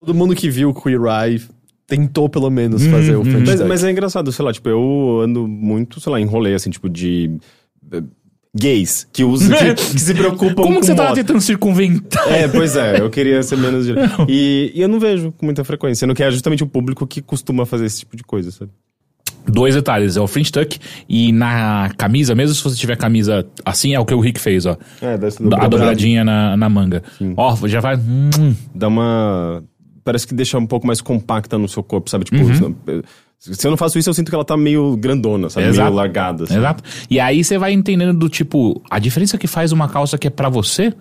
Todo mundo que viu Queer Eye tentou pelo menos fazer o French Mas, mas é engraçado, sei lá, tipo, eu ando muito, sei lá, em rolê, assim, tipo, de gays que usam, que, que se preocupam Como com que você tava tentando circunventar? É, pois é, eu queria ser menos. de- E, e eu não vejo com muita frequência, sendo que é justamente o público que costuma fazer esse tipo de coisa, sabe? Dois detalhes, é o French Tuck e na camisa, mesmo se você tiver camisa assim, é o que o Rick fez, ó. É, deve ser a dobrado. dobradinha na, na manga. Ó, já vai. hum, Dá uma. Parece que deixa um pouco mais compacta no seu corpo, sabe? Tipo, Uhum. se eu não faço isso, eu sinto que ela tá meio grandona, sabe? Exato. Meio largada. assim. Exato. E aí você vai entendendo do tipo, a diferença que faz uma calça que é pra você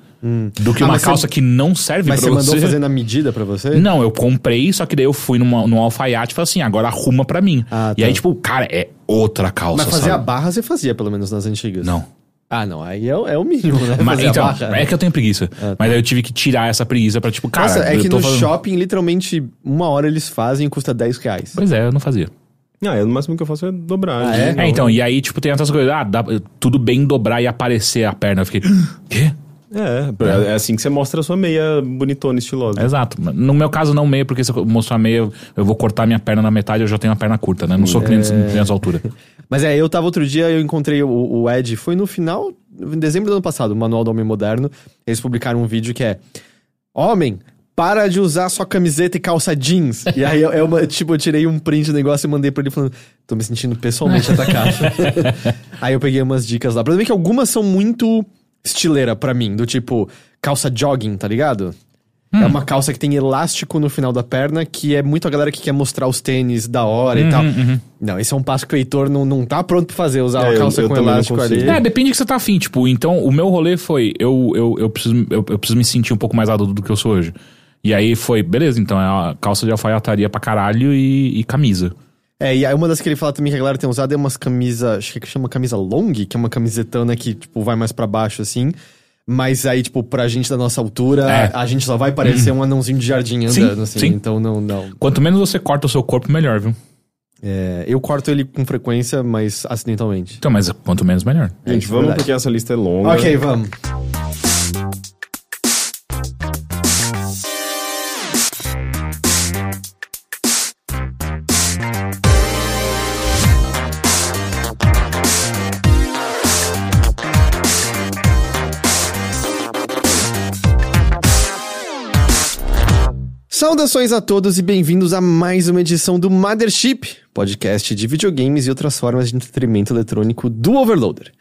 do que Ah, uma mas calça você- que não serve Mas pra você mandou você. fazer na medida pra você? Não, eu comprei, só que daí eu fui numa, num alfaiate e falei assim, agora arruma pra mim. Ah, E tá. aí, tipo, cara, é outra calça, Mas fazer a sabe? barra você fazia, pelo menos nas antigas. Não. Ah, não. Aí é, o- é o mínimo, né? Mas, então, barra. é que eu tenho preguiça. Ah, tá. Mas aí eu tive que tirar essa preguiça pra, tipo, cara. Nossa, é que no fazendo- shopping, literalmente, uma hora eles fazem e custa 10 reais. Pois é, eu não fazia. Ah, é, no máximo que eu faço é dobrar. Ah, né? é? É, então, e aí, tipo, tem outras coisas. Ah, dá, tudo bem dobrar e aparecer a perna. Eu fiquei, quê? É, é assim que você mostra a sua meia bonitona, estilosa. Exato. No meu caso, não meia, porque se eu mostrar meia, eu vou cortar minha perna na metade eu já tenho a perna curta, né? Não sou que nem, É. as alturas. Mas é, eu tava outro dia, eu encontrei o, o Ed, foi no final, em dezembro do ano passado, o Manual do Homem Moderno. Eles publicaram um vídeo que é: Homem, para de usar sua camiseta e calça jeans. e aí eu, eu, tipo, eu tirei um print do negócio e mandei pra ele falando: Tô me sentindo pessoalmente atacado. aí eu peguei umas dicas lá. O problema é que algumas são muito estileira pra mim, do tipo calça jogging, tá ligado? É uma calça que tem elástico no final da perna, que é muito a galera que quer mostrar os tênis da hora e tal. Não, esse é um passo que o Heitor não, não tá pronto pra fazer, usar É, uma eu- calça eu com também não elástico ali. É, depende do que você tá afim. Tipo, então, o meu rolê foi: eu, eu, eu, preciso, eu, eu preciso me sentir um pouco mais adulto do que eu sou hoje. E aí foi, beleza, então é a calça de alfaiataria pra caralho e, e camisa. É, e aí uma das que ele fala também que a galera tem usado é umas camisas, acho que chama camisa long, que é uma camisetona que, tipo, vai mais pra baixo, assim. Mas aí, tipo, pra gente da nossa altura, É. a gente só vai parecer um anãozinho de jardim Sim, andando, assim. sim. Então, não, não. Quanto menos você corta o seu corpo, melhor, viu? É, eu corto ele com frequência, mas acidentalmente. Então, mas quanto menos, melhor. Gente, É, vamos verdade. porque essa lista é longa. Ok, vamos. Saudações a todos e bem-vindos a mais uma edição do Mothership, podcast de videogames e outras formas de entretenimento eletrônico do Overloader.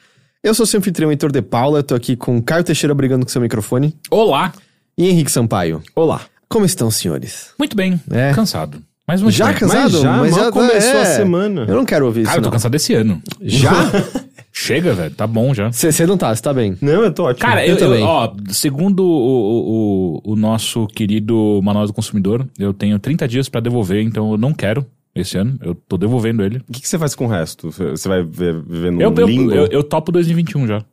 Eu sou seu anfitrião Heitor de Paula, tô aqui com Caio Teixeira brigando com seu microfone Olá! e Henrique Sampaio. Olá. Como estão, senhores? Muito bem. É. Cansado. Mas muito Já bem. cansado? Mas já, mal começou é. a semana. Eu não quero ouvir Cara, eu isso, tô não. cansado desse ano. Já? Chega, velho. Tá bom já. Você não tá, você tá bem. Não, eu tô ótimo. Cara, Eu eu, eu- também. ó, segundo o, o, o- nosso querido Manual do Consumidor, eu tenho 30 dias pra devolver, então eu não quero esse ano. Eu tô devolvendo ele. O que, que você faz com o resto? Você vai ver- viver no Eu, eu, limbo? eu, eu topo 2021 já.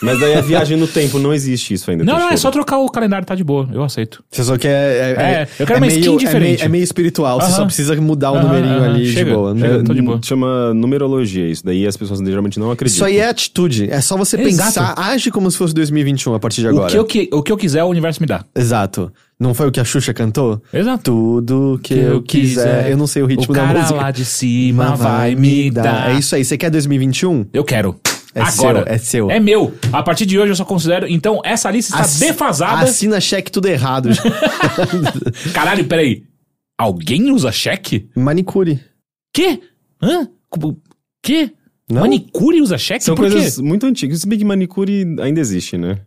Mas daí a viagem no tempo, não existe isso ainda. Não, não, é só trocar o calendário, tá de boa. Eu aceito. Você só quer. É, É, eu quero uma meio, skin é diferente. meio- É meio, espiritual, você Aham. só precisa mudar o Aham, numerinho aham, ali chega, de boa. chega. né? tô de boa. Chama numerologia isso. Daí as pessoas geralmente não acreditam. Isso aí é atitude. É só você Exato. pensar, age como se fosse 2021 a partir de O agora. que, eu, que- o que eu quiser, o universo me dá. Exato. Não foi o que a Xuxa cantou? Exato. Tudo que, eu quiser. Eu não sei o ritmo o da cara música. lá de cima vai me dar. É isso aí. Você quer 2021? Eu quero. É Agora. seu, é seu. É meu. A partir de hoje eu só considero. Então, essa lista está Assi- defasada. Assina cheque tudo errado. Caralho, peraí. Alguém usa cheque? Manicure. Quê? Hã? Como- Quê? Não? Manicure usa cheque? São Por quê? coisas muito antigas. Se bem que manicure ainda existe, né?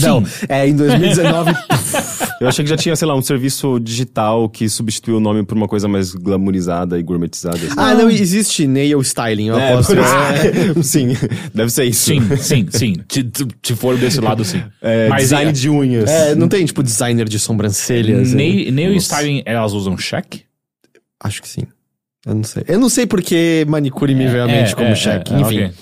Não, é em 2019. Eu achei que já tinha, sei lá, um serviço digital que substituiu o nome por uma coisa mais glamourizada e gourmetizada. assim. ah, não, existe nail styling, eu É, aposto. por isso. sim, deve ser isso. Sim, sim, sim. Se, se for desse lado, sim. É, Mas design é, de unhas. É, não tem, tipo, designer de sobrancelhas. é? nail, nail styling, elas usam cheque? Acho que sim. Eu não sei. Eu não sei porque manicure me veio à mente como cheque. é, Enfim. ok.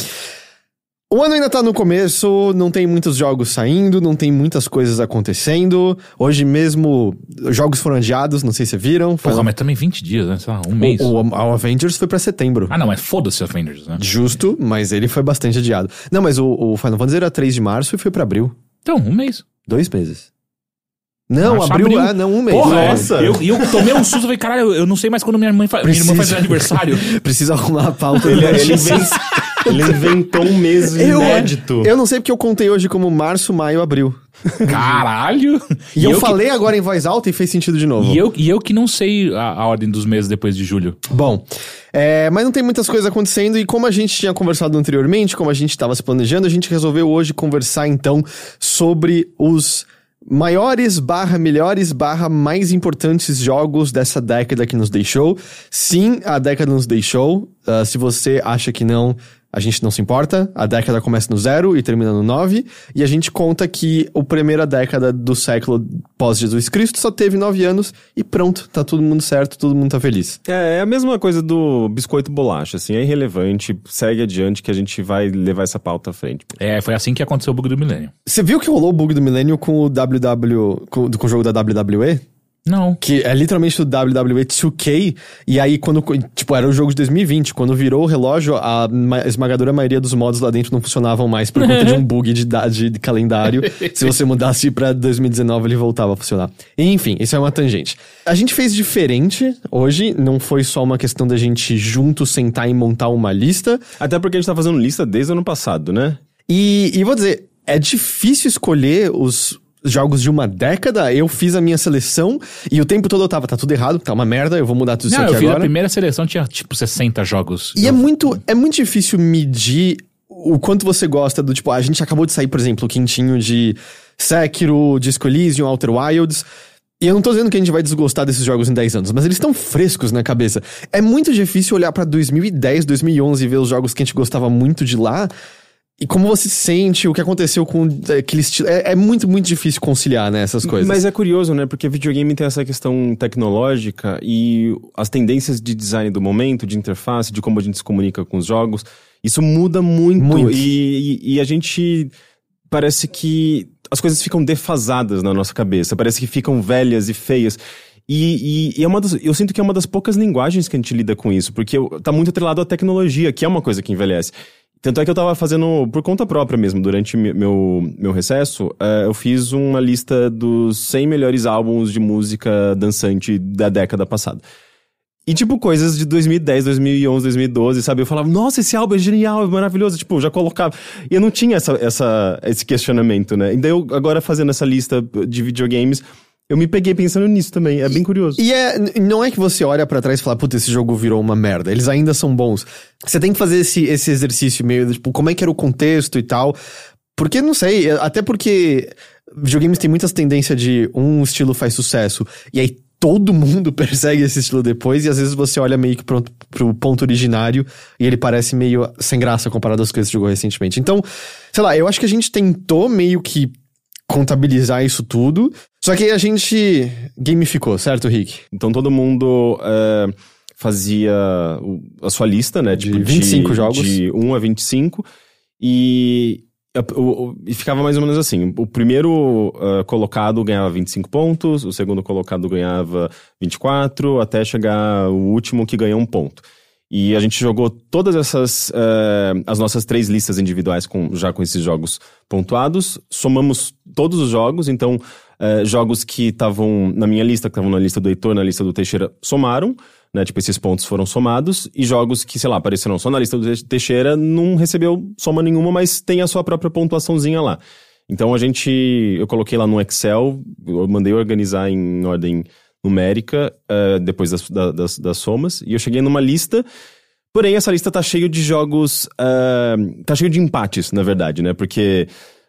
O ano ainda tá no começo, não tem muitos jogos saindo, não tem muitas coisas acontecendo. Hoje mesmo, jogos foram adiados, não sei se vocês viram. Foi Porra, mas também 20 dias, né? Sei lá, um mês. o, o, o Avengers foi pra setembro. Ah, não, mas foda-se Avengers, né? Justo, mas ele foi bastante adiado. Não, mas o, o Final Fantasy era 3 de março e foi pra abril. Então, um mês. Dois meses. Não, Março, abril, abril. ah, não, um mês. Porra, é. Nossa. Eu, e eu tomei um susto, falei, caralho, eu não sei mais quando minha, mãe fa... minha irmã faz aniversário. Precisa arrumar a pauta. Ele, ele, X. ele inventou um mês Eu- inédito. Eu não sei porque eu contei hoje como março, maio, abril. Caralho! E, eu, que- falei agora em voz alta e fez sentido de novo. E eu, e eu que não sei a, a ordem dos meses depois de julho. Bom, é, mas não tem muitas coisas acontecendo e como a gente tinha conversado anteriormente, como a gente estava se planejando, a gente resolveu hoje conversar então sobre os maiores barra melhores barra mais importantes jogos dessa década que nos deixou. Sim, a década nos deixou. Ah, se você acha que não, a gente não se importa. A década começa no zero e termina no nove. E a gente conta que a primeira década do século pós-Jesus Cristo só teve nove anos e pronto, tá todo mundo certo, todo mundo tá feliz. É, é a mesma coisa do biscoito bolacha, assim, é irrelevante, segue adiante que a gente vai levar essa pauta à frente. É, foi assim que aconteceu o bug do milênio. Você viu que rolou o bug do milênio com o WW. Com, com o jogo da WWE? Não. Que é literalmente o WWE 2K. E aí, quando. Tipo, era o jogo de 2020. Quando virou o relógio, a ma- esmagadora maioria dos modos lá dentro não funcionavam mais por conta de um bug de, de, de calendário. Se você mudasse pra 2019, ele voltava a funcionar. Enfim, isso é uma tangente. A gente fez diferente hoje. Não foi só uma questão da gente junto sentar e montar uma lista. Até porque a gente tá fazendo lista desde o ano passado, né? E, e vou dizer, é difícil escolher os jogos de uma década. Eu fiz a minha seleção e o tempo todo eu tava, tá tudo errado, tá uma merda, eu vou mudar tudo isso Não, aqui eu fiz a agora. primeira seleção, tinha tipo 60 jogos. E é Eu- muito, é muito difícil medir o quanto você gosta do, tipo, a gente acabou de sair, por exemplo, o quintinho de Sekiro, Disco Elysium, Outer Wilds. E eu não tô dizendo que a gente vai desgostar desses jogos em 10 anos, mas eles estão frescos na cabeça. É muito difícil olhar pra 2010, 2011 e ver os jogos que a gente gostava muito de lá. E como você se sente, o que aconteceu com aquele estilo. É, é muito, muito difícil conciliar, né, essas coisas. Mas é curioso, né? Porque videogame tem essa questão tecnológica e as tendências de design do momento, de interface, de como a gente se comunica com os jogos, isso muda muito. Muito. E, e, e a gente parece que as coisas ficam defasadas na nossa cabeça, parece que ficam velhas e feias. E, e- e é uma das, eu sinto que é uma das poucas linguagens que a gente lida com isso, porque tá muito atrelado à tecnologia, que é uma coisa que envelhece. Tanto é que eu tava fazendo por conta própria mesmo, durante meu, meu recesso, eh, eu fiz uma lista dos 100 melhores álbuns de música dançante da década passada. E, tipo, coisas de 2010, 2011, 2012, sabe? Eu falava, nossa, esse álbum é genial, é maravilhoso. Tipo, já colocava. E eu não tinha essa, essa, esse questionamento, né? E daí eu, agora fazendo essa lista de videogames, eu me peguei pensando nisso também. É bem curioso. E é, não é que você olha pra trás e fala, puta, esse jogo virou uma merda. Eles ainda são bons. Você tem que fazer esse, esse exercício meio, de, tipo, como é que era o contexto e tal. Porque, não sei, é- até porque videogames tem muitas tendências de um estilo faz sucesso, e aí todo mundo persegue esse estilo depois, e às vezes você olha meio que pro, pro ponto originário, e ele parece meio sem graça comparado às coisas que você jogou recentemente. Então, sei lá, eu acho que a gente tentou meio que contabilizar isso tudo, só que a gente gamificou, certo, Rick? Então todo mundo eh, fazia a sua lista, né? De tipo, 25 jogos. De 1 a 25. E, e ficava mais ou menos assim. O primeiro eh, colocado ganhava 25 pontos, o segundo colocado ganhava 24, até chegar o último que ganhou um ponto. E a gente jogou todas essas, eh, as nossas três listas individuais com, já com esses jogos pontuados, somamos todos os jogos, então eh, jogos que estavam na minha lista, que estavam na lista do Heitor, na lista do Teixeira, somaram, né? Tipo, esses pontos foram somados, e jogos que, sei lá, apareceram só na lista do Te- Teixeira, não recebeu soma nenhuma, mas tem a sua própria pontuaçãozinha lá. Então a gente, eu coloquei lá no Excel, eu mandei organizar em ordem numérica, eh, depois das, da- das, das somas, e eu cheguei numa lista Porém, essa lista tá cheio de jogos. ah, tá cheio de empates, na verdade, né? Porque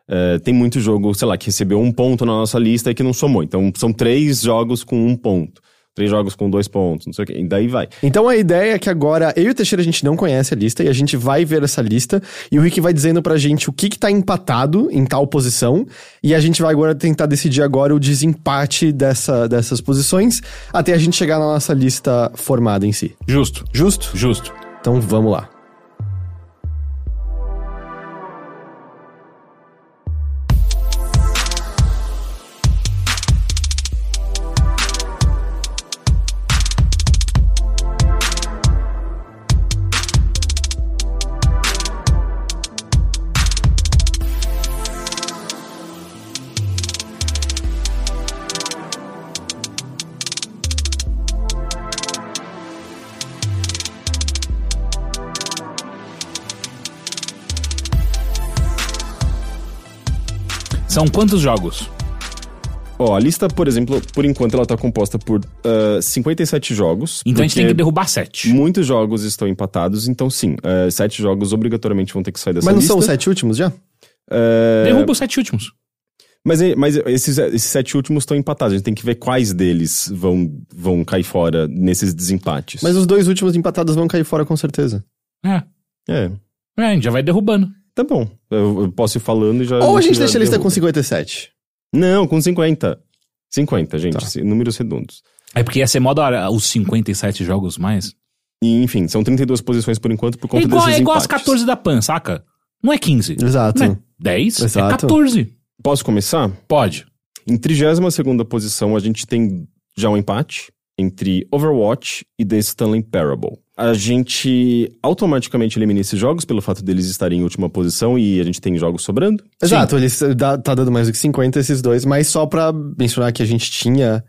É, tem muito jogo, sei lá, que recebeu um ponto na nossa lista e que não somou. Então são três jogos com um ponto. Três jogos com dois pontos, não sei o quê. E daí vai. Então a ideia é que agora eu e o Teixeira a gente não conhece a lista e a gente vai ver essa lista e o Rick vai dizendo pra gente o que que tá empatado em tal posição e a gente vai agora tentar decidir agora o desempate dessa, dessas posições até a gente chegar na nossa lista formada em si. Justo. Justo? Justo. Então vamos lá. São quantos jogos? Ó, a lista, por exemplo, por enquanto ela tá composta por ah, 57 jogos. Então a gente tem que derrubar sete. Muitos jogos estão empatados, então sim, ah, sete jogos obrigatoriamente vão ter que sair dessa Mas não lista. são os sete últimos já? Ah, Derruba os sete últimos. Mas, mas esses, esses sete últimos estão empatados. A gente tem que ver quais deles vão, vão cair fora nesses desempates. Mas os dois últimos empatados vão cair fora com certeza. É. É, É, a gente já vai derrubando. Tá bom. Eu, eu posso ir falando e já. Ou a gente deixa a lista com derruba. 57. Não, com 50. 50, gente. Tá. Números redondos. É porque ia ser mó da hora os 57 jogos mais. E, enfim, são 32 posições por enquanto por É conta igual, desses é igual as empates. 14 da PAN, saca? Não é 15. Exato. Não é 10, é Exato. 14. Posso começar? Pode. Em 32 posição, a gente tem já um empate entre Overwatch e The Stanley Parable. A gente automaticamente elimina esses jogos pelo fato deles estarem em última posição e a gente tem jogos sobrando. Exato, eles dá- tá dando mais do que 50 esses dois, mas só pra mencionar que a gente tinha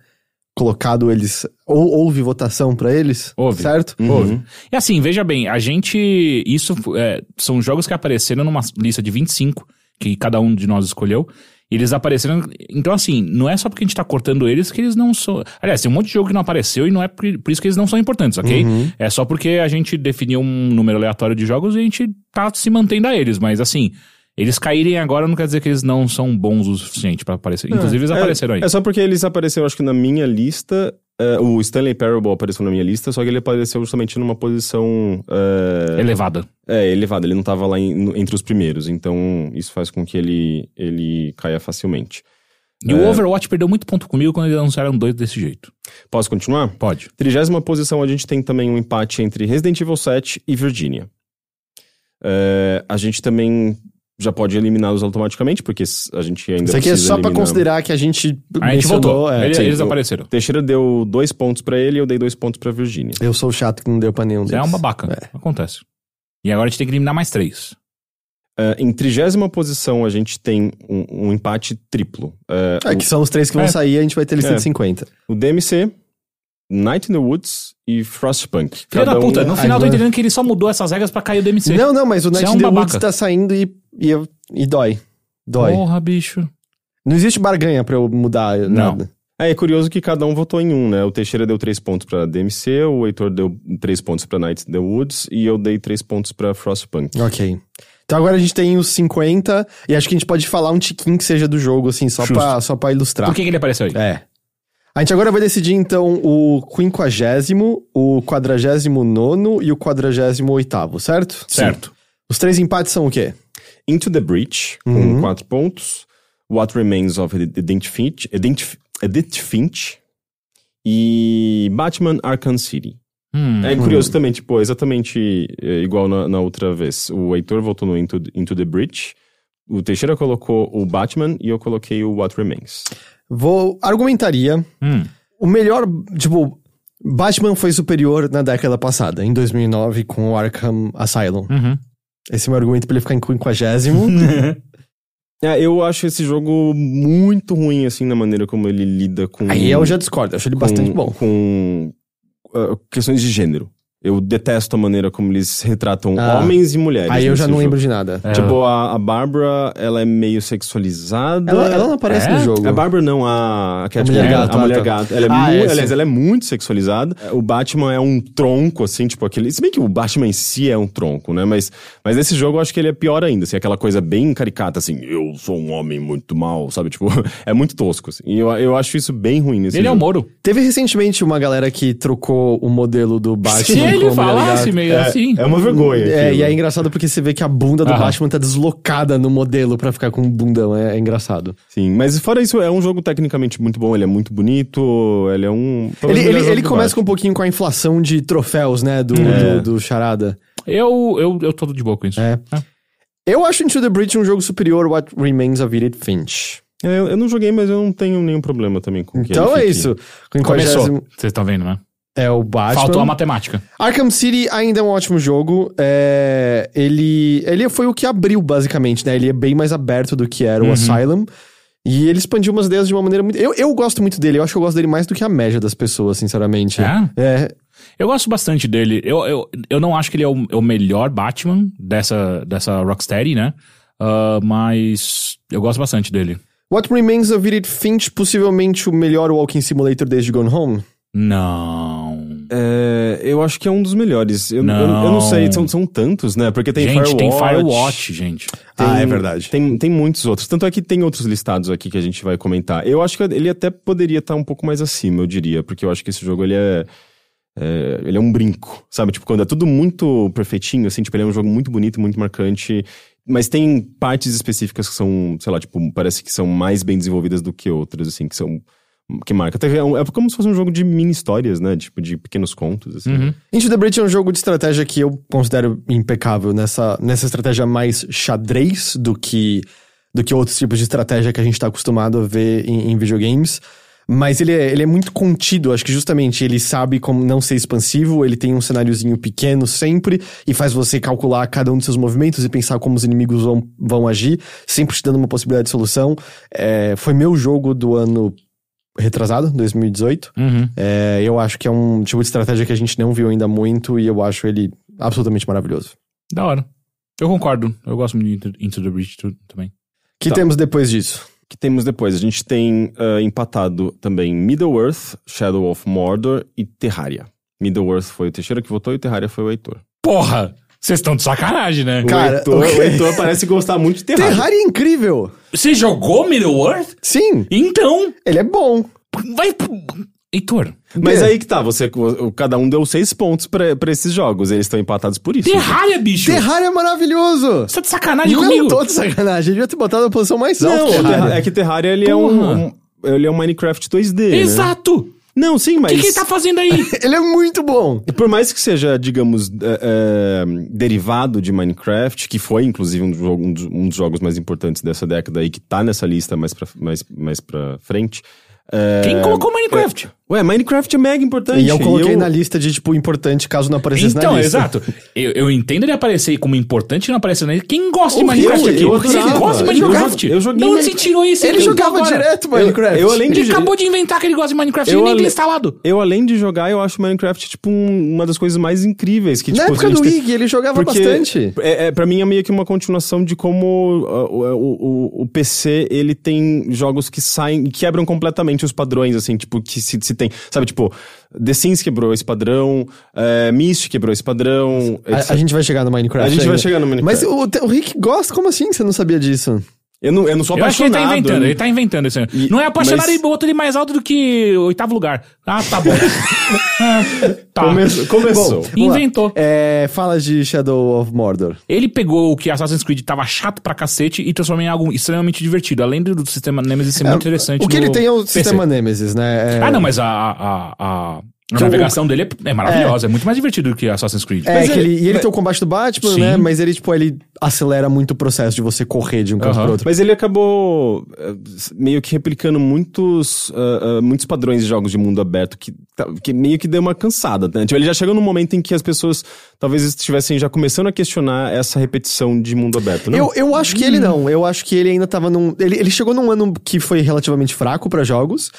colocado eles. Ou houve votação pra eles. Houve. Certo? Uhum. Houve. E assim, veja bem, a gente. Isso é, são jogos que apareceram numa lista de 25, que cada um de nós escolheu. Eles apareceram. Então, assim, não é só porque a gente tá cortando eles que eles não são. Aliás, tem um monte de jogo que não apareceu e não é por, por isso que eles não são importantes, ok? É só porque a gente definiu um número aleatório de jogos e a gente tá se mantendo a eles. Mas, assim, eles caírem agora não quer dizer que eles não são bons o suficiente pra aparecer. Inclusive, eles É, apareceram aí. É só porque eles apareceram, acho que na minha lista. É, o Stanley Parable apareceu na minha lista, só que ele apareceu justamente numa posição. é, Elevada. É, elevado, ele não tava lá em- no- entre os primeiros, então isso faz com que ele, ele caia facilmente. E o Overwatch perdeu muito ponto comigo quando eles anunciaram dois desse jeito. Posso continuar? Pode. Trigésima posição, a gente tem também um empate entre Resident Evil 7 e Virginia. É, a gente também já pode eliminá-los automaticamente, porque a gente ainda Isso aqui é só pra eliminar. considerar que a gente. A gente voltou. é. Ele- sim, eles apareceram. Teixeira deu dois pontos pra ele e eu dei dois pontos pra Virginia. Eu sou o chato que não deu pra nenhum Você é deles. um babaca. É. Acontece. E agora a gente tem que eliminar mais três. É, em trigésima posição, a gente tem um, um empate triplo. É, É, que são os três que vão É. sair, a gente vai ter lista É. de 50. o DMC, Night in the Woods e Frostpunk. Filha da Cada um- puta, no final eu tô entendendo que ele só mudou essas regras pra cair o DMC. Não, não, mas o Night é in um the babaca. Woods tá saindo e, e, eu- e dói. Dói. Porra, bicho. Não existe barganha pra eu mudar nada. É, é curioso que cada um votou em um, né? O Teixeira deu três pontos pra DMC, o Heitor deu três pontos pra Night in the Woods e eu dei três pontos pra Frostpunk. Ok. Então agora a gente tem os 50, e acho que a gente pode falar um tiquinho que seja do jogo, assim, só, Justo. pra, só pra ilustrar. Por que, que ele apareceu aí? É. A gente agora vai decidir, então, o quinquagésimo, o quadragésimo nono e o quadragésimo oitavo, certo? Certo. Os três empates são o quê? Into the Breach, Uhum. com quatro pontos. What Remains of Edith Finch, Edith, Edith Finch e Batman Arkham City. Hum. É curioso também, tipo, exatamente é, igual na, na outra vez. O Heitor votou no Into, Into the Breach, o Teixeira colocou o Batman e eu coloquei o What Remains. Vou... Argumentaria. Hum. O melhor, tipo... Batman foi superior na década passada, em 2009, com o Arkham Asylum. Uhum. Esse é o meu argumento pra ele ficar em quinquagésimo. É, eu acho esse jogo muito ruim, assim, na maneira como ele lida com... Aí eu já discordo, eu acho ele bastante com, bom. Com uh, questões de gênero. Eu detesto a maneira como eles retratam Ah. homens e mulheres. Aí eu já não jogo. lembro de nada. Tipo, a, a Bárbara, ela é meio sexualizada. Ela, ela não aparece É? no jogo. A Bárbara não, a, a Catwoman, Mulher Gato, a ah, Mulher tá. Gato. Ela é Ah, mu- é, aliás, sim. ela é muito sexualizada. O Batman é um tronco, assim, tipo aquele... Se bem que o Batman em si é um tronco, né? Mas, mas nesse jogo eu acho que ele é pior ainda, assim. Aquela coisa bem caricata, assim. Eu sou um homem muito mal, sabe? Tipo, é muito tosco, assim. E eu, eu acho isso bem ruim nesse Ele é o jogo. Moro. Teve recentemente uma galera que trocou o modelo do Batman. Com ele Mulher falasse meio É, assim. é uma vergonha. É, aquilo. e é engraçado porque você vê que a bunda do Aham. Batman tá deslocada no modelo pra ficar com um bundão. É, é engraçado. Sim, mas fora isso, é um jogo tecnicamente muito bom, ele é muito bonito, ele é um... Ele, ele, ele começa com um Batman. pouquinho com a inflação de troféus, né? Do, É. do, do Charada. Eu, eu, eu tô de boa com isso. É. Eu acho Into the Breach um jogo superior a What Remains of Edith Finch. É, eu, eu não joguei, mas eu não tenho nenhum problema também com que Então ele é fique- isso. Com Começou. 40º Vocês estão vendo, né? É o Batman. Faltou a matemática. Arkham City ainda é um ótimo jogo. É, ele, ele foi o que abriu, basicamente, né? Ele é bem mais aberto do que era o Uhum. Asylum. E ele expandiu umas ideias de uma maneira muito. Eu, eu gosto muito dele. Eu acho que eu gosto dele mais do que a média das pessoas, sinceramente. É? É. Eu gosto bastante dele. Eu, eu, eu não acho que ele é o, é o melhor Batman dessa, dessa Rocksteady, né? Ah, mas eu gosto bastante dele. What Remains of Edith Finch, possivelmente o melhor Walking Simulator desde Gone Home? Não. É, eu acho que é um dos melhores. Eu eu- eu, Não. não sei, são, são tantos, né? Porque tem gente, Firewatch. tem Firewatch, gente. tem- Ah, é verdade. Tem, tem muitos outros. Tanto é que tem outros listados aqui que a gente vai comentar. Eu acho que ele até poderia estar um pouco mais acima, eu diria. Porque eu acho que esse jogo, ele é... é, ele é um brinco, sabe? Tipo, quando é tudo muito perfeitinho, assim, tipo, ele é um jogo muito bonito, muito marcante. Mas tem partes específicas que são, sei lá, tipo, parece que são mais bem desenvolvidas do que outras, assim, que são. Que marca. Até é, um- é como se fosse um jogo de mini histórias, né? Tipo, de pequenos contos, assim. Uhum. Into the Breach é um jogo de estratégia que eu considero impecável nessa, nessa estratégia mais xadrez do que, do que outros tipos de estratégia que a gente tá acostumado a ver em, em videogames. Mas ele é, ele é muito contido, acho que justamente ele sabe como não ser expansivo, ele tem um cenáriozinho pequeno sempre e faz você calcular cada um dos seus movimentos e pensar como os inimigos vão, vão agir, sempre te dando uma possibilidade de solução. É, foi meu jogo do ano retrasado, 2018. Uhum. É, eu acho que é um tipo de estratégia que a gente não viu ainda muito e eu acho ele absolutamente maravilhoso. Da hora. Eu concordo. Eu gosto muito de Into, Into the Breach tu- também. O que Tá. temos depois disso? que temos depois? A gente tem ah, empatado também Middle-earth, Shadow of Mordor e Terraria. Middle-earth foi o Teixeira que votou e Terraria foi o Heitor. Porra! Vocês estão de sacanagem, né? Cara, o, Heitor, o- o Heitor parece gostar muito de Terraria. Terraria é incrível! Você jogou Middle-earth? Sim, Então, ele é bom. vai... Heitor, Mas quê? aí que tá, você, cada um deu seis pontos pra, pra esses jogos. Eles estão empatados por isso. Terraria, bicho! Terraria é maravilhoso! Você tá de sacanagem Não comigo? tô de sacanagem, eu devia ter botado na posição mais alta. Não. Terra- é que Terraria ele é um, um- ele é um Minecraft 2D. né? Não, sim, O mas. que, que ele tá fazendo aí? Ele é muito bom. E Por mais que seja, digamos, é, é, derivado de Minecraft, que foi inclusive um, jogo- um dos, um dos jogos mais importantes dessa década e que tá nessa lista mais pra, mais, mais pra frente. é, Quem colocou Minecraft? Ué, Minecraft é mega importante. E eu coloquei eu- na lista de, tipo, importante caso não aparecesse Então, na lista. exato. Eu, eu entendo ele aparecer como importante e não aparecer na lista. Quem gosta de Minecraft aqui? eu Quem gosta de Minecraft? eu joguei Minecraft. você tirou isso? Ele Então, jogava agora? direto Minecraft. eu além Ele de- acabou de inventar que ele gosta de Minecraft Eu e nem tem ale- instalado. Eu, além de jogar, eu acho Minecraft, tipo, um- uma das coisas mais incríveis. Que, Na tipo, época a gente do tem- Ig, ele jogava Porque bastante. É, é, pra mim é meio que uma continuação de como uh, o, o, o PC, ele tem jogos que saem, quebram completamente os padrões, assim, tipo, que se, se tem, sabe, tipo, The Sims quebrou esse padrão, é, Myst quebrou esse padrão. A, a gente vai chegar no Minecraft. A gente vai ainda. chegar no Minecraft. Mas o, o Rick gosta, como assim? Você não sabia disso? Eu, não, eu não sou Eu acho que ele apaixonado. tá inventando, eu- ele tá inventando isso aí. E- Não é apaixonado mas- e botou ele mais alto do que oitavo lugar. Ah, tá bom. Ah, tá. Come- começou. Vamos lá. Inventou. É, fala de Shadow of Mordor. Ele pegou o que Assassin's Creed tava chato pra cacete e transformou em algo extremamente divertido. Além do, sistema Nemesis ser muito interessante. O que ele tem é o PC. sistema Nemesis, né? É- Ah, não, mas a, a, a, a Que o- navegação dele é, é maravilhosa. É. muito mais divertido do que Assassin's Creed. É, Mas que ele- ele, e ele mas- tem o combate do Batman, Sim. né? Mas ele, tipo, ele acelera muito o processo de você correr de um canto Aham. pro outro. Mas ele acabou eh, meio que replicando muitos, ah, ah, muitos padrões de jogos de mundo aberto que, tá- que meio que deu uma cansada. Né? Tipo, ele já chegou num momento em que as pessoas talvez estivessem já começando a questionar essa repetição de mundo aberto. Não? Eu, eu acho que ele não. Eu acho que ele ainda tava num. Ele, ele chegou num ano que foi relativamente fraco pra jogos.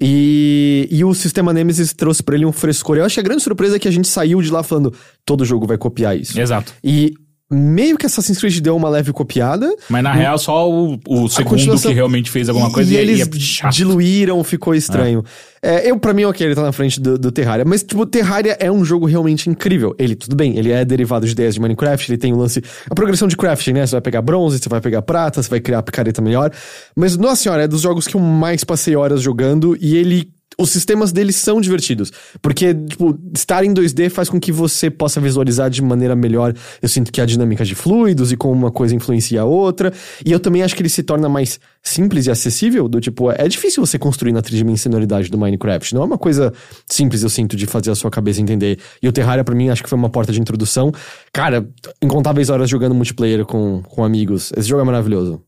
E, e o sistema Nemesis trouxe pra ele um frescor. Eu acho que a grande surpresa é que a gente saiu de lá falando, todo jogo vai copiar isso. Exato. E meio que Assassin's Creed deu uma leve copiada. Mas na real, só o, o segundo que realmente fez alguma coisa e, e, e eles é diluíram, ficou estranho. É, eu, pra mim, ok, ele tá na frente do, do Terraria. Mas, tipo, Terraria é um jogo realmente incrível. Ele, tudo bem, ele é derivado de ideias de Minecraft, ele tem o lance. A progressão de crafting, né? Você vai pegar bronze, você vai pegar prata, você vai criar a picareta melhor. Mas, nossa senhora, é dos jogos que eu mais passei horas jogando e ele. Os sistemas dele são divertidos. Porque, tipo, estar em 2D faz com que você possa visualizar de maneira melhor. Eu sinto que a dinâmica de fluidos e como uma coisa influencia a outra. E eu também acho que ele se torna mais simples e acessível. Do tipo, é difícil você construir na tridimensionalidade do Minecraft. Não é uma coisa simples, eu sinto, de fazer a sua cabeça entender. E o Terraria, pra mim, acho que foi uma porta de introdução. Cara, incontáveis horas jogando multiplayer com, com amigos. Esse jogo é maravilhoso.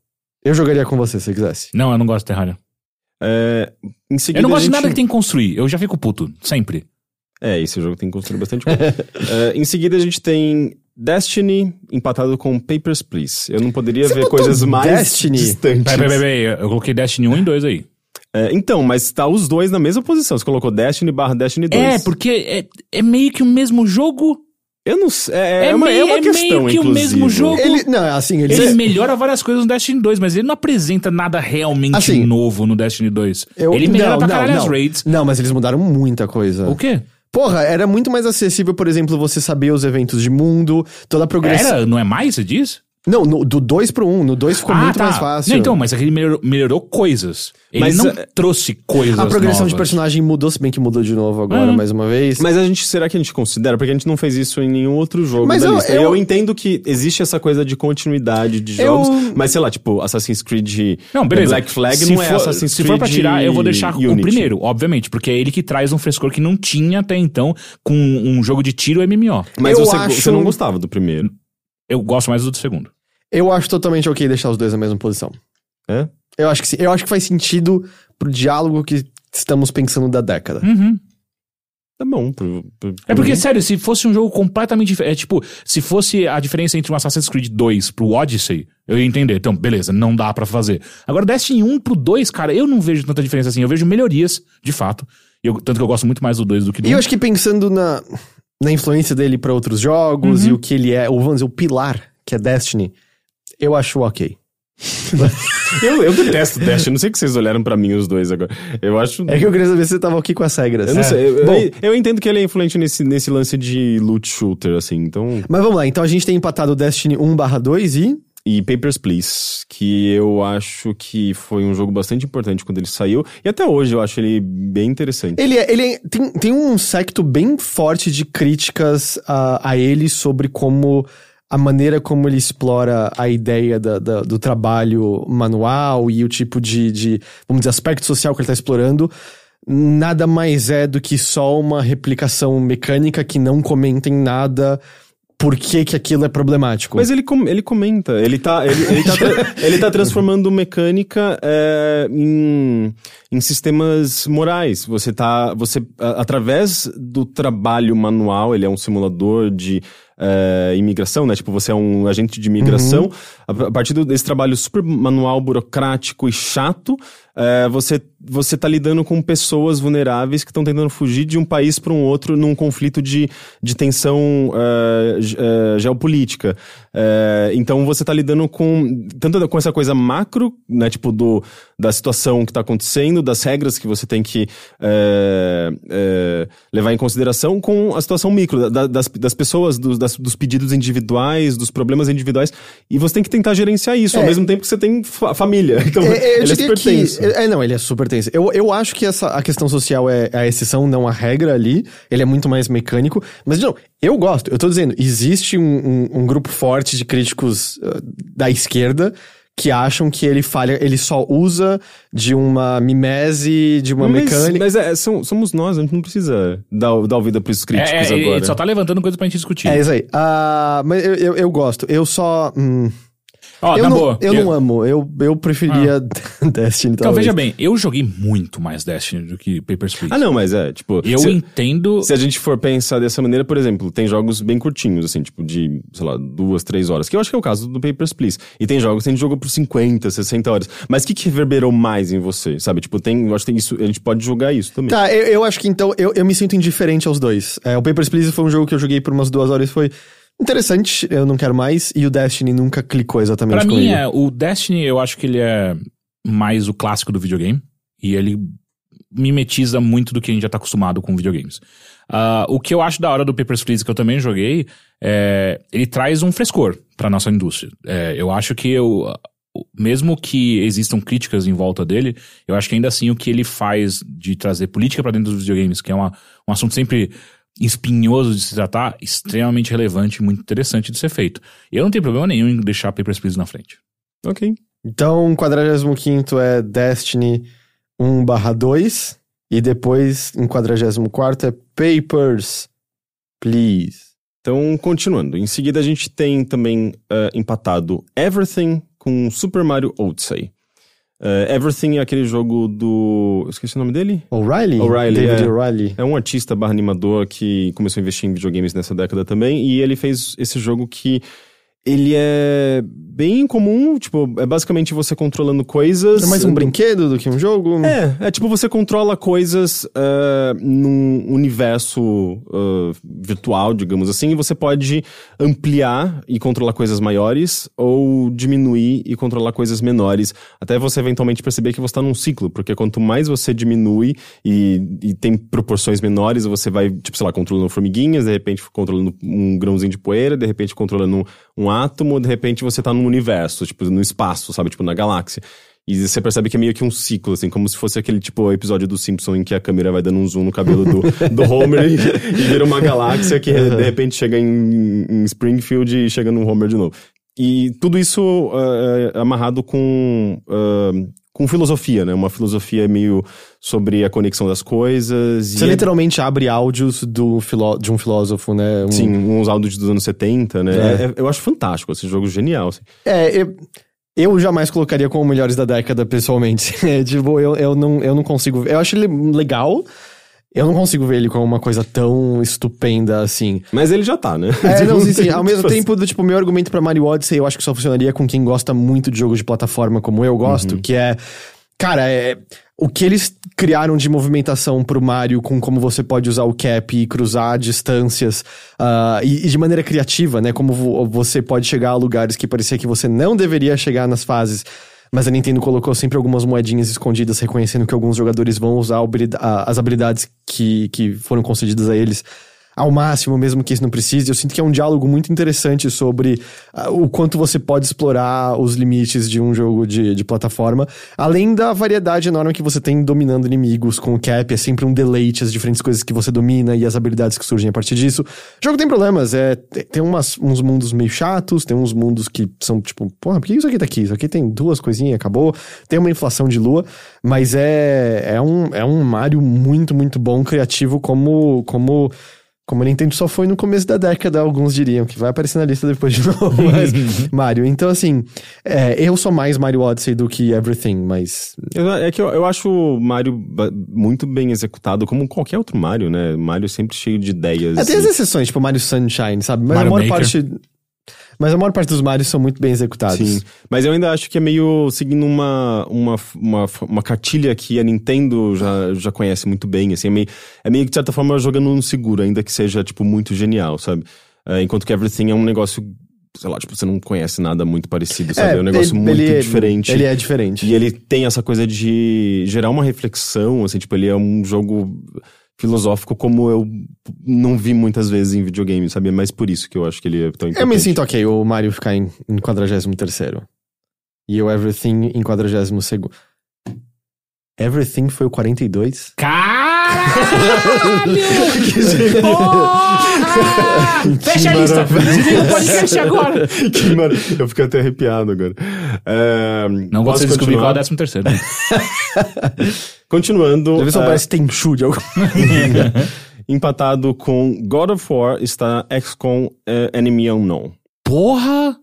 Eu jogaria com você se quisesse. Não, eu não gosto de Terraria. É, em seguida, Eu não gosto a de gente... nada que tem que construir. Eu já fico puto. Sempre. É, esse jogo tem que construir bastante coisa. É, em seguida, a gente tem Destiny empatado com Papers, Please. Eu não poderia Você ver coisas mais Destiny? distantes. Peraí, peraí, peraí. Eu coloquei Destiny 1 e 2 aí. É, então, mas tá os dois na mesma posição. Você colocou Destiny barra Destiny 2. É, porque é, é meio que o mesmo jogo. Eu não sei. É, é É uma, meio- é uma é questão, meio que o inclusive. mesmo jogo. Ele, não, assim, ele. Ele melhora várias coisas no Destiny 2, mas ele não apresenta nada realmente Assim, novo no Destiny 2. eu- ele melhora não, pra não, caralho as não. raids. Não, mas eles mudaram muita coisa. O quê? Porra, era muito mais acessível, por exemplo, você saber os eventos de mundo, toda a progressão. Era? Não é mais, você diz? Não, no- do 2 pro 1. Um, no 2 ficou muito mais fácil. Não, então, mas aquele melhorou, melhorou coisas. Ele Mas, não é, trouxe coisas a progressão de novas. personagem mudou, se bem que mudou de novo agora, Uhum. mais uma vez. Mas a gente, será que a gente considera? Porque a gente não fez isso em nenhum outro jogo Mas da eu- lista. eu- Eu, entendo que existe essa coisa de continuidade de Eu- jogos, mas sei lá, tipo, Assassin's Creed Não, beleza. Black Flag se não é for, Assassin's Se Creed for pra tirar, eu vou deixar o Unity. primeiro, obviamente, porque é ele que traz um frescor que não tinha até então com um jogo de tiro MMO. Mas Eu você, acho- você não gostava do primeiro. Eu gosto mais do segundo. Eu acho totalmente ok deixar os dois na mesma posição. É? Eu acho que sim. Eu acho que faz sentido pro diálogo que estamos pensando da década. Uhum. Tá bom. pro- pro- É porque, pro- sério, se fosse um jogo completamente diferente. É tipo, se fosse a diferença entre um Assassin's Creed 2 pro Odyssey, eu ia entender. Então, beleza, não dá pra fazer. Agora, Destiny 1 pro 2, cara, eu não vejo tanta diferença assim. Eu vejo melhorias, de fato. Eu, tanto que eu gosto muito mais do 2 do que do E eu 1. acho que pensando na, na influência dele pra outros jogos Uhum. e o que ele é, ou vamos dizer, o pilar que é Destiny, eu acho ok. Eu, eu detesto Destiny. Não sei que vocês olharam pra mim os dois agora. Eu acho. É que eu queria saber se você tava ok com as regras. Eu não É. sei. Eu, Bom, eu, eu entendo que ele é influente nesse, nesse lance de loot shooter, assim. Então. mas vamos lá. Então a gente tem empatado o Destiny 1 2 e... E Papers, Please, que eu acho que foi um jogo bastante importante quando ele saiu. E até hoje eu acho ele bem interessante. Ele, é- ele é- tem, tem um secto bem forte de críticas a, a ele sobre como a maneira como ele explora a ideia da- da- do trabalho manual e o tipo de, de, vamos dizer, aspecto social que ele está explorando. Nada mais é do que só uma replicação mecânica que não comenta em nada por que, que aquilo é problemático. Mas ele, com- ele comenta, ele tá, ele, ele tá, ele tá transformando mecânica é, em, em sistemas morais. Você tá, você, através do trabalho manual, ele é um simulador de é, imigração, né? Tipo, você é um agente de imigração. A, a partir desse trabalho super manual, burocrático e chato, é, você, você tá lidando com pessoas vulneráveis que estão tentando fugir de um país para um outro num conflito de, de tensão é, geopolítica. É, então você tá lidando com tanto com essa coisa macro, né, tipo do, da situação que tá acontecendo, das regras que você tem que é, é, levar em consideração, com a situação micro, da- das, das pessoas, dos, das- dos pedidos individuais, dos problemas individuais, e você tem que tentar gerenciar isso, ao É. mesmo tempo que você tem fa- família. Então, É, é, ele é super que- tenso. É, não, ele é super tenso. Eu, eu acho que essa, a questão social é a exceção, não a regra ali. Ele é muito mais mecânico. Mas, não, eu gosto. Eu tô dizendo, existe um, um- um grupo forte de críticos uh, da esquerda que acham que ele falha, ele só usa de uma mimese, de uma mas, mecânica. mas é, são- somos nós, a gente não precisa dar, dar ouvido pros críticos É, é, agora. Ele só tá levantando coisa pra gente discutir. É isso aí. Ah, mas eu, eu, eu gosto. Eu só. hum, Ó, eu na não, boa. eu, não amo. Eu, eu preferia Destiny, Então, talvez. veja bem, eu joguei muito mais Destiny do que Papers, Please. Ah, não, mas é, tipo. Eu se, entendo... se a gente for pensar dessa maneira, por exemplo, tem jogos bem curtinhos, assim, tipo, de, sei lá, duas, três horas, que eu acho que é o caso do Papers, Please. E tem jogos que a gente jogou por 50, 60 horas. Mas o que, que reverberou mais em você, sabe? Tipo, tem. Eu acho que tem isso. A gente pode jogar isso também. Tá, eu, eu acho que então eu, eu me sinto indiferente aos dois. É, o Papers, Please foi um jogo que eu joguei por umas duas horas e foi interessante, eu não quero mais. E o Destiny nunca clicou exatamente Pra mim, comigo. é, o Destiny, eu acho que ele é mais o clássico do videogame. E ele mimetiza muito do que a gente já tá acostumado com videogames. Ah, o que eu acho da hora do Papers, Please, que eu também joguei, é, ele traz um frescor pra nossa indústria. É, eu acho que eu, mesmo que existam críticas em volta dele, eu acho que ainda assim o que ele faz de trazer política pra dentro dos videogames, que é uma, um assunto sempre espinhoso de se tratar, extremamente relevante e muito interessante de ser feito. Eu não tenho problema nenhum em deixar Papers, Please na frente. Ok. Então, 45 é Destiny 1/2 e depois em 44 é Papers, Please. Então, continuando. Em seguida, a gente tem também eh, empatado Everything com Super Mario Odyssey. Eh, Everything é aquele jogo do. eu Esqueci o nome dele? O'Reilly? O'Reilly, David é. O'Reilly. É um artista barra animador que começou a investir em videogames nessa década também. E ele fez esse jogo que. Ele é bem comum, tipo, é basicamente você controlando coisas. É mais um brinquedo do que um jogo? É, é tipo você controla coisas uh, num universo uh, virtual, digamos assim, e você pode ampliar e controlar coisas maiores ou diminuir e controlar coisas menores, até você eventualmente perceber que você está num ciclo, porque quanto mais você diminui e, e tem proporções menores, você vai, tipo, sei lá, controlando formiguinhas, de repente controlando um grãozinho de poeira, de repente controlando um átomo, de repente você tá num universo, tipo, no espaço, sabe? Tipo, na galáxia. E você percebe que é meio que um ciclo, assim, como se fosse aquele, tipo, episódio do Simpson em que a câmera vai dando um zoom no cabelo do, do Homer e, e vira uma galáxia que de repente chega em, em Springfield e chega no Homer de novo. E tudo isso uh, amarrado com, uh, com filosofia, né? Uma filosofia meio sobre a conexão das coisas. Você e é- literalmente abre áudios do filó de um filósofo, né? Um- Sim, uns áudios dos anos 70, né? É. É- eu acho fantástico esse jogo, genial. assim. É, eu, eu jamais colocaria como melhores da década, pessoalmente. É, tipo, eu, eu, não, eu não consigo. Eu acho ele legal. Eu não consigo ver ele como uma coisa tão estupenda assim. Mas ele já tá, né? É, não, sim, sim. tem Ao muito mesmo fazer. tempo, tipo, meu argumento pra Mario Odyssey, eu acho que só funcionaria com quem gosta muito de jogos de plataforma como eu gosto, que é. Cara, é. O que eles criaram de movimentação pro Mario com como você pode usar o cap e cruzar distâncias ah, e, e de maneira criativa, né? Como vo- você pode chegar a lugares que parecia que você não deveria chegar nas fases. Mas a Nintendo colocou sempre algumas moedinhas escondidas, reconhecendo que alguns jogadores vão usar as habilidades que, que foram concedidas a eles ao máximo, mesmo que isso não precise. Eu sinto que é um diálogo muito interessante sobre ah, o quanto você pode explorar os limites de um jogo de, de plataforma, além da variedade enorme que você tem dominando inimigos com o cap. É sempre um deleite as diferentes coisas que você domina e as habilidades que surgem a partir disso. O jogo tem problemas, é, tem tem umas, uns mundos meio chatos, tem uns mundos que são tipo, porra, por que isso aqui tá aqui? Isso aqui tem duas coisinhas, acabou. Tem uma inflação de lua, mas é, é, um, é um Mario muito, muito bom, criativo, como. como como a Nintendo só foi no começo da década, alguns diriam, que vai aparecer na lista depois de novo, mas Mario. Então, assim, é, eu sou mais Mario Odyssey do que Everything, mas. É que eu, eu acho o Mario muito bem executado, como qualquer outro Mario, né? Mario sempre cheio de ideias. É, tem as e- exceções, tipo Mario Sunshine, sabe? Mas Mario a maior Maker. parte. Mas a maior parte dos Marios são muito bem executados. Sim, mas eu ainda acho que é meio seguindo uma, uma, uma, uma cartilha que a Nintendo já, já conhece muito bem, assim, é meio, é meio que de certa forma jogando no seguro, ainda que seja, tipo, muito genial, sabe? É, enquanto que Everything é um negócio, sei lá, tipo, você não conhece nada muito parecido, sabe? É, um negócio ele- muito ele é- diferente. Ele é diferente. E ele tem essa coisa de gerar uma reflexão, assim, tipo, ele é um jogo filosófico como eu não vi muitas vezes em videogame, sabe? É Mas por isso que eu acho que ele é tão importante. Eu me sinto ok o Mario ficar em, em 43º. E o Everything em 42º. Everything foi o 42? Caralho! Porra! Fecha a lista! Não pode fechar agora! Que mar... Eu fiquei até arrepiado agora. É... Não gosto de descobrir qual é o 13º. Continuando. Deve ser é, parece Tenchu de algum... empatado com God of War está XCOM é, Enemy Unknown. Porra!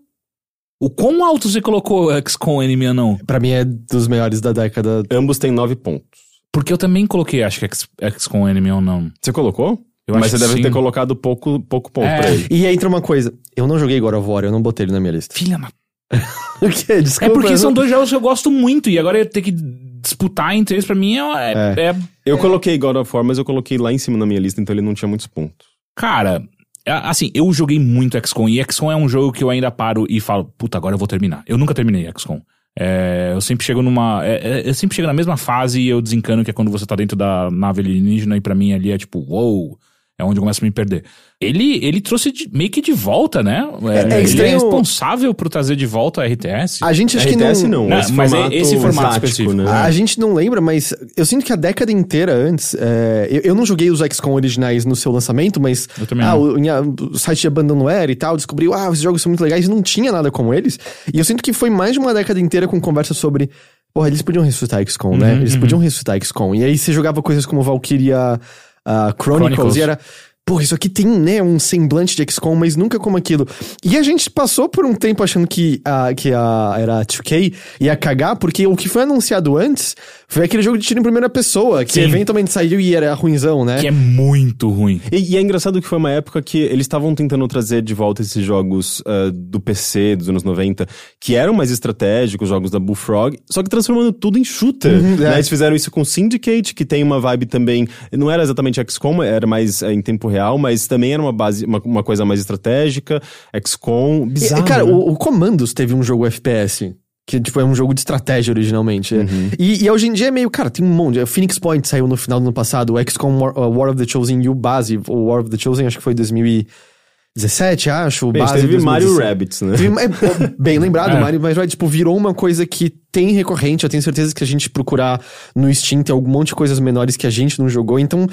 O quão alto você colocou XCOM Enemy Unknown? Pra mim é dos melhores da década. Ambos têm nove pontos. Porque eu também coloquei, acho que X- XCOM Enemy Unknown. Você colocou? Eu Mas acho você que deve sim. ter colocado pouco, pouco ponto É. pra ele. E aí entra uma coisa. Eu não joguei God of War, eu não botei ele na minha lista. Filha da... O quê? É Desculpa. porque eu são dois jogos que eu gosto muito, e agora eu ter que disputar entre eles, pra mim, é... é- é- Eu coloquei God of War, mas eu coloquei lá em cima na minha lista, então ele não tinha muitos pontos. Cara, é- assim, eu joguei muito XCOM, e XCOM é um jogo que eu ainda paro e falo, puta, agora eu vou terminar. Eu nunca terminei XCOM. É, eu sempre chego numa. é- é- eu sempre chego na mesma fase e eu desencano, que é quando você tá dentro da nave alienígena, e pra mim ali é tipo, uou, é onde eu começo a me perder. Ele, ele trouxe de- meio que de volta, né? É- é ele é estranho- responsável por trazer de volta a RTS. A gente acho que RTS não... não, Não, esse mas é formato esse formato tático, específico. né? A gente não lembra, mas eu sinto que a década inteira antes. é, eu, eu não joguei os XCOM originais no seu lançamento, mas. Eu também ah, o, em a- o site de Abandonware e tal, descobriu, ah, esses jogos são muito legais, não tinha nada como eles. E eu sinto que foi mais de uma década inteira com conversa sobre. Porra, eles podiam ressuscitar XCOM, né? Uhum, Eles podiam ressuscitar XCOM. E aí você jogava coisas como Valkyria ah, Chronicles, Chronicles. e era. Pô, isso aqui tem, né, um semblante de XCOM, mas nunca como aquilo. E a gente passou por um tempo achando que a, que a era a 2K ia cagar, porque o que foi anunciado antes foi aquele jogo de tiro em primeira pessoa, que Sim. eventualmente saiu e era ruinzão, né? Que é muito ruim. E, e é engraçado que foi uma época que eles estavam tentando trazer de volta esses jogos ah, do PC dos anos 90, que eram mais estratégicos, jogos da Bullfrog, só que transformando tudo em shooter. Uhum, né? é. Eles fizeram isso com Syndicate, que tem uma vibe também. Não era exatamente XCOM, era mais eh, em tempo real, mas também era uma base, uma, uma coisa mais estratégica. XCOM, E, bizarro. cara, né? o, o Commandos teve um jogo FPS. Que, tipo, é um jogo de estratégia originalmente. Uhum. E, e hoje em dia é meio, cara, tem um monte. Phoenix Point saiu no final do ano passado, o XCOM War, uh, War of the Chosen e o base. O War of the Chosen acho que foi 2017, acho. O Bem, base teve Mario 2016. Rabbids, né? Teve- é, bem lembrado, É. Mario, mas tipo, virou uma coisa que tem recorrente. Eu tenho certeza que a gente procurar no Steam tem algum monte de coisas menores que a gente não jogou. Então,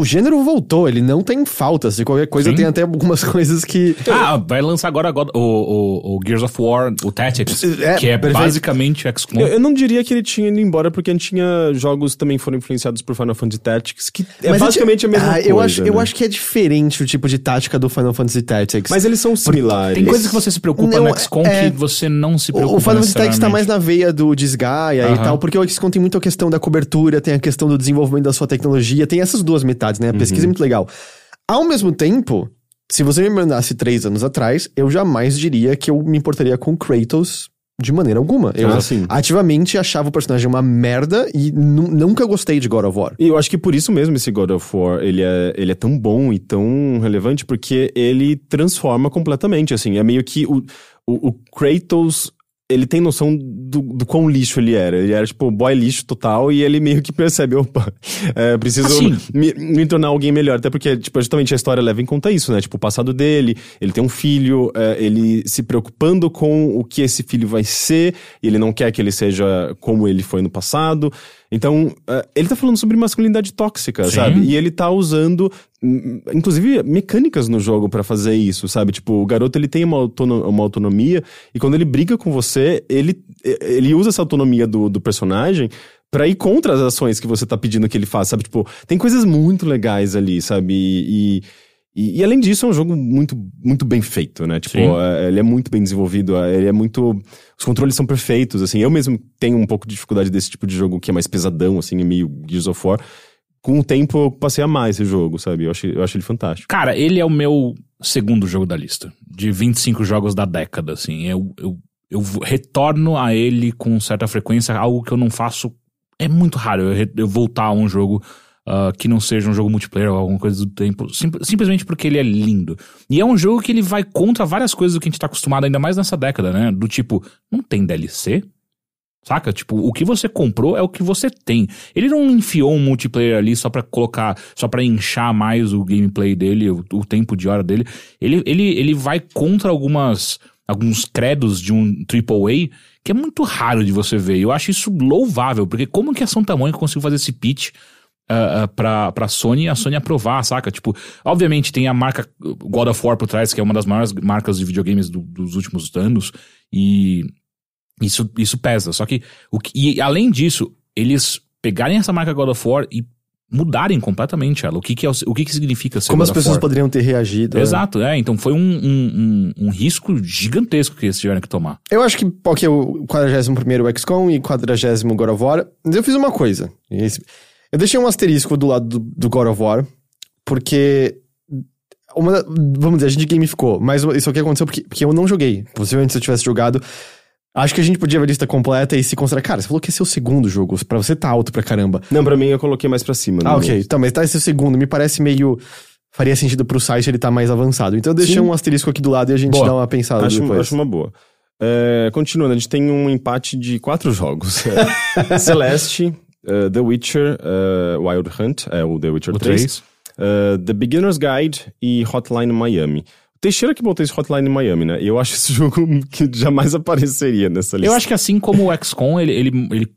o gênero voltou, ele não tem faltas. De qualquer coisa, Sim. tem até algumas coisas que. Ah, vai lançar agora God- o, o, o Gears of War, o Tactics, É, que é perfeito. basicamente XCOM. Eu, eu não diria que ele tinha ido embora, porque tinha jogos que também foram influenciados por Final Fantasy Tactics, que é Mas basicamente a mesma ah, coisa. Eu acho, eu né? acho que é diferente o tipo de tática do Final Fantasy Tactics. Mas eles são similares. Tem coisas que você se preocupa Não, no XCOM é- que você não se preocupa o Final Fantasy Tactics tá mais na veia do desgaia e Aham. tal, porque o XCOM tem muita questão da cobertura, tem a questão do desenvolvimento da sua tecnologia, tem essas duas metades, né? A pesquisa é Uhum. muito legal. Ao mesmo tempo, se você me mandasse três anos atrás, eu jamais diria que eu me importaria com Kratos de maneira alguma. Eu Ah, ativamente achava o personagem uma merda e nu- nunca gostei de God of War. E eu acho que por isso mesmo esse God of War, ele é, ele é tão bom e tão relevante, porque ele transforma completamente, assim, é meio que o, o, o Kratos, ele tem noção do, do quão lixo ele era, ele era tipo boy lixo total e ele meio que percebe, opa, é, preciso Assim. me, me tornar alguém melhor, até porque, tipo, justamente a história leva em conta isso, né, tipo, o passado dele, ele tem um filho, é, ele se preocupando com o que esse filho vai ser, e ele não quer que ele seja como ele foi no passado, então, é, ele tá falando sobre masculinidade tóxica, Sim. sabe? E ele tá usando, hum, inclusive, mecânicas no jogo pra fazer isso, sabe? Tipo, o garoto ele tem uma, autono- uma autonomia e quando ele briga com você, ele, ele usa essa autonomia do, do personagem pra ir contra as ações que você tá pedindo que ele faça, sabe? Tipo, tem coisas muito legais ali, sabe? E, e, e além disso, é um jogo muito, muito bem feito, né? Tipo, é, ele é muito bem desenvolvido, é, ele é muito. Os controles são perfeitos, assim. Eu mesmo tenho um pouco de dificuldade desse tipo de jogo que é mais pesadão, assim, é meio Gears of War. Com o tempo eu passei a amar esse jogo, sabe? Eu acho, eu acho ele fantástico. Cara, ele é o meu segundo jogo da lista. De 25 jogos da década, assim. Eu, eu, eu retorno a ele com certa frequência, algo que eu não faço. É muito raro eu, eu voltar a um jogo ah, que não seja um jogo multiplayer ou alguma coisa do tempo. sim- simplesmente porque ele é lindo. E é um jogo que ele vai contra várias coisas do que a gente tá acostumado, ainda mais nessa década, né? Do tipo, não tem DLC? Saca? Tipo, o que você comprou é o que você tem. Ele não enfiou um multiplayer ali só pra colocar, só pra inchar mais o gameplay dele, o, o tempo de hora dele. Ele, ele, ele vai contra algumas alguns credos de um AAA que é muito raro de você ver. Eu acho isso louvável, porque como que a Santa Mônica conseguiu fazer esse pitch uh, uh, pra, pra Sony e a Sony aprovar, saca? Tipo, obviamente tem a marca God of War por trás, que é uma das maiores marcas de videogames do- dos últimos anos, e isso, isso pesa. Só que, o que. E além disso, eles pegarem essa marca God of War e mudarem completamente ela. O que, que, é, o, que, que significa ser Como as pessoas poderiam ter reagido. né? Exato, é. Então foi um, um, um, um risco gigantesco que eles tiveram que tomar. Eu acho que, ok, o 41º XCOM e 40 God of War, mas eu fiz uma coisa. Eu deixei um asterisco do lado do, do God of War, porque... Uma, vamos dizer, a gente gamificou, mas isso aqui aconteceu porque, porque eu não joguei. Possivelmente se eu tivesse jogado... Acho que a gente podia ver a lista completa e se considerar... Cara, você falou que esse é o segundo jogo, pra você tá alto pra caramba. Não, pra mim eu coloquei mais pra cima. Ah, ok. Então, mas tá esse segundo, me parece meio... Faria sentido pro site ele tá mais avançado. Então eu deixei Sim. um asterisco aqui do lado e a gente Boa. dá uma pensada Acho, depois. acho uma boa. É, continuando, a gente tem um empate de quatro jogos. É, Celeste, eh, The Witcher, eh, Wild Hunt, é o The Witcher O 3, 3. eh, The Beginner's Guide e Hotline Miami. Teixeira que botou esse Hotline Miami, né? Eu acho esse jogo que jamais apareceria nessa lista. Eu acho que assim como o XCOM, ele, ele, ele-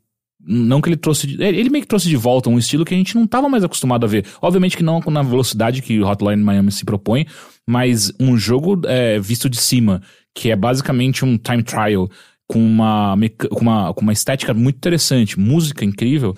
não que ele trouxe. Ele meio que trouxe de volta um estilo que a gente não estava mais acostumado a ver. Obviamente que não na velocidade que o Hotline Miami se propõe, mas um jogo é, visto de cima, que é basicamente um time trial com uma, com uma, com uma estética muito interessante, música incrível.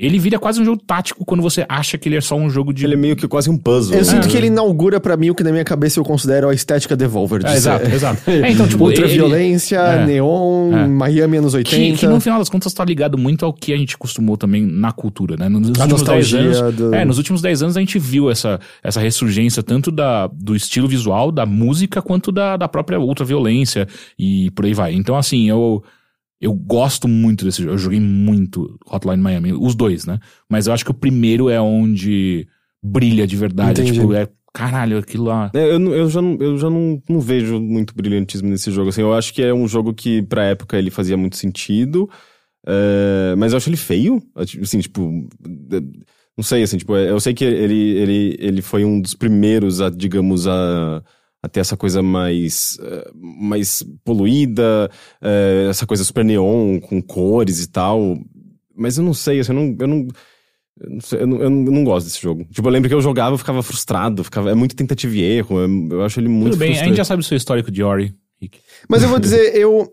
Ele vira quase um jogo tático quando você acha que ele é só um jogo de. Ele é meio que quase um puzzle. Eu né? sinto que ele inaugura pra mim o que na minha cabeça eu considero a estética Devolver. de É, ser- exato, exato. É, então, tipo, Ultra ele- violência, é. neon, É. Miami anos Que, 80. que no final das contas tá ligado muito ao que a gente costumou também na cultura, né? Nos A últimos 10 nostalgia anos. do- É, nos últimos 10 anos a gente viu essa, essa ressurgência tanto da, do estilo visual, da música, quanto da, da própria ultraviolência e por aí vai. Então, assim, eu. Eu gosto muito desse jogo. Eu joguei muito Hotline Miami. Os dois, né? Mas eu acho que o primeiro é onde brilha de verdade. Entendi. Tipo, é. Caralho, aquilo lá. É, eu, eu já, não, eu já não, não vejo muito brilhantismo nesse jogo. Assim, eu acho que é um jogo que, pra época, ele fazia muito sentido. é, mas eu acho ele feio. Assim, tipo. Não sei, assim, tipo, eu sei que ele, ele, ele foi um dos primeiros a, digamos, a, a ter essa coisa mais, eh, mais poluída, eh, essa coisa super neon, com cores e tal. Mas eu não sei, assim, eu não. Eu não eu não, eu, não, gosto desse jogo. Tipo, eu lembro que eu jogava, eu ficava frustrado, ficava, é muito tentativa e erro, eu, eu acho ele muito Tudo bem, a frustrante. gente já sabe o seu histórico de Ori, Rick. Mas eu vou dizer, eu.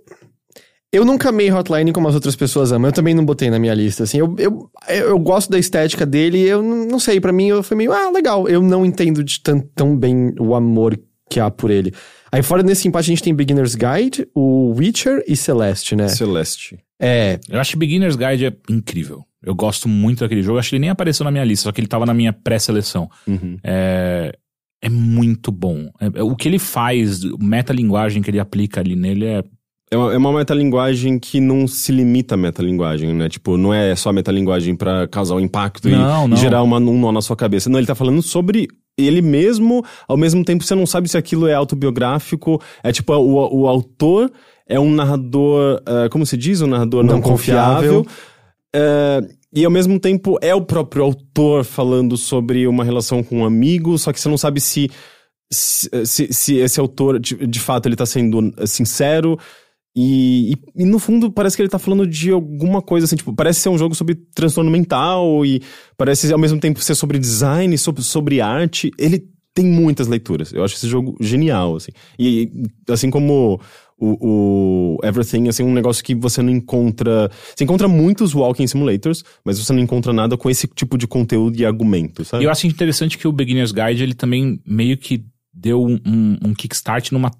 Eu nunca amei Hotline como as outras pessoas amam. Eu também não botei na minha lista. Assim, eu, eu, eu gosto da estética dele. Eu não não sei, pra mim eu foi meio, ah, legal. Eu não entendo de tão, tão bem o amor que há por ele. Aí fora desse empate a gente tem Beginner's Guide, o Witcher e Celeste, né? Celeste. É, Eu acho que Beginner's Guide é incrível. Eu gosto muito daquele jogo. Acho que ele nem apareceu na minha lista, só que ele tava na minha pré-seleção. Uhum. É, é muito bom. É- é- o que ele faz, o metalinguagem que ele aplica ali nele é. É uma, é uma metalinguagem que não se limita à metalinguagem, né? Tipo, não é só metalinguagem pra causar um impacto e- Não, e, não. gerar uma, um nó na sua cabeça. Não, ele tá falando sobre ele mesmo, ao mesmo tempo você não sabe se aquilo é autobiográfico. É tipo, o, o autor é um narrador, ah, como se diz? Um narrador não, Não confiável. confiável. É, e ao mesmo tempo é o próprio autor falando sobre uma relação com um amigo, só que você não sabe se, se, se- se esse autor, de, de fato, ele tá sendo eh, sincero. E, e- e, no fundo parece que ele tá falando de alguma coisa assim, tipo, parece ser um jogo sobre transtorno mental e parece ao mesmo tempo ser sobre design, sobre, sobre arte. Ele tem muitas leituras. Eu acho esse jogo genial, assim. E assim como o, o Everything, assim, um negócio que você não encontra. Você encontra muitos walking simulators, mas você não encontra nada com esse tipo de conteúdo e argumento, sabe? Eu acho interessante que o Beginner's Guide ele também meio que deu um, um, um kickstart numa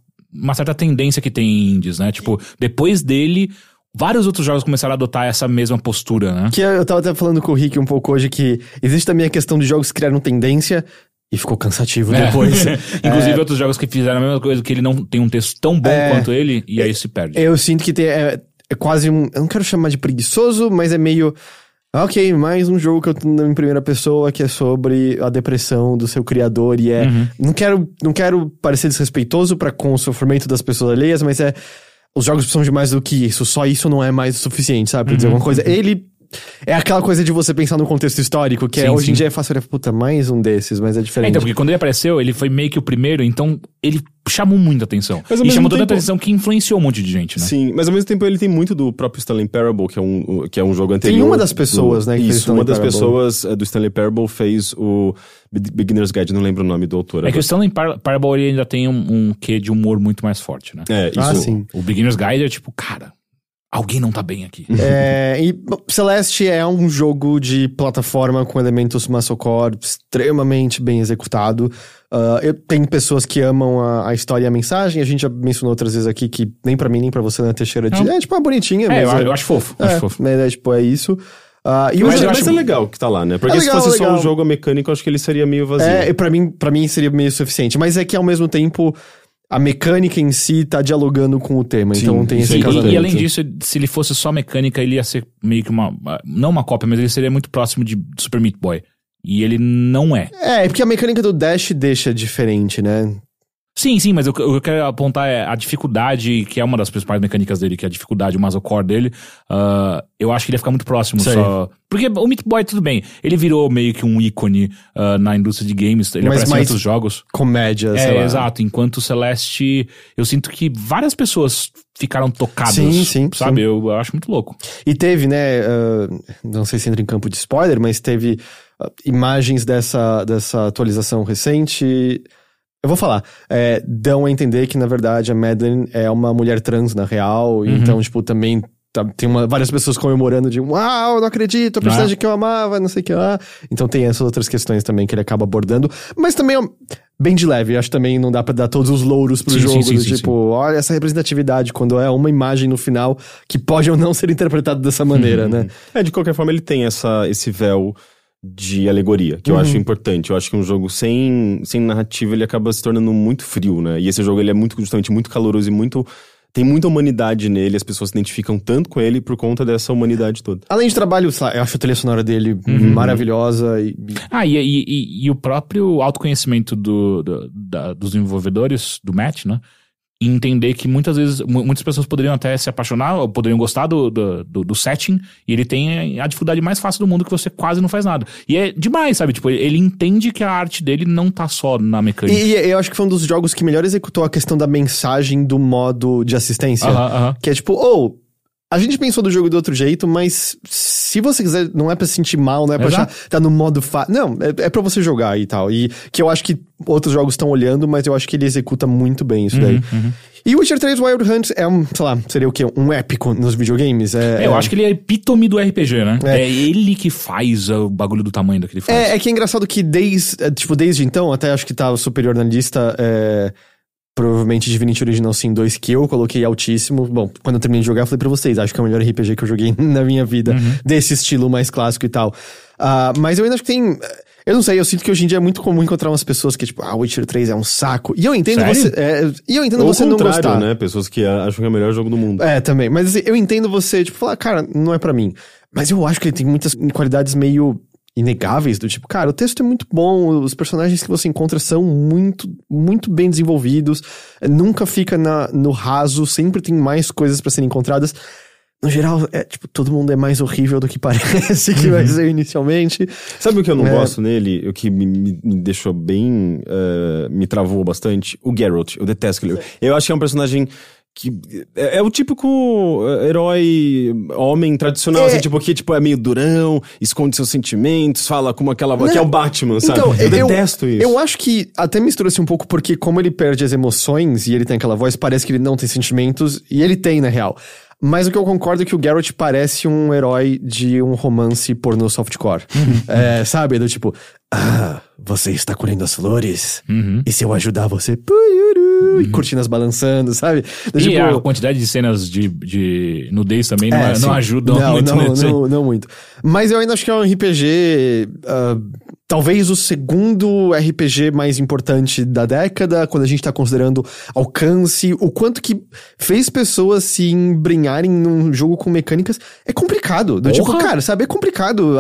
uma certa tendência que tem em indies, né? Tipo, depois dele, vários outros jogos começaram a adotar essa mesma postura, né? que eu tava até falando com o Rick um pouco hoje que existe também a questão de jogos que criaram tendência e ficou cansativo É. depois. Inclusive outros jogos que fizeram a mesma coisa, que ele não tem um texto tão bom É. quanto ele, e aí se perde. Eu sinto que tem, é, é quase um. Eu não quero chamar de preguiçoso, mas é meio. Ah, Ok, mais um jogo que eu tô em primeira pessoa que é sobre a depressão do seu criador e é. Uhum. Não, quero, não quero parecer desrespeitoso para com o sofrimento das pessoas alheias, mas é. Os jogos precisam de mais do que isso, só isso não é mais o suficiente, sabe? Pra Uhum. dizer alguma coisa. Ele. É aquela coisa de você pensar no contexto histórico, que é, Sim, hoje em sim. dia é fácil olhar, puta, mais um desses, mas é É, diferente. então, porque quando ele apareceu, ele foi meio que o primeiro, então ele chamou muita atenção. E chamou tanta tempo- atenção que influenciou um monte de gente, né? Sim, mas ao mesmo tempo ele tem muito do próprio Stanley Parable, que é um, que é um jogo anterior. uma das pessoas, do, né, que fez Isso, uma Stanley das Parable. pessoas eh, do Stanley Parable fez o Be- Beginner's Guide, não lembro o nome do autor. É que o agora. Stanley Par Parable ele ainda tem um, um quê de humor muito mais forte, né? É, isso. Ah, sim. O Beginner's Guide é tipo, cara, alguém não tá bem aqui. É, e Celeste é um jogo de plataforma com elementos musclecore extremamente bem executado. Ah, eu tenho pessoas que amam a, a história e a mensagem. A gente já mencionou outras vezes aqui que nem pra mim nem pra você na Teixeira de. É tipo uma bonitinha, É, mas eu, eu acho fofo. é, acho fofo. mas é, tipo, é isso. Ah, e o Mas, jogo- mas é legal que tá lá, né? Porque É legal, se fosse só um jogo mecânico, eu acho que ele seria meio vazio. É, e pra mim, pra mim seria meio suficiente. Mas é que ao mesmo tempo, a mecânica em si tá dialogando com o tema. Sim, então tem sim. esse E, casamento. e além disso, se ele fosse só mecânica, ele ia ser meio que uma. Não uma cópia, mas ele seria muito próximo de Super Meat Boy. E ele não é. É, é porque a mecânica do Dash deixa diferente, né? Sim, sim, mas o que eu quero apontar é a dificuldade, que é uma das principais mecânicas dele, que é a dificuldade, o muscle core dele. ah, eu acho que ele ia ficar muito próximo Sei. só. Porque o Meat Boy, tudo bem. Ele virou meio que um ícone ah, na indústria de games. Ele Mas aparece mais- em outros jogos. Comédia, sei É, lá. exato. Enquanto o Celeste, eu sinto que várias pessoas ficaram tocadas. Sim, sim, Sabe? sim. Eu, eu acho muito louco. E teve, né? ah, não sei se entra em campo de spoiler, mas teve imagens dessa, dessa atualização recente. Eu vou falar. é, dão a entender que, na verdade, a Madeline é uma mulher trans na real. Uhum. Então, tipo, também. tá- tem uma- várias pessoas comemorando de uau, não acredito, a personagem Ah. que eu amava, não sei o que lá. Então tem essas outras questões também que ele acaba abordando. Mas também é bem de leve. Acho que também não dá pra dar todos os louros pro Sim, jogo. sim, sim, tipo, olha essa representatividade, quando é uma imagem no final que pode ou não ser interpretada dessa maneira, Uhum. né? É, de qualquer forma, ele tem essa, esse véu de alegoria, que eu Uhum. acho importante. Eu acho que um jogo sem, sem narrativa, ele acaba se tornando muito frio, né? E esse jogo, ele é muito, justamente, muito caloroso e muito... Tem muita humanidade nele, as pessoas se identificam tanto com ele por conta dessa humanidade toda. Além de trabalho, eu acho a trilha sonora dele Uhum. maravilhosa e, e- Ah, e, e, e- e o próprio autoconhecimento do, do- da- dos desenvolvedores, do Matt, né? E entender que muitas vezes, mu- muitas pessoas poderiam até se apaixonar, ou poderiam gostar do, do, do- do setting, e ele tem a dificuldade mais fácil do mundo que você quase não faz nada. E é demais, sabe? Tipo, ele entende que a arte dele não tá só na mecânica. E, e eu acho que foi um dos jogos que melhor executou a questão da mensagem do modo de assistência. Aham, aham. Que é tipo, ou. A gente pensou do jogo de outro jeito, mas se você quiser, não é pra se sentir mal, não é pra Exato. achar, tá no modo fácil. Não, é, é pra você jogar e tal. E que eu acho que outros jogos estão olhando, mas eu acho que ele executa muito bem isso daí. Uhum, E o Witcher 3 Wild Hunt é um, sei lá, seria o quê? Um épico nos videogames? É, É, eu é- acho que ele é epítome do RPG, né? É. É, ele que faz o bagulho do tamanho daquele faz. É, é que é engraçado que desde, é, tipo, desde então, até acho que tá superior na lista, é, provavelmente Divinity Original Sin 2, que eu coloquei altíssimo. Bom, quando eu terminei de jogar, eu falei pra vocês, acho que é o melhor RPG que eu joguei na minha vida, desse estilo mais clássico e tal. Ah, mas eu ainda acho que tem... Eu não sei, eu sinto que hoje em dia é muito comum encontrar umas pessoas que, tipo, ah, Witcher 3 é um saco. E eu entendo Sério? você... é, e eu entendo Ou você não gostar. né? Pessoas que acham que é o melhor jogo do mundo. É, também. Mas assim, eu entendo você, tipo, falar, cara, não é pra mim. Mas eu acho que ele tem muitas qualidades meio inegáveis, do tipo, cara, o texto é muito bom, os personagens que você encontra são muito, muito bem desenvolvidos, nunca fica na, no raso, sempre tem mais coisas pra serem encontradas. No geral, é tipo, todo mundo é mais horrível do que parece que vai ser inicialmente. Sabe o que eu não É. gosto nele? O que me, me- me deixou bem. eh, me travou bastante? O Geralt. Eu detesto ele. Eu acho que é um personagem. Que é, é o típico eh, herói homem tradicional, É. assim, tipo, que tipo, é meio durão, esconde seus sentimentos, fala como aquela voz, que é o Batman, sabe? Então, eu, detesto isso. Eu acho que até mistura-se um pouco porque, como ele perde as emoções e ele tem aquela voz, parece que ele não tem sentimentos, e ele tem, na real. Mas o que eu concordo é que o Geralt parece um herói de um romance pornô softcore. Uhum. É, sabe? Do tipo, ah, você está colhendo as flores, Uhum. e se eu ajudar você, puyuru, e cortinas balançando, sabe? Do E tipo, a quantidade de cenas de, de nudez também não, é, é- sim. não ajudam não, muito não, nesse. não, não muito. Mas eu ainda acho que é um RPG. ah, talvez o segundo RPG mais importante da década, quando a gente tá considerando alcance, o quanto que fez pessoas se embrenharem num jogo com mecânicas. É complicado. Do tipo, cara, sabe? É complicado.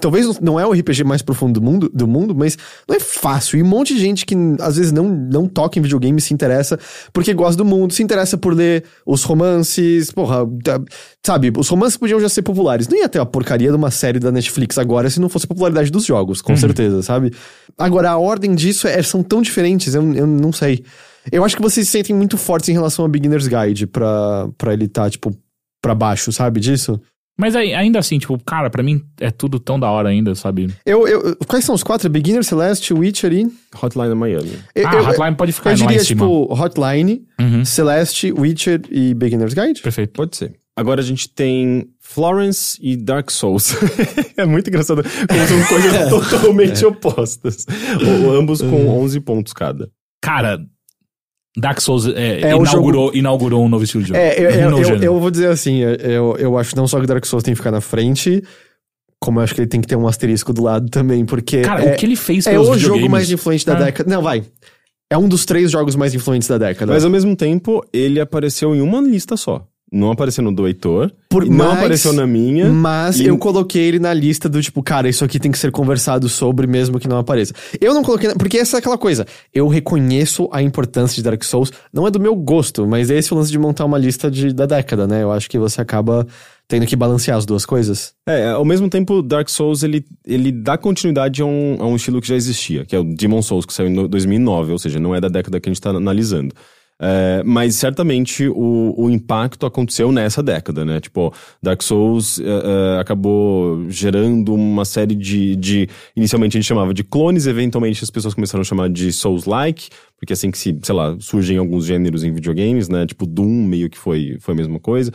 Talvez não é o RPG mais profundo do mundo, do mundo, mas não é fácil. E um monte de gente que às vezes não, não toca em videogame se interessa porque gosta do mundo, se interessa por ler os romances, porra, tá- sabe? Os romances podiam já ser populares. Não ia ter a porcaria de uma série da Netflix agora se não fosse a popularidade dos jogos, com certeza, sabe? Agora, a ordem disso é, são tão diferentes, eu, eu não sei. Eu acho que vocês se sentem muito fortes em relação a Beginner's Guide pra, pra ele tá, tipo, pra baixo, sabe disso? Mas aí, ainda assim, tipo, cara, pra mim é tudo tão da hora ainda, sabe? Eu, eu, quais são os quatro? Beginner, Celeste, Witcher e... Hotline Miami. Eu, ah, eu- Hotline pode ficar Eu lá diria, em cima. tipo, Hotline, Uhum. Celeste, Witcher e Beginner's Guide. Perfeito. Pode ser. Agora a gente tem Florence e Dark Souls. é muito engraçado como são coisas totalmente opostas. O- ambos com 11 pontos cada. Cara, Dark Souls é, É inaugurou, inaugurou um novo estilo de jogo. É, eu, Um eu, eu, eu vou dizer assim, eu, eu acho não só que Dark Souls tem que ficar na frente, como eu acho que ele tem que ter um asterisco do lado também, porque Cara, é, o que ele fez é pelos o jogo mais influente da Ah. década. Não, vai. É um dos três jogos mais influentes da década. Mas ao mesmo tempo, ele apareceu em uma lista só. Não apareceu no do Heitor, Por e não mais- apareceu na minha. Mas e- eu coloquei ele na lista do tipo, cara, isso aqui tem que ser conversado sobre mesmo que não apareça. Eu não coloquei, porque essa é aquela coisa. Eu reconheço a importância de Dark Souls, não é do meu gosto, mas esse é o lance de montar uma lista de, da década, né? Eu acho que você acaba tendo que balancear as duas coisas. É, ao mesmo tempo, Dark Souls, ele, ele dá continuidade a um, a um estilo que já existia, que é o Demon Souls, que saiu em no- 2009, ou seja, não é da década que a gente tá analisando. É, mas certamente o, o impacto aconteceu nessa década, né? Tipo, Dark Souls é, é, acabou gerando uma série de, de. Inicialmente a gente chamava de clones, eventualmente as pessoas começaram a chamar de Souls-like, porque assim que se, sei lá, surgem alguns gêneros em videogames, né? Tipo, Doom meio que foi, foi a mesma coisa.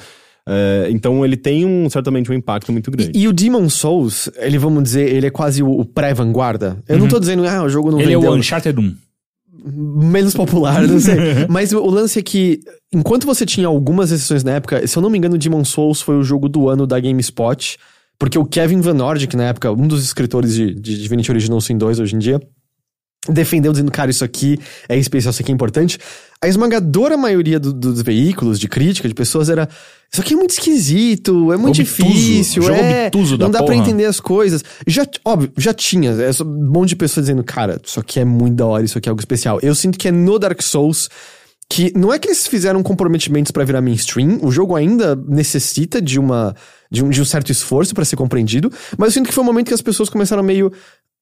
É, então ele tem um, certamente um impacto muito grande. E o Demon Souls, ele, vamos dizer, ele é quase o, o pré-vanguarda. Eu não tô dizendo, ah, o jogo não Ele é vendeu. o Uncharted 1. Menos popular, não sei. Mas o, lance é que, enquanto você tinha algumas exceções na época, se eu não me engano, Demon Souls foi o jogo do ano da GameSpot, porque o Kevin Van Nordic, na época, um dos escritores de, de Divinity Original Sin 2 hoje em dia, defendeu dizendo, cara, isso aqui é especial, isso aqui é importante. A esmagadora maioria do- dos veículos de crítica, de pessoas, era isso aqui é muito esquisito, é muito Obtuso, difícil, é, obtuso da não dá pra porra." entender as coisas. Já, óbvio, já tinha, é um monte de pessoas dizendo, cara, isso aqui é muito da hora, isso aqui é algo especial. Eu sinto que é no Dark Souls que não é que eles fizeram comprometimentos pra virar mainstream, o jogo ainda necessita de uma de um, de um certo esforço pra ser compreendido, mas eu sinto que foi um momento que as pessoas começaram meio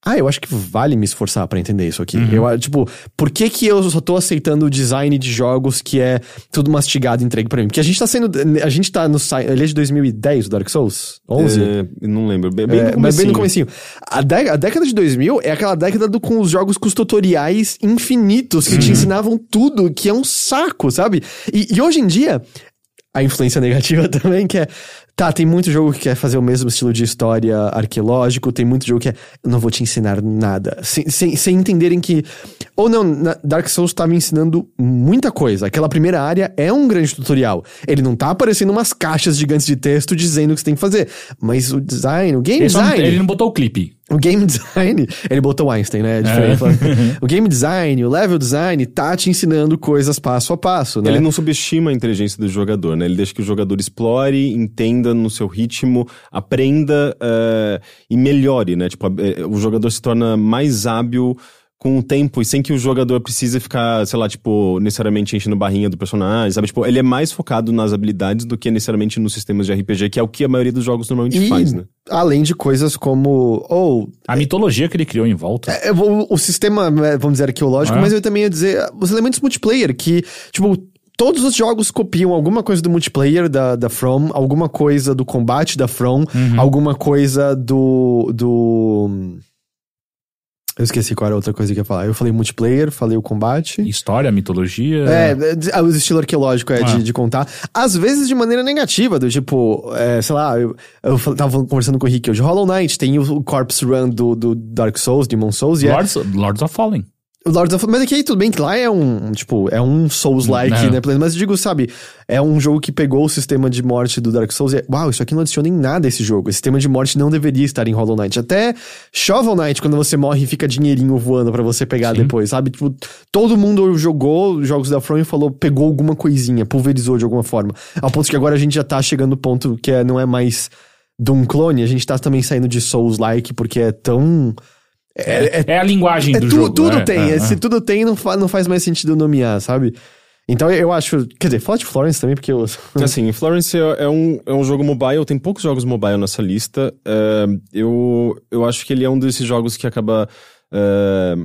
ah, eu acho que vale me esforçar pra entender isso aqui. Eu, ah, tipo, por que que eu só tô aceitando o design de jogos que é tudo mastigado e entregue pra mim? Porque a gente tá sendo, a gente tá no site, ele é de 2010, o Dark Souls? 11? É, não lembro. Bem, bem É, no mas bem no comecinho. A, dé- a década de 2000 é aquela década do, com os jogos com os tutoriais infinitos que te ensinavam tudo, que é um saco, sabe? E, e hoje em dia, a influência negativa também, que é. Tá, tem muito jogo que quer fazer o mesmo estilo de história arqueológico, tem muito jogo que é. Eu não vou te ensinar nada. Sem, sem, sem entenderem que. Ou não, Dark Souls tá me ensinando muita coisa. Aquela primeira área é um grande tutorial. Ele não tá aparecendo umas caixas gigantes de texto dizendo o que você tem que fazer. Mas o design, o game Ele, só não- design. ele não botou o clipe. O game design, ele botou Einstein, né? É diferente. o game design, o level design tá te ensinando coisas passo a passo, né? Ele não subestima a inteligência do jogador, né? Ele deixa que o jogador explore, entenda no seu ritmo, aprenda eh, e melhore, né? Tipo, eh, o jogador se torna mais hábil com o tempo e sem que o jogador precise ficar, sei lá, tipo, necessariamente enchendo barrinha do personagem, sabe? Tipo, ele é mais focado nas habilidades do que necessariamente nos sistemas de RPG, que é o que a maioria dos jogos normalmente E, faz, né? além de coisas como. Ou. A mitologia que ele criou em volta. é, o, o sistema, é, vamos dizer, arqueológico, É. mas eu também ia dizer os elementos multiplayer, que, tipo. Todos os jogos copiam alguma coisa do multiplayer da, da From, alguma coisa do combate da From, Uhum. alguma coisa do. do. Eu esqueci qual era a outra coisa que eu ia falar. Eu falei multiplayer, falei o combate. História, mitologia. É, é, o estilo arqueológico é Ah. de, de contar. Às vezes de maneira negativa, do tipo, é, sei lá, eu, eu tava conversando com o Rick hoje. Hollow Knight tem o, Corpse Run do, do Dark Souls, Demon Souls, e é, Lords, Lords of Fallen. Lords of Mas aqui aí tudo bem que lá é um, tipo, é um Souls-like, É. né? Mas eu digo, sabe, é um jogo que pegou o sistema de morte do Dark Souls e é, uau, isso aqui não adiciona em nada esse jogo. Esse sistema de morte não deveria estar em Hollow Knight. Até Shovel Knight, quando você morre, fica dinheirinho voando pra você pegar Sim. depois, sabe? Tipo, todo mundo jogou os jogos da From e falou, pegou alguma coisinha, pulverizou de alguma forma. Ao ponto que agora a gente já tá chegando no ponto que é, não é mais de um clone, a gente tá também saindo de Souls-like porque é tão... É, é É a linguagem é do tu- jogo. tudo é, tem. Se tudo tem, não, fa- não faz mais sentido nomear, sabe? Então eu acho. Quer dizer, fala de Florence também, porque eu. Assim, Florence é é um, é um jogo mobile, tem poucos jogos mobile nessa lista. É, eu, eu acho que ele é um desses jogos que acaba é,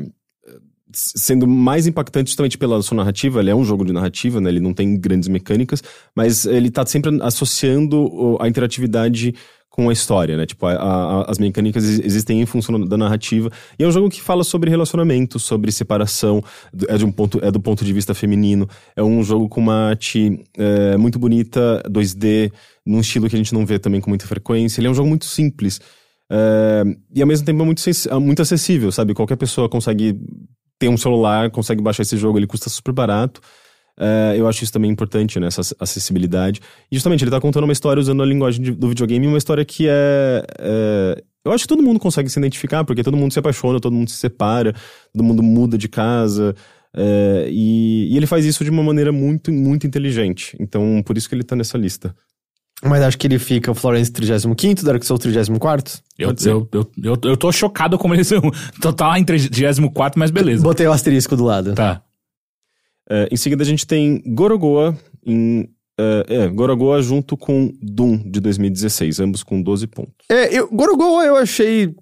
sendo mais impactante justamente pela sua narrativa. Ele é um jogo de narrativa, né? Ele não tem grandes mecânicas, mas ele tá sempre associando a interatividade com a história, né? Tipo, a- a- as mecânicas ex- existem em função da narrativa. E é um jogo que fala sobre relacionamento, sobre separação, é, de um ponto, é do ponto de vista feminino. É um jogo com uma arte é, muito bonita, 2D, num estilo que a gente não vê também com muita frequência. Ele é um jogo muito simples. é, e ao mesmo tempo é muito, é muito acessível, sabe? Qualquer pessoa consegue ter um celular, consegue baixar esse jogo, ele custa super barato. É, eu acho isso também importante, né? Essa acessibilidade. E justamente, ele tá contando uma história usando a linguagem de- do videogame, uma história que é, é, Eu acho que todo mundo consegue se identificar, porque todo mundo se apaixona, todo mundo se separa, todo mundo muda de casa. é, e, e ele faz isso de uma maneira muito, muito inteligente. Então, por isso que ele tá nessa lista. Mas acho que ele fica o Florence 35º, Dark Souls 34 Eu, eu, eu, eu, eu tô chocado como eles são. Total em 34, mas beleza. Botei o asterisco do lado. Tá. É, em seguida, a gente tem Gorogoa em. É, é, Gorogoa junto com Doom de 2016, ambos com 12 pontos. É, eu, Gorogoa eu achei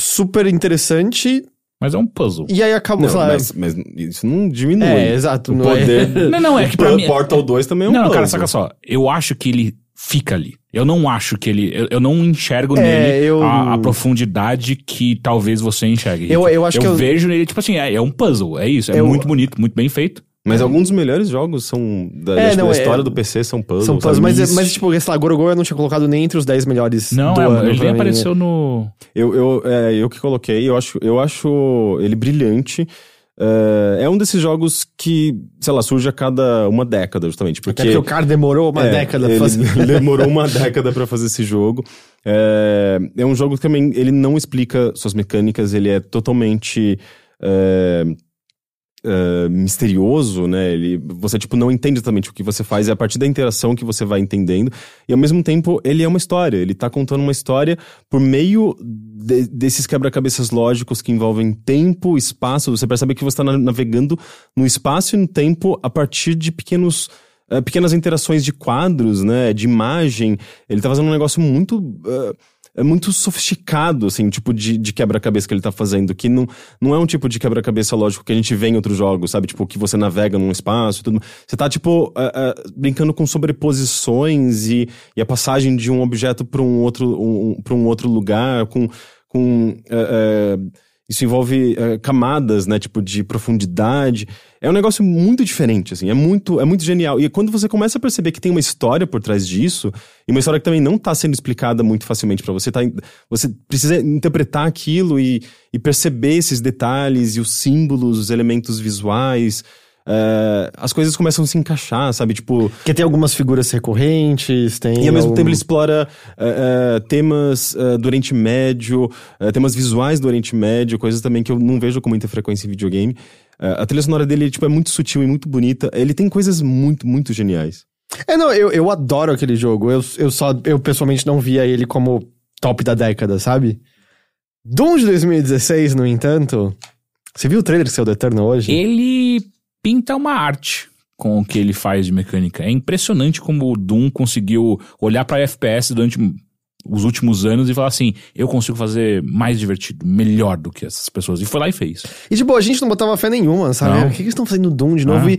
super interessante, Mas é um puzzle. e aí acabou, Não, lá, mas, mas isso não diminui. É, exato, O não é- poder. Não, não, é que pra mim- Portal 2 também é um não, não, cara, puzzle. saca só. Eu acho que ele fica ali. Eu não acho que ele. Eu, eu não enxergo É, nele eu- a, a profundidade que talvez você enxergue. Eu- eu acho eu que eu- vejo nele, tipo assim, é, é um puzzle, é isso. É Eu- muito bonito, muito bem feito. Mas alguns dos melhores jogos são da, É, acho não, da é- história do PC são puzzles. são puzzles, mas, Myst. mas tipo, sei lá, Gorogoa eu não tinha colocado nem entre os 10 melhores Não, do é, ano ele nem mim. apareceu no. Eu, eu, é, eu que coloquei, eu acho, eu acho ele brilhante. É, é um desses jogos que, sei lá, surge a cada uma década, justamente. Porque, Até porque o cara demorou uma É, década pra ele fazer. demorou uma década pra fazer esse jogo. É, é um jogo que também ele não explica suas mecânicas, ele é totalmente é, é, misterioso, né? Ele, você tipo não entende exatamente o que você faz, é a partir da interação que você vai entendendo. E ao mesmo tempo ele é uma história. Ele tá contando uma história por meio de- desses quebra-cabeças lógicos que envolvem tempo, espaço. Você percebe que você está navegando no espaço e no tempo a partir de pequenos eh, pequenas interações de quadros, né, de imagem. Ele tá fazendo um negócio muito eh, é muito sofisticado, assim, tipo de, de quebra-cabeça que ele tá fazendo, que não, não é um tipo de quebra-cabeça lógico que a gente vê em outros jogos, sabe? Tipo, que você navega num espaço e tudo. Você tá, tipo, eh, eh, brincando com sobreposições e, e a passagem de um objeto para um outro, um, um outro lugar, com. com eh, isso envolve eh, camadas, né? Tipo, de profundidade. É um negócio muito diferente, assim. É muito, é muito genial. E quando você começa a perceber que tem uma história por trás disso, e uma história que também não tá sendo explicada muito facilmente pra você, tá, você precisa interpretar aquilo e, e perceber esses detalhes e os símbolos, os elementos visuais. Eh, as coisas começam a se encaixar, sabe? Tipo, Porque tem algumas figuras recorrentes, tem. e ao mesmo algum- tempo ele explora eh, temas do Oriente Médio, temas visuais do Oriente Médio, coisas também que eu não vejo com muita frequência em videogame. A trilha sonora dele tipo, é muito sutil e muito bonita. Ele tem coisas muito, muito geniais. É, não, eu, eu adoro aquele jogo. Eu, eu só, eu pessoalmente não via ele como top da década, sabe? Doom de 2016, no entanto. Você viu o trailer que saiu do Eternal hoje? Ele pinta uma arte com o que ele faz de mecânica. É impressionante como o Doom conseguiu olhar pra FPS durante os últimos anos e falar assim: eu consigo fazer mais divertido, melhor do que essas pessoas. E foi lá e fez. E tipo, a gente não botava fé nenhuma, sabe? Não. O que, que eles estão fazendo no Doom de novo? Ah. E.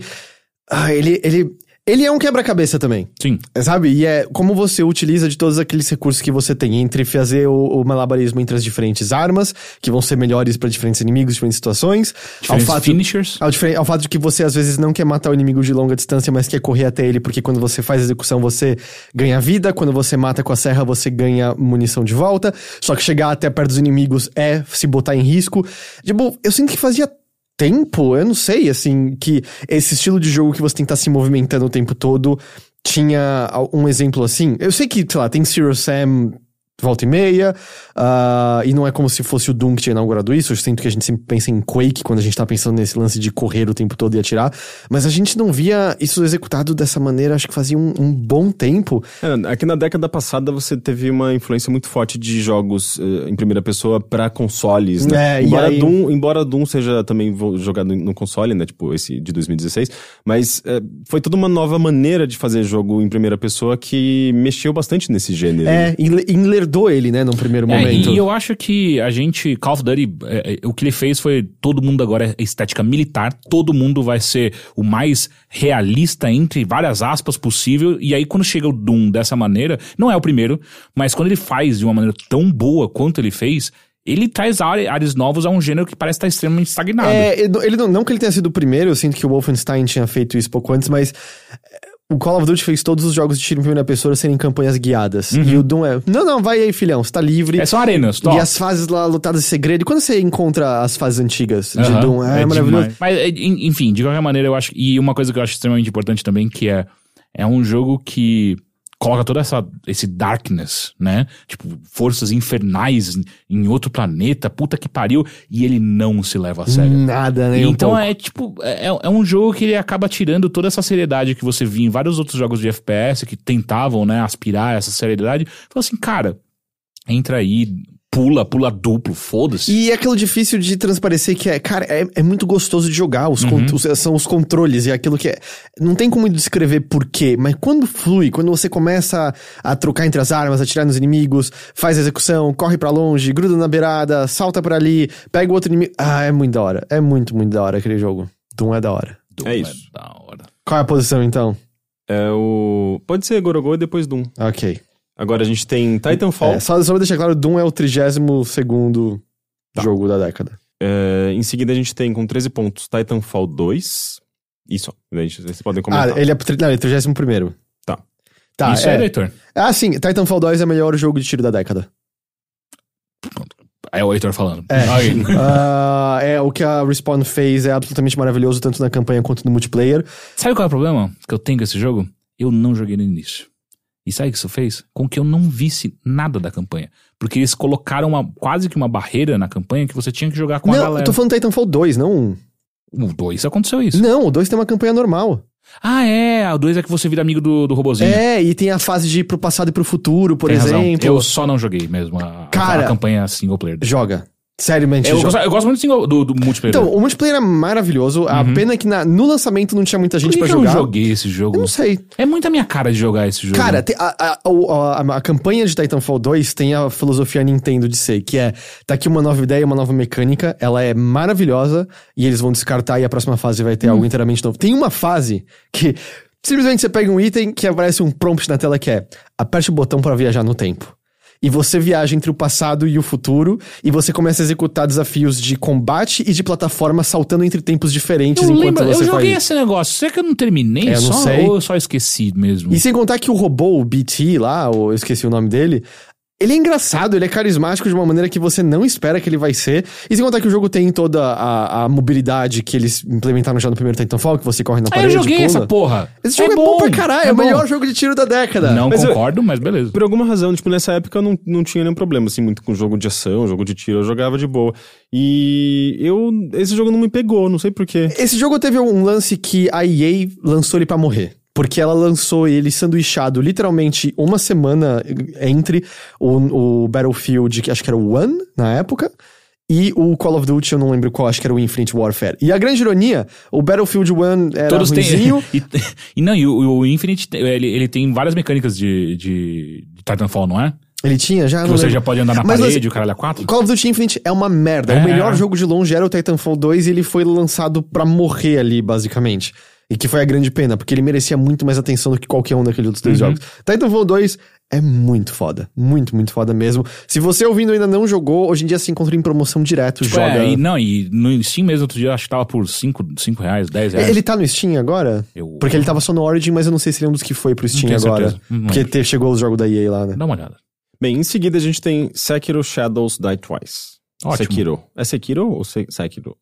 Ah, ele, ele. Ele é um quebra-cabeça também. Sim. Sabe? E é como você utiliza de todos aqueles recursos que você tem entre fazer o, o malabarismo entre as diferentes armas, que vão ser melhores pra diferentes inimigos, diferentes situações. Diferentes ao fato, finishers. ao, ao fato de que você às vezes não quer matar o inimigo de longa distância, mas quer correr até ele, porque quando você faz a execução você ganha vida, quando você mata com a serra você ganha munição de volta. Só que chegar até perto dos inimigos é se botar em risco. Tipo, eu sinto que fazia tempo, eu não sei, assim, que esse estilo de jogo que você tem que estar se movimentando o tempo todo tinha um exemplo assim. Eu sei que, sei lá, tem Zero Sam volta e meia, ah, e não é como se fosse o Doom que tinha inaugurado isso. Eu sinto que a gente sempre pensa em Quake quando a gente tá pensando nesse lance de correr o tempo todo e atirar, mas a gente não via isso executado dessa maneira, acho que fazia um, um bom tempo. É, aqui na década passada você teve uma influência muito forte de jogos eh, em primeira pessoa pra consoles, né? É, embora, aí- Doom, embora Doom seja também jogado no console, né? Tipo esse de 2016, mas eh, foi toda uma nova maneira de fazer jogo em primeira pessoa que mexeu bastante nesse gênero. É, em, em ler herdou ele, né, num primeiro É, momento. e eu acho que a gente, Call of Duty, é, é, o que ele fez foi todo mundo agora é estética militar, todo mundo vai ser o mais realista entre várias aspas possível. E aí quando chega o Doom dessa maneira, não é o primeiro, mas quando ele faz de uma maneira tão boa quanto ele fez, ele traz áre- áreas novos a um gênero que parece estar extremamente estagnado. É, ele não- não, que ele tenha sido o primeiro, eu sinto que o Wolfenstein tinha feito isso pouco antes, mas o Call of Duty fez todos os jogos de tiro em primeira pessoa serem campanhas guiadas. E o Doom é, não, não, vai aí, filhão, você tá livre. É só arenas, top. E as fases lá lutadas em segredo. E quando você encontra as fases antigas de Aham, Doom, é, maravilhoso. demais. Mas, é, en- enfim, de qualquer maneira, eu acho. E uma coisa que eu acho extremamente importante também, que é. É um jogo que coloca toda essa esse darkness, né? Tipo, forças infernais em outro planeta, puta que pariu, e ele não se leva a sério. Nada, um então pouco. é tipo, é, é um jogo que ele acaba tirando toda essa seriedade que você via em vários outros jogos de FPS que tentavam, né, aspirar essa seriedade. Falou assim, cara, entra aí, pula, pula duplo, foda-se. E é aquilo difícil de transparecer que é, cara, é, é muito gostoso de jogar. Os Uhum. con- os- são os controles e é aquilo que é. Não tem como descrever porquê, mas quando flui, quando você começa a, a trocar entre as armas, atirar nos inimigos, faz a execução, corre pra longe, gruda na beirada, salta por ali, pega o outro inimigo. Ah, é muito da hora. É muito, muito da hora aquele jogo. Doom é da hora. Doom É isso. da hora. Qual é a posição então? É o. Pode ser Gorogô e depois Doom. Ok. Agora a gente tem Titanfall. É, só, só pra deixar claro, Doom é o 32 segundo Tá. jogo da década. É, em seguida a gente tem com 13 pontos Titanfall 2. Isso, gente, vocês podem comentar. Ah, ele é, não, ele é 31 Tá. Tá, Isso é. é, Heitor. Ah, sim, Titanfall 2 é o melhor jogo de tiro da década. É o Heitor falando. É. Ah, é, o que a Respawn fez é absolutamente maravilhoso, tanto na campanha quanto no multiplayer. Sabe qual é o problema que eu tenho com esse jogo? Eu não joguei no início. E sabe o que isso fez? Com que eu não visse nada da campanha. Porque eles colocaram uma, quase que uma barreira na campanha que você tinha que jogar com a não, galera. eu tô falando Titanfall 2, não um. O 2 aconteceu isso. Não, o 2 tem uma campanha normal. Ah, é. O 2 é que você vira amigo do, do robozinho. É, e tem a fase de ir pro passado e pro futuro, por Tem razão. exemplo. Eu só não joguei mesmo a, a- Cara, a campanha single player. Joga. Seriamente, Eu, gosto, eu gosto muito do, do, do multiplayer. Então, o multiplayer é maravilhoso. A pena é que na- no lançamento não tinha muita gente eu jogar. não joguei esse jogo? Eu não sei. É muito a minha cara de jogar esse jogo. Cara, a, a, a, a campanha de Titanfall 2 tem a filosofia Nintendo de ser, que é, tá aqui uma nova ideia, uma nova mecânica, ela é maravilhosa, e eles vão descartar e a próxima fase vai ter Hum. algo inteiramente novo. Tem uma fase que simplesmente você pega um item que aparece um prompt na tela que é, aperte o botão para viajar no tempo. E você viaja entre o passado e o futuro, e você começa a executar desafios de combate e de plataforma saltando entre tempos diferentes eu enquanto lembro, você eu joguei faz. esse negócio. Será que eu não terminei É, eu não só? sei. Ou eu só esqueci mesmo? E sem contar que o robô, o BT lá, ou eu esqueci o nome dele, ele é engraçado, ele é carismático de uma maneira que você não espera que ele vai ser. E sem contar que o jogo tem toda a, a mobilidade que eles implementaram já no primeiro Titanfall, que você corre na Ah, parede. eu joguei pula. essa porra. Esse jogo é, bom, pra caralho, é, o bom. melhor jogo de tiro da década. Não Mas eu- concordo, mas beleza. Por alguma razão, tipo, nessa época eu não, não tinha nenhum problema, assim, muito com jogo de ação, jogo de tiro, eu jogava de boa. E eu. Esse jogo não me pegou, não sei porquê. Esse jogo teve um lance que a EA lançou ele pra morrer. Porque ela lançou ele sanduichado literalmente uma semana entre o, o Battlefield, que acho que era o One na época, e o Call of Duty, eu não lembro qual, acho que era o Infinite Warfare. E a grande ironia, o Battlefield One era Todos ruinzinho, e, e não, e o, o Infinite, ele, ele tem várias mecânicas de, de, de Titanfall, não é? ele tinha já... Que você lembro. já pode andar na Mas, parede, mas, o caralho a quatro. Call of Duty Infinite é uma merda. É. O melhor jogo de longe era o Titanfall 2 e ele foi lançado pra morrer ali, basicamente. E que foi a grande pena, porque ele merecia muito mais atenção do que qualquer um daqueles outros dois Uhum. jogos. Titanfall 2 é muito foda. Muito, muito foda mesmo. Se você ouvindo ainda não jogou, hoje em dia se encontra em promoção direto. Tipo, joga. é, e, não, e no Steam mesmo, outro dia, acho que tava por 5 reais, 10 reais. Ele tá no Steam agora? Eu- Porque ele tava só no Origin, mas eu não sei se ele é um dos que foi pro Steam agora. Porque te- chegou os jogos da EA lá, né? Dá uma olhada. Bem, em seguida a gente tem Sekiro Shadows Die Twice. Ótimo. Sekiro. É Sekiro ou Se Sekiro?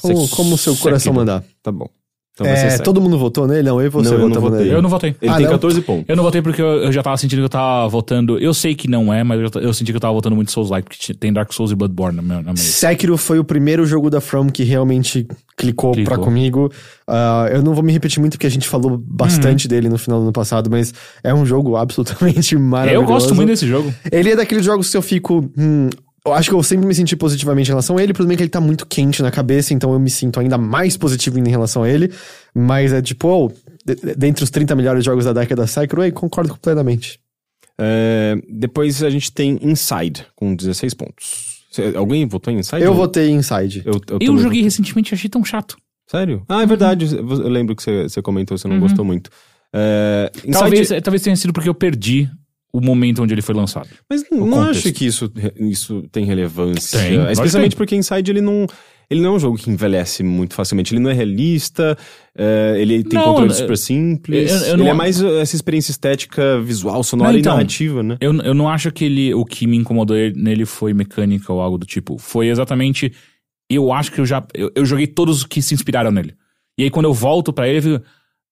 Como, Sek- como o seu coração Sekiro. mandar. Tá bom. Então vai ser É, todo mundo votou nele? Não, eu e você Não, eu não votei. Eu não votei. Ele Ah, tem não? 14 pontos. Eu não votei porque eu, eu já tava sentindo que eu tava votando. Eu sei que não é, mas eu, eu senti que eu tava votando muito Souls-like, porque tem Dark Souls e Bloodborne na minha, na minha lista. Sekiro foi o primeiro jogo da From que realmente clicou, Clicou. pra comigo. Ah, eu não vou me repetir muito porque a gente falou bastante dele no final do ano passado, mas é um jogo absolutamente maravilhoso. Eu gosto muito desse jogo. Ele é daqueles jogos que eu fico. hum, eu acho que eu sempre me senti positivamente em relação a ele. O problema é que ele tá muito quente na cabeça, então eu me sinto ainda mais positivo em relação a ele. Mas é tipo, oh, de- de- dentre os 30 melhores jogos da década eu concordo completamente. É, depois a gente tem Inside, com 16 pontos. Cê- alguém votou em Inside? Eu votei Inside. Eu, eu, Eu joguei recentemente e achei tão chato. Sério? Ah, é verdade. Eu lembro que você você comentou, você não gostou muito. É, Inside- Talvez, talvez tenha sido porque eu perdi o momento onde ele foi lançado. Mas não, não acho que isso, isso tem relevância. Tem, Especialmente tem. porque Inside ele não. Ele não é um jogo que envelhece muito facilmente. Ele não é realista, é, ele tem Não, controle eu- super simples. eu- eu ele não- é mais essa experiência estética, visual, sonora Não, e então, narrativa, né? Eu, eu não acho que ele, o que me incomodou ele- nele foi mecânica ou algo do tipo. Foi exatamente. Eu acho que eu já. Eu, eu joguei todos os que se inspiraram nele. E aí quando eu volto pra ele, eu fico.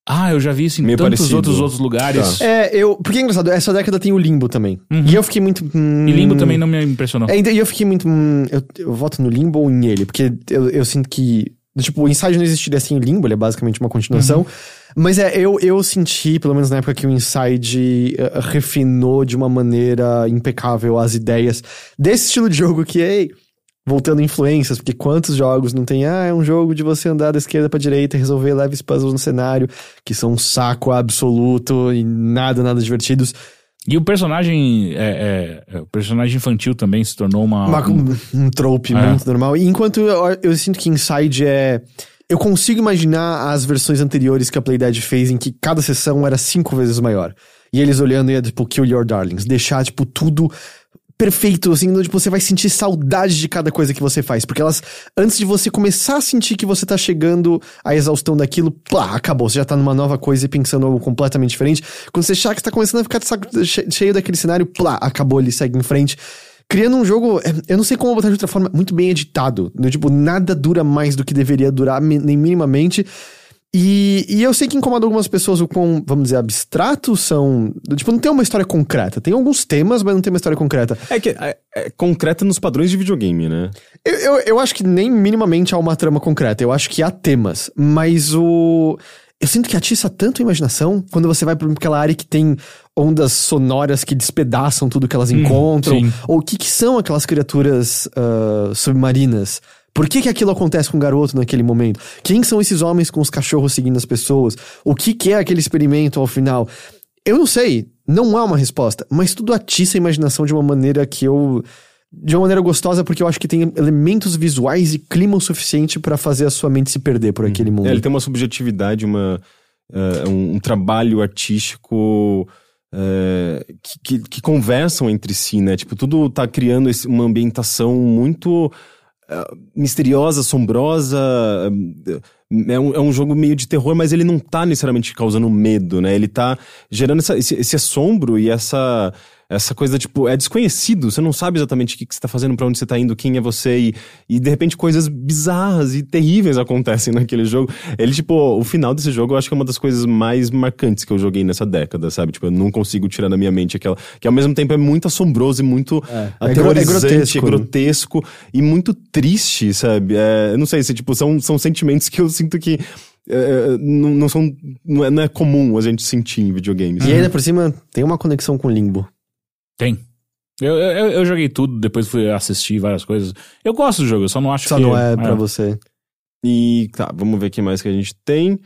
Ah, eu já vi isso em Meio tantos parecido. outros outros lugares. Tá. É, eu. Porque é engraçado, essa década tem o Limbo também. E eu fiquei muito. hum, E Limbo também não me impressionou. É, E eu fiquei muito. hum, eu, eu voto no Limbo ou nele, porque eu, eu sinto que. Tipo, o Inside não existiria sem o Limbo, ele é basicamente uma continuação. Mas é, eu, eu senti, pelo menos na época, que o Inside eh, refinou de uma maneira impecável as ideias desse estilo de jogo que, ei, voltando influências, porque quantos jogos não tem, ah, é um jogo de você andar da esquerda pra direita e resolver leves puzzles no cenário, que são um saco absoluto e nada, nada divertidos. E o personagem. É, é, é, o personagem infantil também se tornou uma. Uma- um, um trope É. muito normal. E enquanto eu, eu sinto que Inside é. Eu consigo imaginar as versões anteriores que a Playdead fez em que cada sessão era cinco vezes maior. E eles olhando e é tipo, kill your darlings. Deixar, tipo, tudo perfeito, assim, tipo, você vai sentir saudade de cada coisa que você faz. Porque elas, antes de você começar a sentir que você tá chegando à exaustão daquilo, plá, acabou. Você já tá numa nova coisa e pensando algo completamente diferente. Quando você achar que você tá começando a ficar cheio daquele cenário, plá, acabou, ele segue em frente. Criando um jogo, é, eu não sei como botar de outra forma, muito bem editado. No, tipo, nada dura mais do que deveria durar, nem minimamente. E, e eu sei que incomoda algumas pessoas o quão, vamos dizer, abstratos são. Tipo, não tem uma história concreta. Tem alguns temas, mas não tem uma história concreta. É que é, é concreta nos padrões de videogame, né? Eu, eu, eu acho que nem minimamente há uma trama concreta. Eu acho que há temas. Mas o. Eu sinto que atiça tanto a imaginação quando você vai pra aquela área que tem ondas sonoras que despedaçam tudo que elas encontram. sim. Ou o que, que são aquelas criaturas ah, submarinas? Por que, que aquilo acontece com o garoto naquele momento? Quem são esses homens com os cachorros seguindo as pessoas? O que, que é aquele experimento ao final? Eu não sei, não há uma resposta, mas tudo atiça a imaginação de uma maneira que eu. De uma maneira gostosa, porque eu acho que tem elementos visuais e clima o suficiente pra fazer a sua mente se perder por aquele mundo. É, ele tem uma subjetividade, uma, eh, um, um trabalho artístico eh, que, que, que conversam entre si, né? Tipo, tudo tá criando esse- uma ambientação muito misteriosa, assombrosa. eh, É um, é um jogo meio de terror, mas ele não tá necessariamente causando medo, né? Ele tá gerando essa- esse, esse assombro e essa. Essa coisa, tipo, é desconhecido, você não sabe exatamente o que, que você tá fazendo, pra onde você tá indo, quem é você, e, e de repente coisas bizarras e terríveis acontecem naquele jogo. Ele, tipo, o final desse jogo eu acho que é uma das coisas mais marcantes que eu joguei nessa década, sabe? Tipo, eu não consigo tirar da minha mente aquela. Que ao mesmo tempo é muito assombroso e muito É, aterrorizante, é é grotesco, grotesco, e muito triste, sabe? É, eu não sei se, tipo, são, são sentimentos que eu sinto que. é, não, não são. Não é, não é comum a gente sentir em videogames. E ainda por cima, tem uma conexão com o Limbo. Tem. Eu, eu, eu joguei tudo, depois fui assistir várias coisas. Eu gosto do jogo, eu só não acho Só que. não é pra você. E tá, vamos ver o que mais que a gente tem.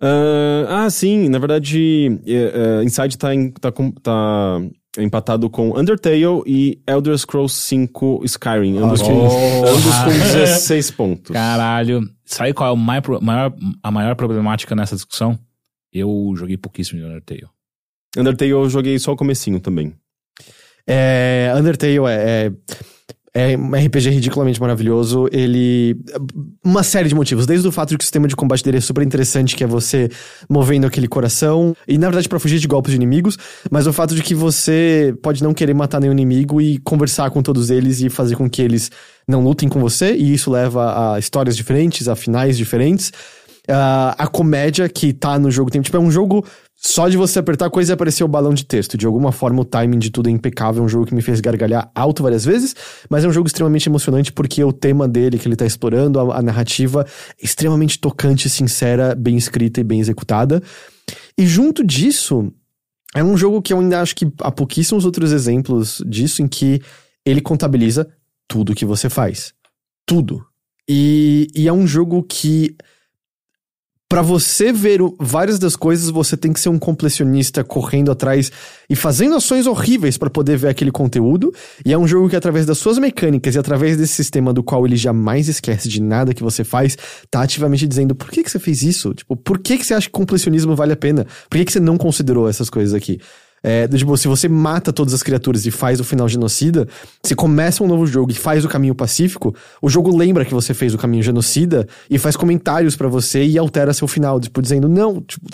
Ah, ah, sim, na verdade, é, é, Inside tá, em- tá, com- tá empatado com Undertale e Elder Scrolls 5 Skyrim, ambos, com, Oh. ambos com 16 pontos. Caralho. Sabe qual é o mai- maior, a maior problemática nessa discussão? Eu joguei pouquíssimo de Undertale. Undertale eu joguei só o comecinho também. É, Undertale é, é, é um RPG ridiculamente maravilhoso. Ele. Uma série de motivos. Desde o fato de que o sistema de combate dele é super interessante, que é você movendo aquele coração. E na verdade, pra fugir de golpes de inimigos. Mas o fato de que você pode não querer matar nenhum inimigo e conversar com todos eles e fazer com que eles não lutem com você. E isso leva a histórias diferentes, a finais diferentes. Ah, a comédia que tá no jogo tem. Tipo, é um jogo. Só de você apertar coisa e aparecer o balão de texto. De alguma forma, o timing de tudo é impecável. É um jogo que me fez gargalhar alto várias vezes, mas é um jogo extremamente emocionante porque o tema dele que ele tá explorando, a, a narrativa, é extremamente tocante, sincera, bem escrita e bem executada. E junto disso, é um jogo que eu ainda acho que há pouquíssimos outros exemplos disso em que ele contabiliza tudo que você faz. Tudo. E, e é um jogo que Pra você ver o- várias das coisas, você tem que ser um completionista correndo atrás e fazendo ações horríveis pra poder ver aquele conteúdo. E é um jogo que, através das suas mecânicas e através desse sistema do qual ele jamais esquece de nada que você faz, tá ativamente dizendo por que, que você fez isso? Tipo, por que, que você acha que completionismo vale a pena? Por que, que você não considerou essas coisas aqui? É, tipo, se você mata todas as criaturas e faz o final genocida, se começa um novo jogo e faz o caminho pacífico, o jogo lembra que você fez o caminho genocida e faz comentários pra você e altera seu final, tipo, dizendo, não, tipo,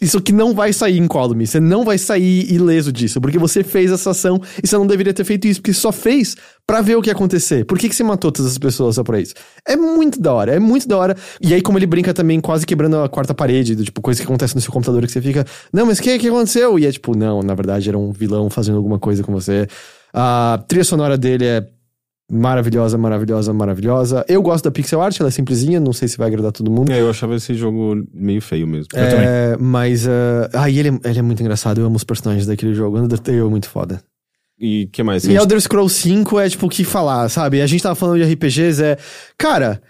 isso aqui não vai sair incólume, você não vai sair ileso disso, porque você fez essa ação e você não deveria ter feito isso, porque só fez pra ver o que ia acontecer. Por que, que você matou todas as pessoas só pra isso? É muito da hora, é muito da hora. E aí, como ele brinca também, quase quebrando a quarta parede, do tipo, coisa que acontece no seu computador que você fica, não, mas o que, que aconteceu? E é tipo, não, na verdade era um vilão fazendo alguma coisa com você. A trilha sonora dele é maravilhosa, maravilhosa, maravilhosa. Eu gosto da pixel art, ela é simplesinha, não sei se vai agradar todo mundo. É, eu achava esse jogo meio feio mesmo. É, mas, ah, ah, ele, é- ele é muito engraçado, eu amo os personagens daquele jogo. Undertale é muito foda. E o que mais? E Elder Scrolls 5 é tipo o que falar, sabe? A gente tava falando de RPGs, é. Cara,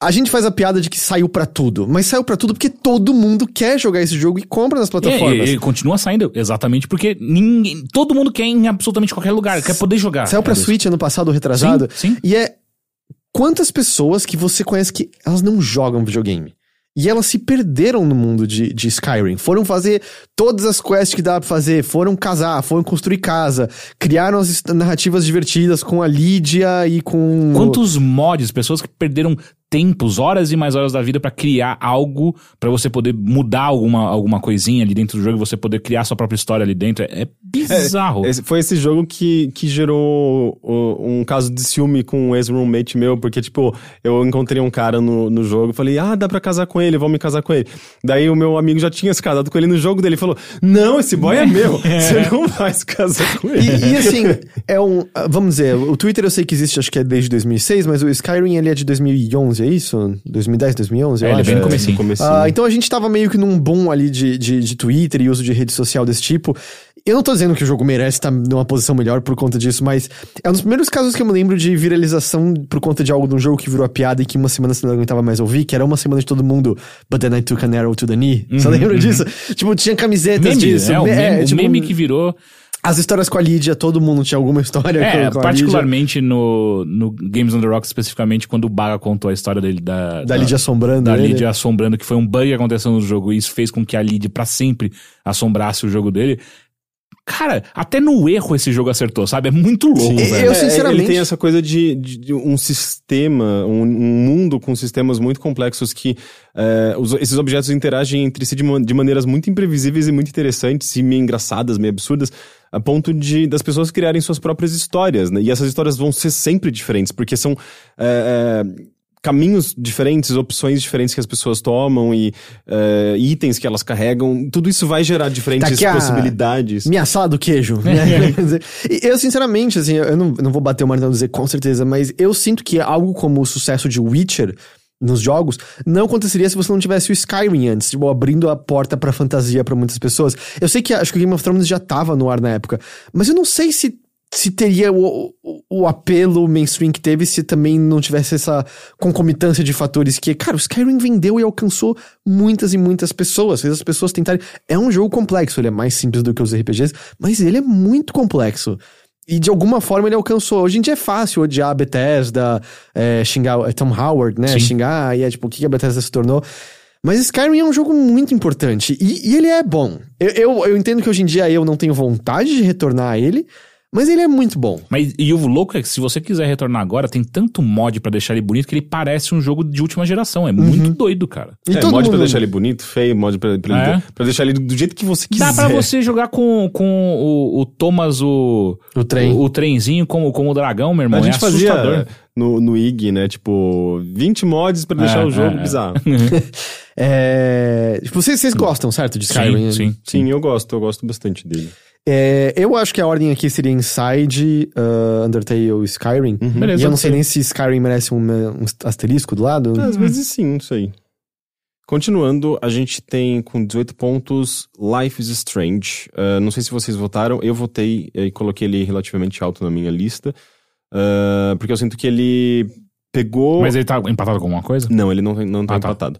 a gente faz a piada de que saiu pra tudo, mas saiu pra tudo porque todo mundo quer jogar esse jogo e compra nas É, plataformas. ele continua saindo, exatamente porque ninguém, todo mundo quer em absolutamente qualquer lugar, quer poder jogar. Saiu pra Switch ano passado, retrasado. Sim, sim. E é. Quantas pessoas que você conhece que elas não jogam videogame? E elas se perderam no mundo de, de Skyrim. Foram fazer todas as quests que dá pra fazer, foram casar, foram construir casa, criaram as narrativas divertidas com a Lídia e com. Quantos mods, pessoas que perderam tempos, horas e mais horas da vida pra criar algo, pra você poder mudar alguma, alguma coisinha ali dentro do jogo, e você poder criar sua própria história ali dentro. É, é bizarro. Esse- foi esse jogo que, que gerou um caso de ciúme com um ex-roommate meu, porque, tipo, eu encontrei um cara no, no jogo, falei, ah, dá pra casar com ele, vou me casar com ele. Daí o meu amigo já tinha se casado com ele no jogo dele, falou, não, esse boy é meu, você não vai se casar com ele. E, e, assim, é um. Vamos dizer, o Twitter eu sei que existe, acho que é desde 2006, mas o Skyrim ele é de 2011, é isso? 2010, 2011? Eu É, ele é acho. bem no comecinho. comecinho. Ah, então a gente tava meio que num boom ali de, de, de Twitter e uso de rede social desse tipo. Eu não tô dizendo que o jogo merece estar numa posição melhor por conta disso, mas é um dos primeiros casos que eu me lembro de viralização por conta de algo de um jogo que virou a piada e que uma semana você não aguentava mais ouvir, que era uma semana de todo mundo, but then I took an arrow to the knee. Você lembra disso? Tipo, tinha camisetas Meme, disso. é, o me- meme, o tipo, meme que virou. As histórias com a Lídia, todo mundo tinha alguma história É, com, com particularmente no, no Games on the Rocks, especificamente, quando o Baga contou a história dele da. Da Lídia assombrando Da ele. Lídia assombrando, que foi um bug que aconteceu no jogo, e isso fez com que a Lídia pra sempre assombrasse o jogo dele. Cara, até no erro esse jogo acertou, sabe? É muito louco, Sim. velho. Eu, É, sinceramente- Ele tem essa coisa de, de- de um sistema, um, um mundo com sistemas muito complexos que é, os- esses objetos interagem entre si de, de maneiras muito imprevisíveis e muito interessantes e meio engraçadas, meio absurdas, a ponto de das pessoas criarem suas próprias histórias, né? E essas histórias vão ser sempre diferentes, porque são. é, é, caminhos diferentes, opções diferentes que as pessoas tomam e é, itens que elas carregam, tudo isso vai gerar diferentes a- possibilidades. Minha sala do queijo, né? E eu, sinceramente, assim, eu não, não vou bater o martelo e dizer com certeza, mas eu sinto que algo como o sucesso de Witcher nos jogos não aconteceria se você não tivesse o Skyrim antes, tipo, abrindo a porta pra fantasia pra muitas pessoas. Eu sei que acho que o Game of Thrones já tava no ar na época, mas eu não sei se se teria o, o, o apelo mainstream que teve se também não tivesse essa concomitância de fatores que, cara, o Skyrim vendeu e alcançou muitas e muitas pessoas, fez as pessoas tentarem. É um jogo complexo, ele é mais simples do que os RPGs, mas ele é muito complexo. E de alguma forma ele alcançou. Hoje em dia é fácil odiar a Bethesda, é, xingar é, Tom Howard, né? Sim. Xingar, e é tipo, o que a Bethesda se tornou. Mas Skyrim é um jogo muito importante. E, e ele é bom. Eu, eu, eu entendo que hoje em dia eu não tenho vontade de retornar a ele, mas ele é muito bom. Mas e o louco é que se você quiser retornar agora, tem tanto mod pra deixar ele bonito que ele parece um jogo de última geração. É muito doido, cara. E é, mod mundo... pra deixar ele bonito, feio, mod pra, pra, É. pra deixar ele do jeito que você quiser. Dá pra você jogar com, com o, o Thomas, o, O trem. o, o trenzinho como, como o dragão, meu irmão. A gente é fazia assustador. no, no IG, né? Tipo, 20 mods pra deixar É, o jogo é, é. bizarro. É... tipo, Vocês, vocês gostam, certo, de Skyrim? Sim, sim. Sim, eu gosto, eu gosto bastante dele. É, eu acho que a ordem aqui seria Inside, uh, Undertale e Skyrim. Beleza, e eu não sei ok. nem se Skyrim merece um, um asterisco do lado. Às vezes sim, isso aí. Continuando, a gente tem com 18 pontos Life is Strange. Uh, não sei se vocês votaram, eu votei e coloquei ele relativamente alto na minha lista. uh, porque eu sinto que ele pegou. Mas ele tá empatado com alguma coisa? Não, ele não, não tá Ah, tá.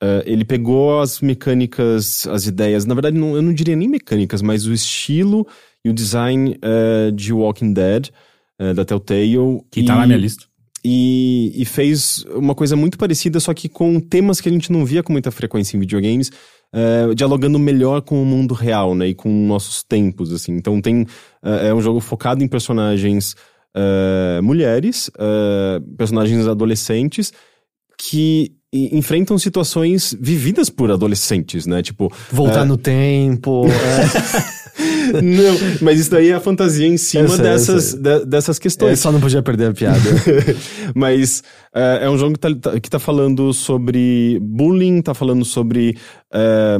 Eh, ele pegou as mecânicas, as ideias, na verdade não, eu não diria nem mecânicas, mas o estilo e o design eh, de Walking Dead, eh, da Telltale. Que tá e- na minha lista. e, e fez uma coisa muito parecida, só que com temas que a gente não via com muita frequência em videogames, eh, dialogando melhor com o mundo real, né? E com nossos tempos, assim. Então tem... é um jogo focado em personagens mulheres, personagens adolescentes, que enfrentam situações vividas por adolescentes, né? Tipo... Voltar eh, no tempo. é. Não, mas isso daí é a fantasia em cima sei, eu dessas, sei. de- dessas Eu questões. só não podia perder a piada. Mas é, é um jogo que tá, tá- que tá falando sobre bullying, tá falando sobre é,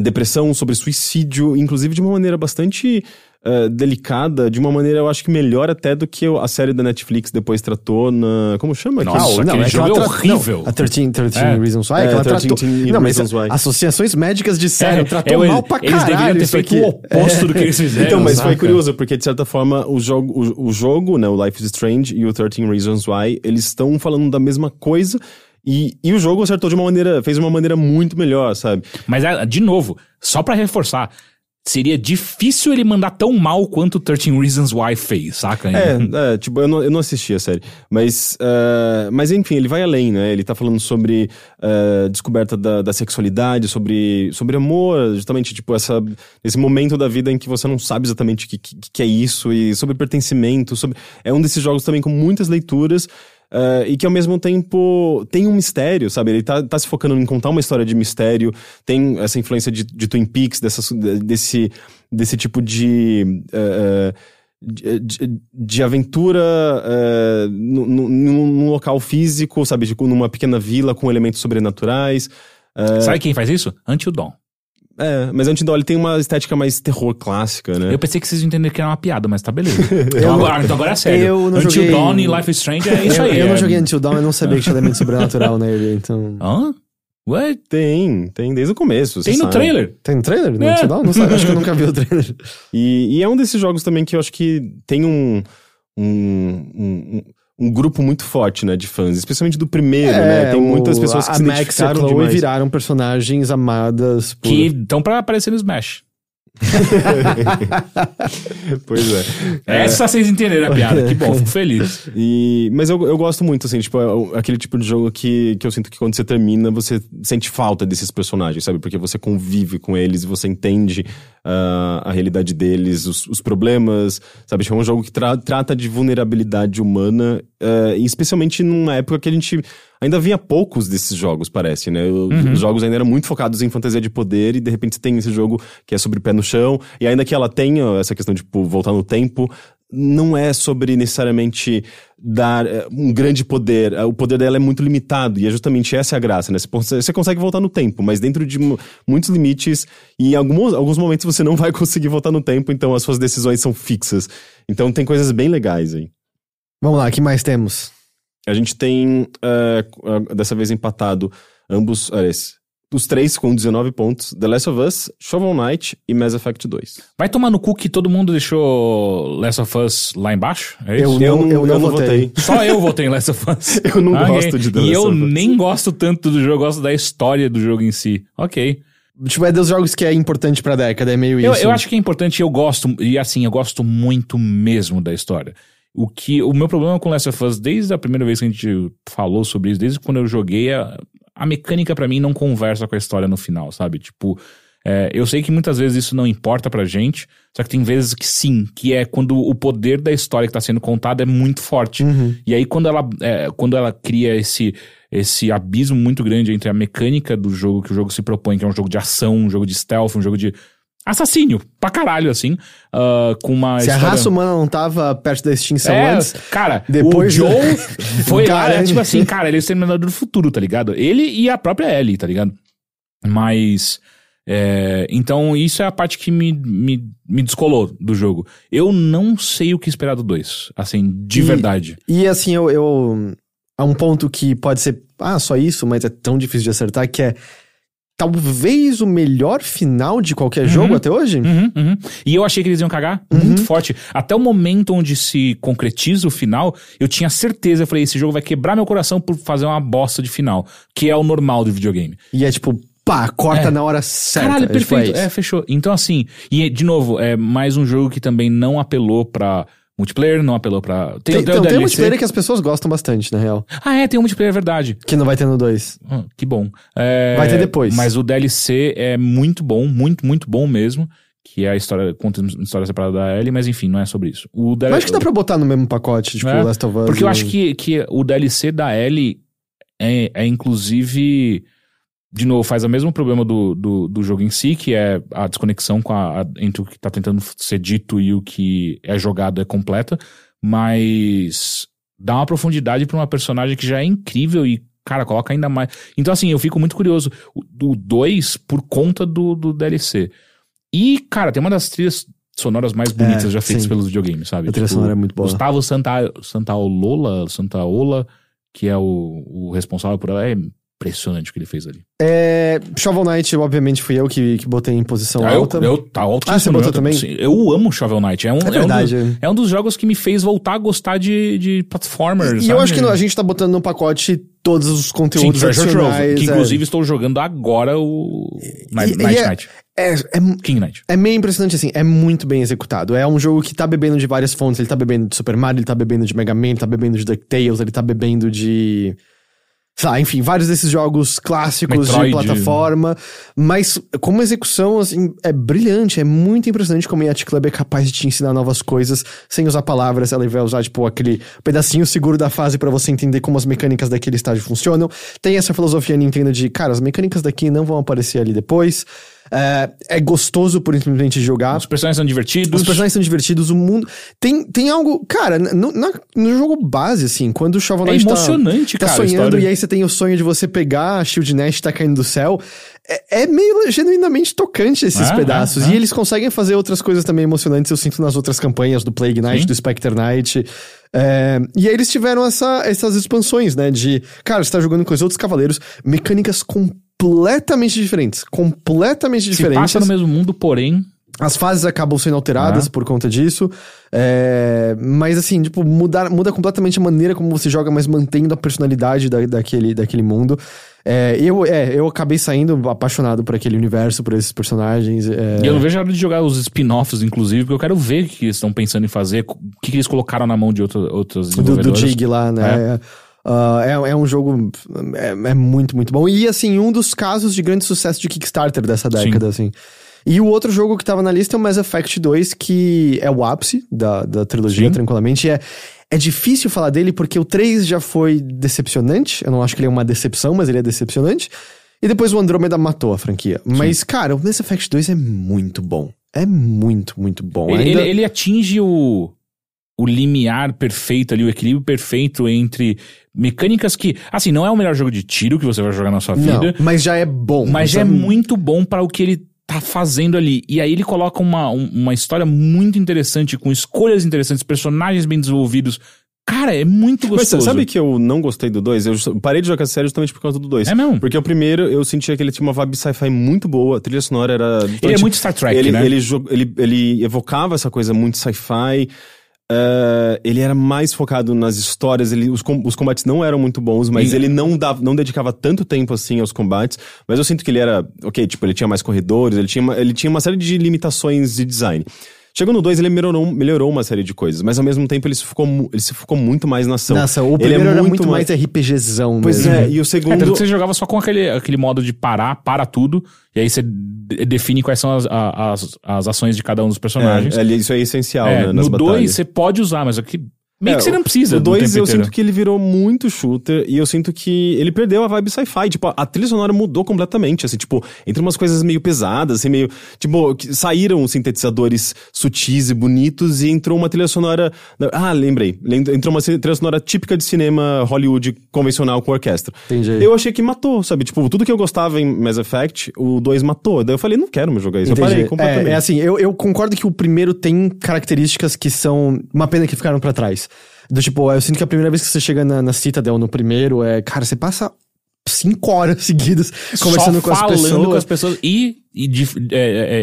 depressão, sobre suicídio, inclusive de uma maneira bastante é, delicada, de uma maneira eu acho que melhor até do que a série da Netflix depois tratou na. Como chama? Nossa, aquele- aquele que jogo ela é tra- horrível. Não, a 13, 13 É. Reasons Why, É, que ela 13 tratou... Não, mas Reasons Why. associações médicas disseram, É, tratou é, mal pra eles caralho deveriam ter isso feito o oposto do que eles fizeram. Então, mas foi curioso, porque de certa forma o jogo, o, o jogo, né, o Life is Strange e o 13 Reasons Why, eles estão falando da mesma coisa e, e o jogo acertou de uma maneira, fez de uma maneira muito melhor, sabe? Mas, é, de novo, só pra reforçar, seria difícil ele mandar tão mal quanto o 13 Reasons Why fez, saca? É, é, tipo, eu não, eu não assisti a série. Mas, eh, mas enfim, ele vai além, né? Ele tá falando sobre eh, descoberta da, da sexualidade, sobre, sobre amor, justamente, tipo, essa, esse momento da vida em que você não sabe exatamente o que, que, que é isso, e sobre pertencimento, sobre... É um desses jogos também com muitas leituras, eh, e que ao mesmo tempo tem um mistério, sabe? Ele tá, tá se focando em contar uma história de mistério, tem essa influência de, de Twin Peaks, dessas, desse, desse tipo de... eh, de, de- de aventura nu- num, local físico, sabe? Tipo, numa pequena vila com elementos sobrenaturais. Eh, Sabe quem faz isso? Until. É, mas ele tem uma estética mais terror clássica, né? Eu pensei que vocês entenderam que era uma piada, mas tá beleza. Então, agora, então agora é sério. eu não Until joguei- Dawn e Life is Strange é isso eu, aí. eu não é- joguei Until Dawn, eu não sabia que tinha elemento sobrenatural nele, então... Hã? Ué? Tem, tem desde o começo. Tem no sabe. trailer. Tem no trailer? No É. Dawn? Não sei, acho que eu nunca vi o trailer. E, e é um desses jogos também que eu acho que tem um, um, um, um- um grupo muito forte, né, de fãs. Especialmente do primeiro, né? Tem o- muitas pessoas que a se Max e a identificaram Chloe demais. viraram personagens amadas por... Que estão pra aparecer no Smash. Pois é. Essa vocês entenderam a piada. Que bom, fico feliz. E, mas eu, eu gosto muito, assim, tipo, é aquele tipo de jogo que, que eu sinto que quando você termina, você sente falta desses personagens, sabe? Porque você convive com eles, você entende ah, a realidade deles, os, os problemas, sabe? Tipo, é um jogo que tra- trata de vulnerabilidade humana, e especialmente numa época que a gente ainda via poucos desses jogos, parece, né? O- Os jogos ainda eram muito focados em fantasia de poder, e de repente você tem esse jogo que é sobre pé no chão, e ainda que ela tenha essa questão de, tipo, voltar no tempo, não é sobre necessariamente dar eh, um grande poder. Eh, O poder dela é muito limitado, e é justamente essa a graça, né? Você, consegue voltar no tempo, mas dentro de mu- muitos limites, e em alguns, alguns momentos você não vai conseguir voltar no tempo, então as suas decisões são fixas. Então tem coisas bem legais aí. Vamos lá, o que mais temos? A gente tem, eh, dessa vez empatado, ambos, aliás, os três com 19 pontos, The Last of Us, Shovel Knight e Mass Effect 2. Vai tomar no cu que todo mundo deixou Last of Us lá embaixo? É isso? Eu não- eu não votei. Só eu votei em Last of Us. Eu não gosto de The E Last eu of Us. nem gosto tanto do jogo, eu gosto da história do jogo em si. Ok. Tipo, é dos jogos que é importante pra década, é meio Eu, isso. eu acho que é importante, eu gosto, e assim, eu gosto muito mesmo da história. O que o meu problema com Last of Us, desde a primeira vez que a gente falou sobre isso, desde quando eu joguei, a, a mecânica pra mim não conversa com a história no final, sabe? Tipo, é, eu sei que muitas vezes isso não importa pra gente, só que tem vezes que sim, que é quando o poder da história que tá sendo contada é muito forte. E aí quando ela, é, quando ela cria esse, esse abismo muito grande entre a mecânica do jogo que o jogo se propõe, que é um jogo de ação, um jogo de stealth, um jogo de assassínio, pra caralho, assim, ah, com uma Se a história- raça humana não tava perto da extinção é, antes... cara, depois o Joe foi lá, Garante. é, tipo assim, cara, ele é o Exterminador do Futuro, tá ligado? Ele e a própria Ellie, tá ligado? Mas, é, então isso é a parte que me, me, me descolou do jogo. Eu não sei o que esperar do 2, assim, de E- verdade. E assim, eu, eu. Há um ponto que pode ser, ah, só isso, mas é tão difícil de acertar, que é. Talvez o melhor final de qualquer jogo até hoje. Uhum, uhum. E eu achei que eles iam cagar muito forte. Até o momento onde se concretiza o final, eu tinha certeza, eu falei, esse jogo vai quebrar meu coração por fazer uma bosta de final, que é o normal do videogame. E é tipo, pá, corta É. na hora certa. Caralho, É, tipo, perfeito. é É, fechou. Então, assim, e de novo, é mais um jogo que também não apelou pra multiplayer, não apelou pra. Tem, o então, tem um multiplayer que as pessoas gostam bastante, na real. Ah, é, tem um multiplayer, é verdade. Que não vai ter no 2. Ah, que bom. É, Vai ter depois. Mas o DLC é muito bom, muito, muito bom mesmo. Que é a história, conta uma história separada da Ellie, mas enfim, não é sobre isso. O DLC, acho que dá pra botar no mesmo pacote, tipo, É, Last of Us. Porque eu acho que, que o DLC da Ellie é, é inclusive. De novo, faz o mesmo problema do, do, do jogo em si, que é a desconexão com a, a- entre o que tá tentando ser dito e o que é jogado é completa, mas dá uma profundidade pra uma personagem que já é incrível e, cara, coloca ainda mais. Então, assim, eu fico muito curioso. O 2 por conta do, do DLC. E, cara, tem uma das trilhas sonoras mais bonitas É, já feitas sim. pelos videogames, sabe? Tipo, A trilha sonora é muito boa. Gustavo Santa, Santaolola, Santaola, que é o, o responsável por ela, é impressionante o que ele fez ali. É, Shovel Knight, obviamente, fui eu que, que botei em posição Ah, eu, alta. eu, tá altíssimo Ah, você botou também? sim, Eu amo Shovel Knight. É um, É é um verdade. dos, é um dos jogos que me fez voltar a gostar de, de platformers. E eu sabe? acho que a gente tá botando no pacote todos os Sim, conteúdos Trove, adicionais. que é. inclusive estou jogando agora o Night, E- e Night é- Knight. É, é, King Knight. é meio impressionante, assim, é muito bem executado. É um jogo que tá bebendo de várias fontes. Ele tá bebendo de Super Mario, ele tá bebendo de Mega Man, ele tá bebendo de DuckTales, ele tá bebendo de. Sei lá, enfim, vários desses jogos clássicos Metroid. de plataforma. Mas, como execução, assim, é brilhante. É muito impressionante como a Yacht Club é capaz de te ensinar novas coisas sem usar palavras. Ela vai usar, tipo, aquele pedacinho seguro da fase pra você entender como as mecânicas daquele estágio funcionam. Tem essa filosofia Nintendo de, cara, as mecânicas daqui não vão aparecer ali depois. É, é gostoso por simplesmente jogar. Os personagens são divertidos. Os personagens são divertidos, o mundo. Tem, tem algo. Cara, no, na- no jogo base, assim, quando o Shovel É Knight tá- emocionante, tá, cara, a sonhando e aí você tem o sonho de você pegar a Shield Nash que tá caindo do céu. É, é meio genuinamente tocante esses É, pedaços. é. E eles conseguem fazer outras coisas também emocionantes, eu sinto nas outras campanhas do Plague Knight, Sim. do Spectre Knight. É, e aí eles tiveram essa, essas expansões, né? De, cara, você tá jogando com os outros cavaleiros, mecânicas completamente diferentes. Completamente Se diferentes. passa no mesmo mundo, porém. As fases acabam sendo alteradas Ah. por conta disso. É, mas assim, tipo, mudar, muda completamente a maneira como você joga, mas mantendo a personalidade da, daquele, daquele mundo. É, eu, é, eu acabei saindo apaixonado por aquele universo, por esses personagens. é. E eu não vejo a hora de jogar os spin-offs, inclusive, porque eu quero ver o que eles estão pensando em fazer, o que, que eles colocaram na mão de outro, outros do, do. Jig lá, né? É. Ah, é, é um jogo. É, é muito, muito bom. E assim, um dos casos de grande sucesso de Kickstarter dessa década, assim. E o outro jogo que tava na lista é o Mass Effect 2, que é o ápice da, da trilogia, Sim. tranquilamente. É, é difícil falar dele porque o 3 já foi decepcionante. Eu não acho que ele é uma decepção, mas ele é decepcionante. E depois o Andromeda matou a franquia. Mas, cara, o Mass Effect 2 é muito bom. É muito, muito bom. Ele, Ainda- ele- ele atinge o, o limiar perfeito ali, o equilíbrio perfeito entre mecânicas que, assim, não é o melhor jogo de tiro que você vai jogar na sua Não, vida, mas já é bom. mas já é sabe? muito bom para o que ele tá fazendo ali. E aí ele coloca uma, um- uma história muito interessante, com escolhas interessantes, personagens bem desenvolvidos. Cara, é muito Mas gostoso. sabe que eu não gostei do 2? Eu parei de jogar essa série justamente por causa do 2. É mesmo? Porque o primeiro eu sentia que ele tinha uma vibe sci-fi muito boa, a trilha sonora era. Ele é muito Star Trek, ele, né? Ele, ele, ele evocava essa coisa muito sci-fi. Eh, ele era mais focado nas histórias, ele, os, com- os combates não eram muito bons, mas ele não, dava, não dedicava tanto tempo assim aos combates. Mas eu sinto que ele era, ok, tipo, ele tinha mais corredores, ele tinha uma, ele tinha uma série de limitações de design. Chegou no 2, ele melhorou, melhorou uma série de coisas, mas ao mesmo tempo ele se focou, ele se focou muito mais na ação. Nossa, o Ele é primeiro era muito mais RPGzão Pois mesmo. é, e o É, segundo. tanto que você jogava só com aquele, aquele modo de parar, para tudo, e aí você de- define quais são as, as, as ações de cada um dos personagens. É, ali isso é essencial, É, né, nas no 2 batalhas. você pode usar, mas aqui meio É, que você não precisa. O do 2 tempo eu inteiro. sinto que ele virou muito shooter e eu sinto que ele perdeu a vibe sci-fi. Tipo, a trilha sonora mudou completamente, assim, tipo, entre umas coisas meio pesadas, assim, meio. Tipo, saíram os sintetizadores sutis e bonitos e entrou uma trilha sonora. Ah, lembrei. Lem- Entrou uma trilha sonora típica de cinema Hollywood convencional com orquestra. Entendi. Eu achei que matou, sabe? Tipo, tudo que eu gostava em Mass Effect, o 2 matou. Daí eu falei, não quero mais jogar isso. Eu Entendi. parei completamente. É, é assim, eu, eu concordo que o primeiro tem características que são uma pena que ficaram pra trás. Do tipo, eu sinto que a primeira vez que você chega na, na Citadel no primeiro é, cara, você passa cinco horas seguidas conversando Só com as falando pessoas. com as pessoas e, e de, é,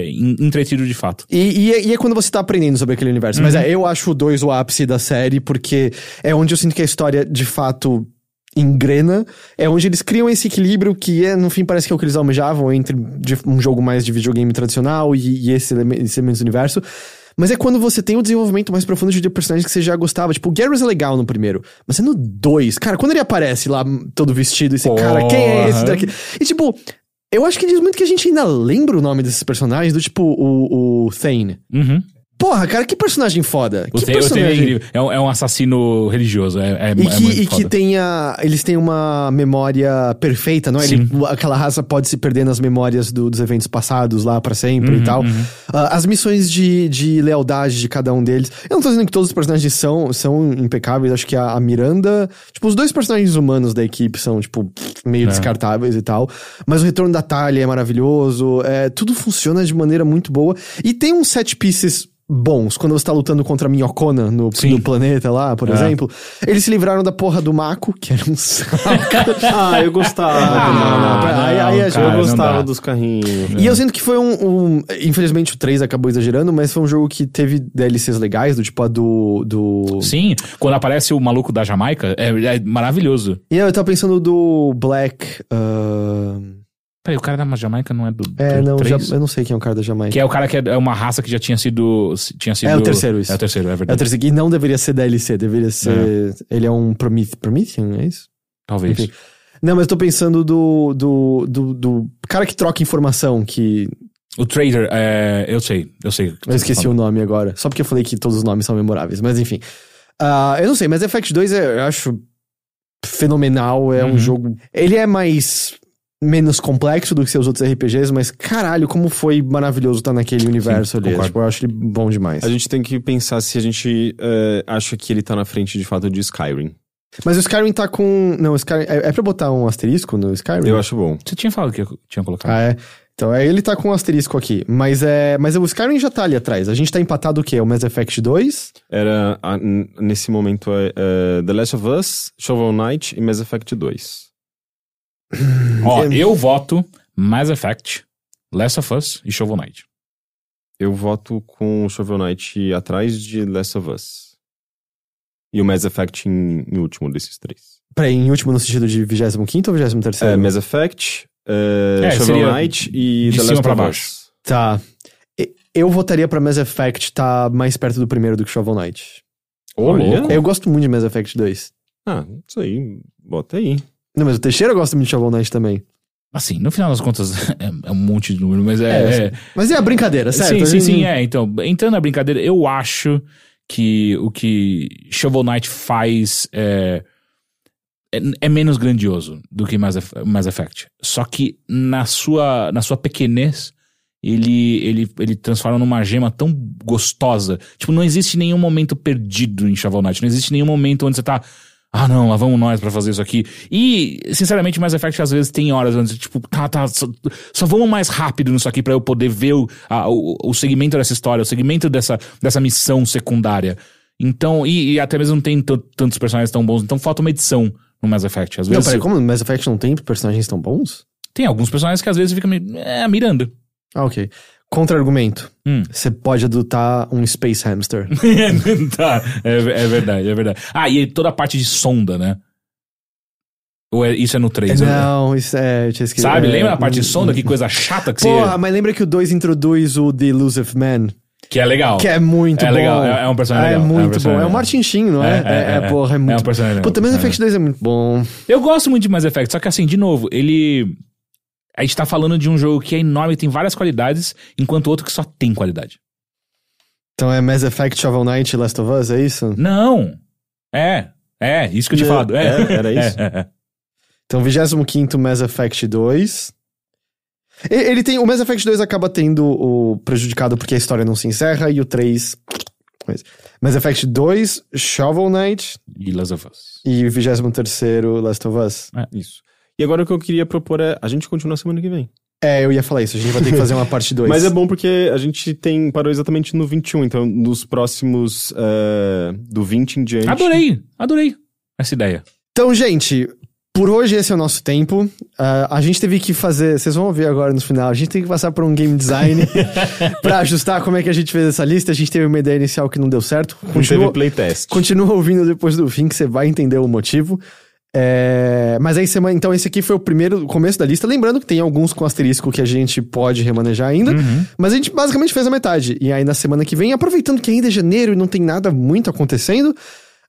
é, en- entretido de fato. E, e é- e é quando você tá aprendendo sobre aquele universo. Mas é, eu acho o 2 o ápice da série, porque é onde eu sinto que a história, de fato, engrena. É onde eles criam esse equilíbrio que, é, no fim, parece que é o que eles almejavam entre um jogo mais de videogame tradicional e, e esse, eleme- esse elemento do universo. Mas é quando você tem o desenvolvimento mais profundo de personagens que você já gostava. Tipo, o Garrus é legal no primeiro. Mas é no 2. Cara, quando ele aparece lá todo vestido, esse cara, quem é esse Porra. daqui? E tipo, eu acho que diz muito que a gente ainda lembra o nome desses personagens, do tipo o, o Thane. Uhum. Porra, cara, que personagem foda. O que é personagem. É um, é um assassino religioso. É, é, E é que, muito e que tenha, eles têm uma memória perfeita, não é? Ele- aquela raça pode se perder nas memórias do- dos eventos passados lá pra sempre Uhum, e tal. Ah, as missões de, de lealdade de cada um deles. Eu não tô dizendo que todos os personagens são, são impecáveis. Acho que a, a Miranda. Tipo, os dois personagens humanos da equipe são, tipo, meio É. descartáveis e tal. Mas o retorno da Talia é maravilhoso. É, tudo funciona de maneira muito boa. E tem uns set pieces bons. Quando você tá lutando contra a Minhocona no, no planeta lá, por É. exemplo. Eles se livraram da porra do Mako, que era um saco. Ah, eu gostava. Ah, mano. aí- aí a eu não gostava dos carrinhos. E eu sinto que foi um, um- Infelizmente o 3 acabou exagerando, mas foi um jogo que teve DLCs legais, do tipo a do. do... Sim, quando aparece o maluco da Jamaica, é, é maravilhoso. E eu tava pensando do Black. ah, Peraí, o cara da Jamaica não é do É, do não, já- eu não sei quem é o cara da Jamaica. Que é o cara que é, é uma raça que já tinha sido. Tinha sido É o terceiro, isso. É o terceiro, é É o verdade. terceiro, e não deveria ser DLC, deveria ser. Ele é um Prometh Promethean, é isso? Talvez. Enfim. Não, mas eu tô pensando do, do, do, do cara que troca informação, que. O Trader, é, eu sei, eu sei. Eu esqueci o nome agora. Só porque eu falei que todos os nomes são memoráveis. Mas enfim. Ah, eu não sei, mas Effect 2 é- eu acho fenomenal. É um Uhum. jogo. Ele é mais. Menos complexo do que seus outros RPGs, mas caralho, como foi maravilhoso estar naquele universo ali. concordo. Tipo, eu acho ele bom demais. A gente tem que pensar se a gente eh, acha que ele tá na frente de fato de Skyrim. Mas o Skyrim tá com. Não, o Skyrim. É, é pra botar um asterisco no Skyrim? Eu acho bom. Você tinha falado que eu tinha colocado. Ah, é. Então, é, ele tá com um asterisco aqui. Mas é. Mas o Skyrim já tá ali atrás. A gente tá empatado o quê? O Mass Effect 2? Era, a- n- nesse momento, é, é, The Last of Us, Shovel Knight e Mass Effect 2. Ó, eu voto Mass Effect, Last of Us e Shovel Knight. Eu voto com o Shovel Knight atrás de Last of Us. E o Mass Effect em, em último desses três. Peraí, em último no sentido de 25 ou 23? É, Mass Effect, é, É, Shovel Knight e de The Last pra of baixo. Us. Tá. Eu votaria pra Mass Effect tá mais perto do primeiro do que Shovel Knight. Ô, Olha. louco. Eu gosto muito de Mass Effect 2. Ah, isso aí, bota aí. Não, mas o Teixeira gosta muito de Shovel Knight também. Assim, no final das contas, é, é um monte de número, mas é. é- Mas é a brincadeira, certo? sim, sim, sim, é. Então, entrando na brincadeira, eu acho que o que Shovel Knight faz é, é, é menos grandioso do que Mass, Mass Effect. Só que na sua, na sua pequenez, ele, ele, ele transforma numa gema tão gostosa. Tipo, não existe nenhum momento perdido em Shovel Knight. Não existe nenhum momento onde você tá. Ah, não, lá vamos nós pra fazer isso aqui. E, sinceramente, Mass Effect às vezes tem horas onde, tipo, tá, tá, só, só vamos mais rápido nisso aqui pra eu poder ver o, a- o, o segmento dessa história, o segmento dessa, dessa missão secundária. Então, e, e até mesmo não tem tan- tantos personagens tão bons, então falta uma edição no Mass Effect. Às Não, vezes peraí, como no Mass Effect não tem personagens tão bons? tem alguns personagens que às vezes fica meio. É, mirando. Ah, ok. Contra-argumento. Hum. Você pode adotar um Space Hamster. tá, é, é verdade, é verdade. Ah, e toda a parte de sonda, né? Ou é- isso é no 3? não, isso é... Eu tinha esquecido. Sabe? É, Lembra a parte de hum, sonda? Que coisa chata que Porra, você. mas lembra que o 2 introduz o The Elusive Man? Que é legal. Que é muito É bom. legal, é- é um personagem É legal, é um muito bom. É o legal. Martin Sheen, não é? É, é, é. porra, é É muito um personagem legal. Puta, Mass É. Effect 2 é muito bom. Eu gosto muito de Mass Effect, só que assim, de novo, ele. A gente tá falando de um jogo que é enorme, tem várias qualidades, enquanto outro que só tem qualidade. Então é Mass Effect, Shovel Knight e Last of Us, é isso? Não! É, é, isso que eu tinha falado. É, é, era isso? É, é, é. Então, 25 Mass Effect 2. E- Ele tem. O Mass Effect 2 acaba tendo o prejudicado porque a história não se encerra, e o 3. Mas, Mass Effect 2, Shovel Knight E Last of Us. e o 23 Last of Us. Isso. E agora o que eu queria propor é a gente continuar semana que vem. É, eu ia falar isso, a gente vai ter que fazer uma parte 2. Mas é bom porque a gente tem parou exatamente no 21, então nos próximos eh, do 20 em diante. Adorei, adorei essa ideia. Então, gente, Por hoje, esse é o nosso tempo. Ah, a gente teve que fazer. Vocês vão ouvir agora no final. A gente tem que passar por um game design pra ajustar como é que a gente fez essa lista. A gente teve uma ideia inicial que não deu certo. Não teve playtest. Continua ouvindo depois do fim, que você vai entender o motivo. É, mas aí semana, então esse aqui foi o primeiro o começo da lista. Lembrando que tem alguns com asterisco que a gente pode remanejar ainda, mas a gente basicamente fez a metade. E aí na semana que vem, aproveitando que ainda é janeiro e não tem nada muito acontecendo,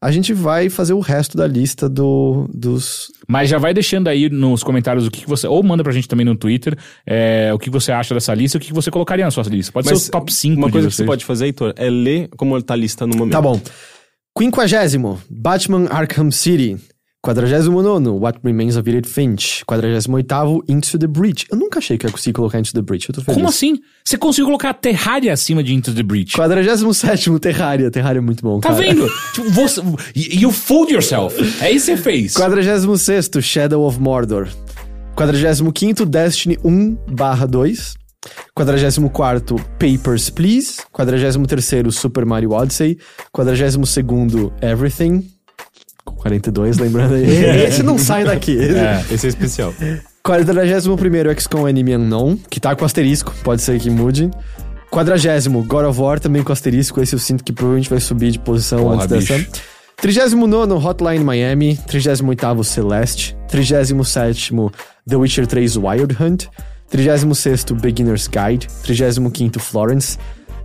a gente vai fazer o resto da lista do, dos. Mas já vai deixando aí nos comentários o que, que você. Ou manda pra gente também no Twitter é, o que você acha dessa lista e o que, que você colocaria na sua lista. Pode ser o top 5 Uma coisa que você pode fazer, Heitor, é ler como tá a lista no momento. Tá bom. Quinquagésimo, Batman Arkham City. Quadragésimo nono, What Remains of Edith Finch. Quadragésimo oitavo, Into the Breach. Eu nunca achei que eu ia conseguir colocar Into the Breach. Eu tô feliz. Como assim? Você conseguiu colocar Terraria acima de Into the Breach? Quadragésimo sétimo, Terraria. Terraria é muito bom, Tá cara. vendo? Tipo, você, you fooled yourself. É isso que você fez. 46 Shadow of Mordor. 45 Destiny 1 barra 2. 44 Papers, Please. 43 Super Mario Odyssey. 42 Everything. Com 42, lembrando aí. Esse não sai daqui. É, esse é especial. 41 XCOM Enemy Unknown, que tá com asterisco, pode ser que mude. 40 God of War, também com asterisco, esse eu sinto que provavelmente vai subir de posição Porra, antes dessa. bicho. 39 Hotline Miami, 38 Celeste, 37 The Witcher 3 Wild Hunt, 36 Beginner's Guide, 35 Florence,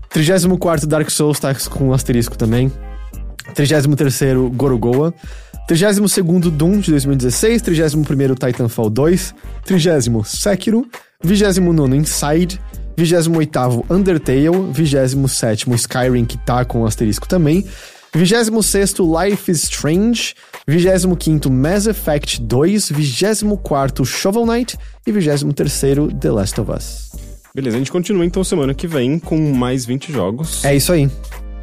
34 Dark Souls tá com asterisco também, 33 Gorogoa, 32 Doom de 2016, 31 Titanfall 2, 30 Sekiro, 29 Inside, 28 Undertale, 27 Skyrim que tá com asterisco também, 26 Life is Strange, 25 Mass Effect 2, 24 Shovel Knight e 23 The Last of Us. Beleza, a gente continua então semana que vem com mais 20 jogos É isso aí.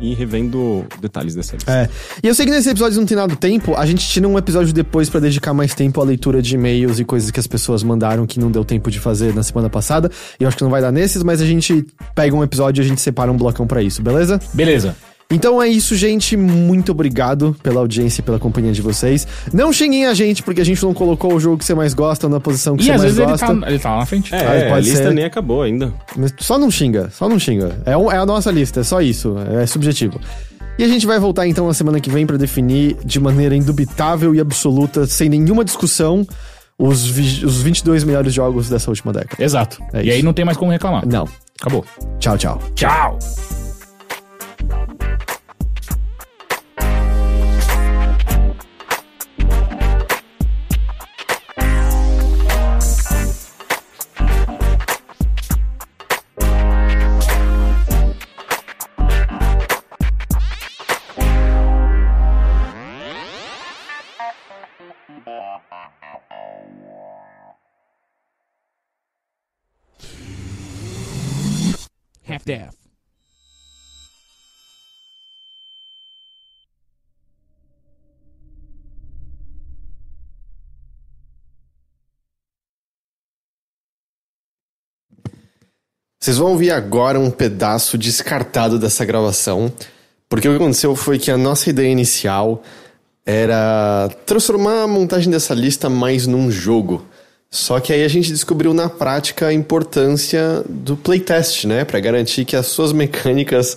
E revendo detalhes dessa lista. É. E eu sei que nesse episódio não tem nada do tempo, a gente tira um episódio depois pra dedicar mais tempo à leitura de e-mails e coisas que as pessoas mandaram que não deu tempo de fazer na semana passada. E eu acho que não vai dar nesses, mas a gente pega um episódio e a gente separa um blocão pra isso, beleza? Beleza. Então é isso, gente. Muito obrigado pela audiência e pela companhia de vocês. Não xinguem a gente, porque a gente não colocou o jogo que você mais gosta na posição que E você às mais vezes ele gosta. tá, ele tá lá na frente. É, Ah, a lista ser. nem acabou ainda. Mas Só não xinga, só não xinga. É, um- é a nossa lista, é só isso. É subjetivo. E a gente vai voltar então na semana que vem pra definir de maneira indubitável e absoluta, sem nenhuma discussão, os, vi- os 22 melhores jogos dessa última década. Exato. É e isso. aí não tem mais como reclamar. Não. Acabou. Tchau, tchau. Tchau. Half-Death. Vocês vão ouvir agora um pedaço descartado dessa gravação, porque o que aconteceu foi que a nossa ideia inicial era transformar a montagem dessa lista mais num jogo. Só que aí a gente descobriu na prática a importância do playtest, né? Pra garantir que as suas mecânicas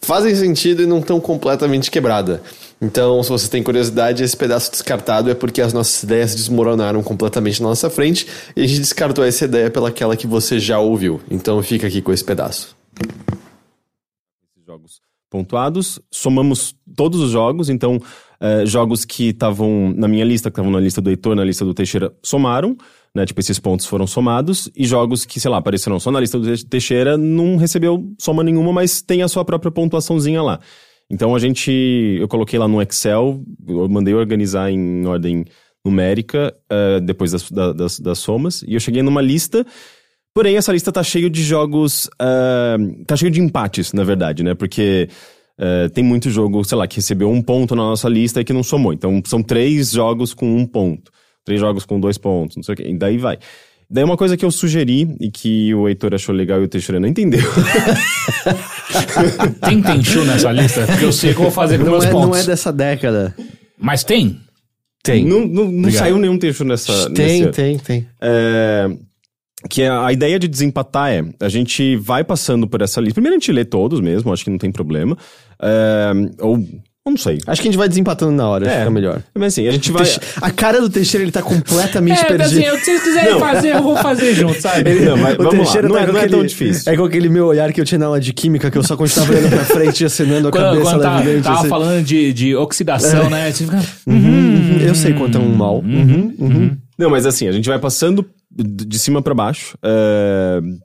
fazem sentido e não estão completamente quebradas. Então, se você tem curiosidade, esse pedaço descartado é porque as nossas ideias desmoronaram completamente na nossa frente e a gente descartou essa ideia pelaquela que você já ouviu. Então, fica aqui com esse pedaço. Jogos pontuados, somamos todos os jogos, então eh, jogos que estavam na minha lista, que estavam na lista do Heitor, na lista do Teixeira, somaram, né? Tipo, esses pontos foram somados, e jogos que, sei lá, apareceram só na lista do Te- Teixeira, não recebeu soma nenhuma, mas tem a sua própria pontuaçãozinha lá. Então a gente, eu coloquei lá no Excel, eu mandei organizar em ordem numérica, eh, depois das, da- das, das somas, e eu cheguei numa lista Porém, essa lista tá cheio de jogos. ah, tá cheio de empates, na verdade, né? Porque ah, tem muito jogo, sei lá, que recebeu um ponto na nossa lista e que não somou. Então, são três jogos com um ponto. Três jogos com dois pontos, não sei o quê. E daí vai. Daí uma coisa que eu sugeri e que o Heitor achou legal e o Teixeira não entendeu. Tem Tenchu nessa lista? Porque eu sei o que eu vou fazer com Não meus é, pontos. não é dessa década. Mas tem? Tem. Não, não, não saiu nenhum texto nessa. tem, nesse- tem, tem. É, que a, a ideia de desempatar é, a gente vai passando por essa lista. Primeiro a gente lê todos mesmo, acho que não tem problema. É, ou, não sei. Acho que a gente vai desempatando na hora, É. fica melhor. Mas assim, a gente vai... A cara do Teixeira, ele tá completamente É, perdido. assim, eu- se vocês quiserem fazer, eu vou fazer junto, sabe? Não, mas O vamos lá, Teixeira não tá é, não é aquele, tão difícil. É com aquele meu olhar que eu tinha na aula de química, que eu só continuava olhando pra frente e acenando a Quando, cabeça quando tá- tava assim. falando de, de oxidação, né? Você fica, Uhum, eu sei quanto é um mal. Uhum, uhum. Não, mas assim, a gente vai passando de de cima pra baixo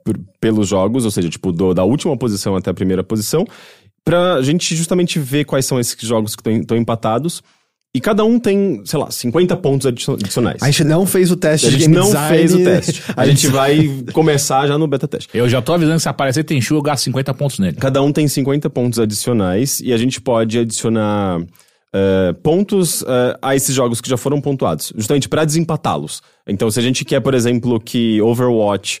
por- pelos jogos, ou seja, tipo, do- da última posição até a primeira posição, pra gente justamente ver quais são esses jogos que estão empatados. E cada um tem, sei lá, 50 pontos adicio- adicionais. A gente não fez o teste A de gente game não design. fez o teste. A gente vai começar já no beta teste. Eu já tô avisando que se aparecer Tenchu, eu gasto 50 pontos nele. Cada um tem 50 pontos adicionais e a gente pode adicionar eh, pontos eh, a esses jogos que já foram pontuados, justamente para desempatá-los. Então, se a gente quer, por exemplo, que Overwatch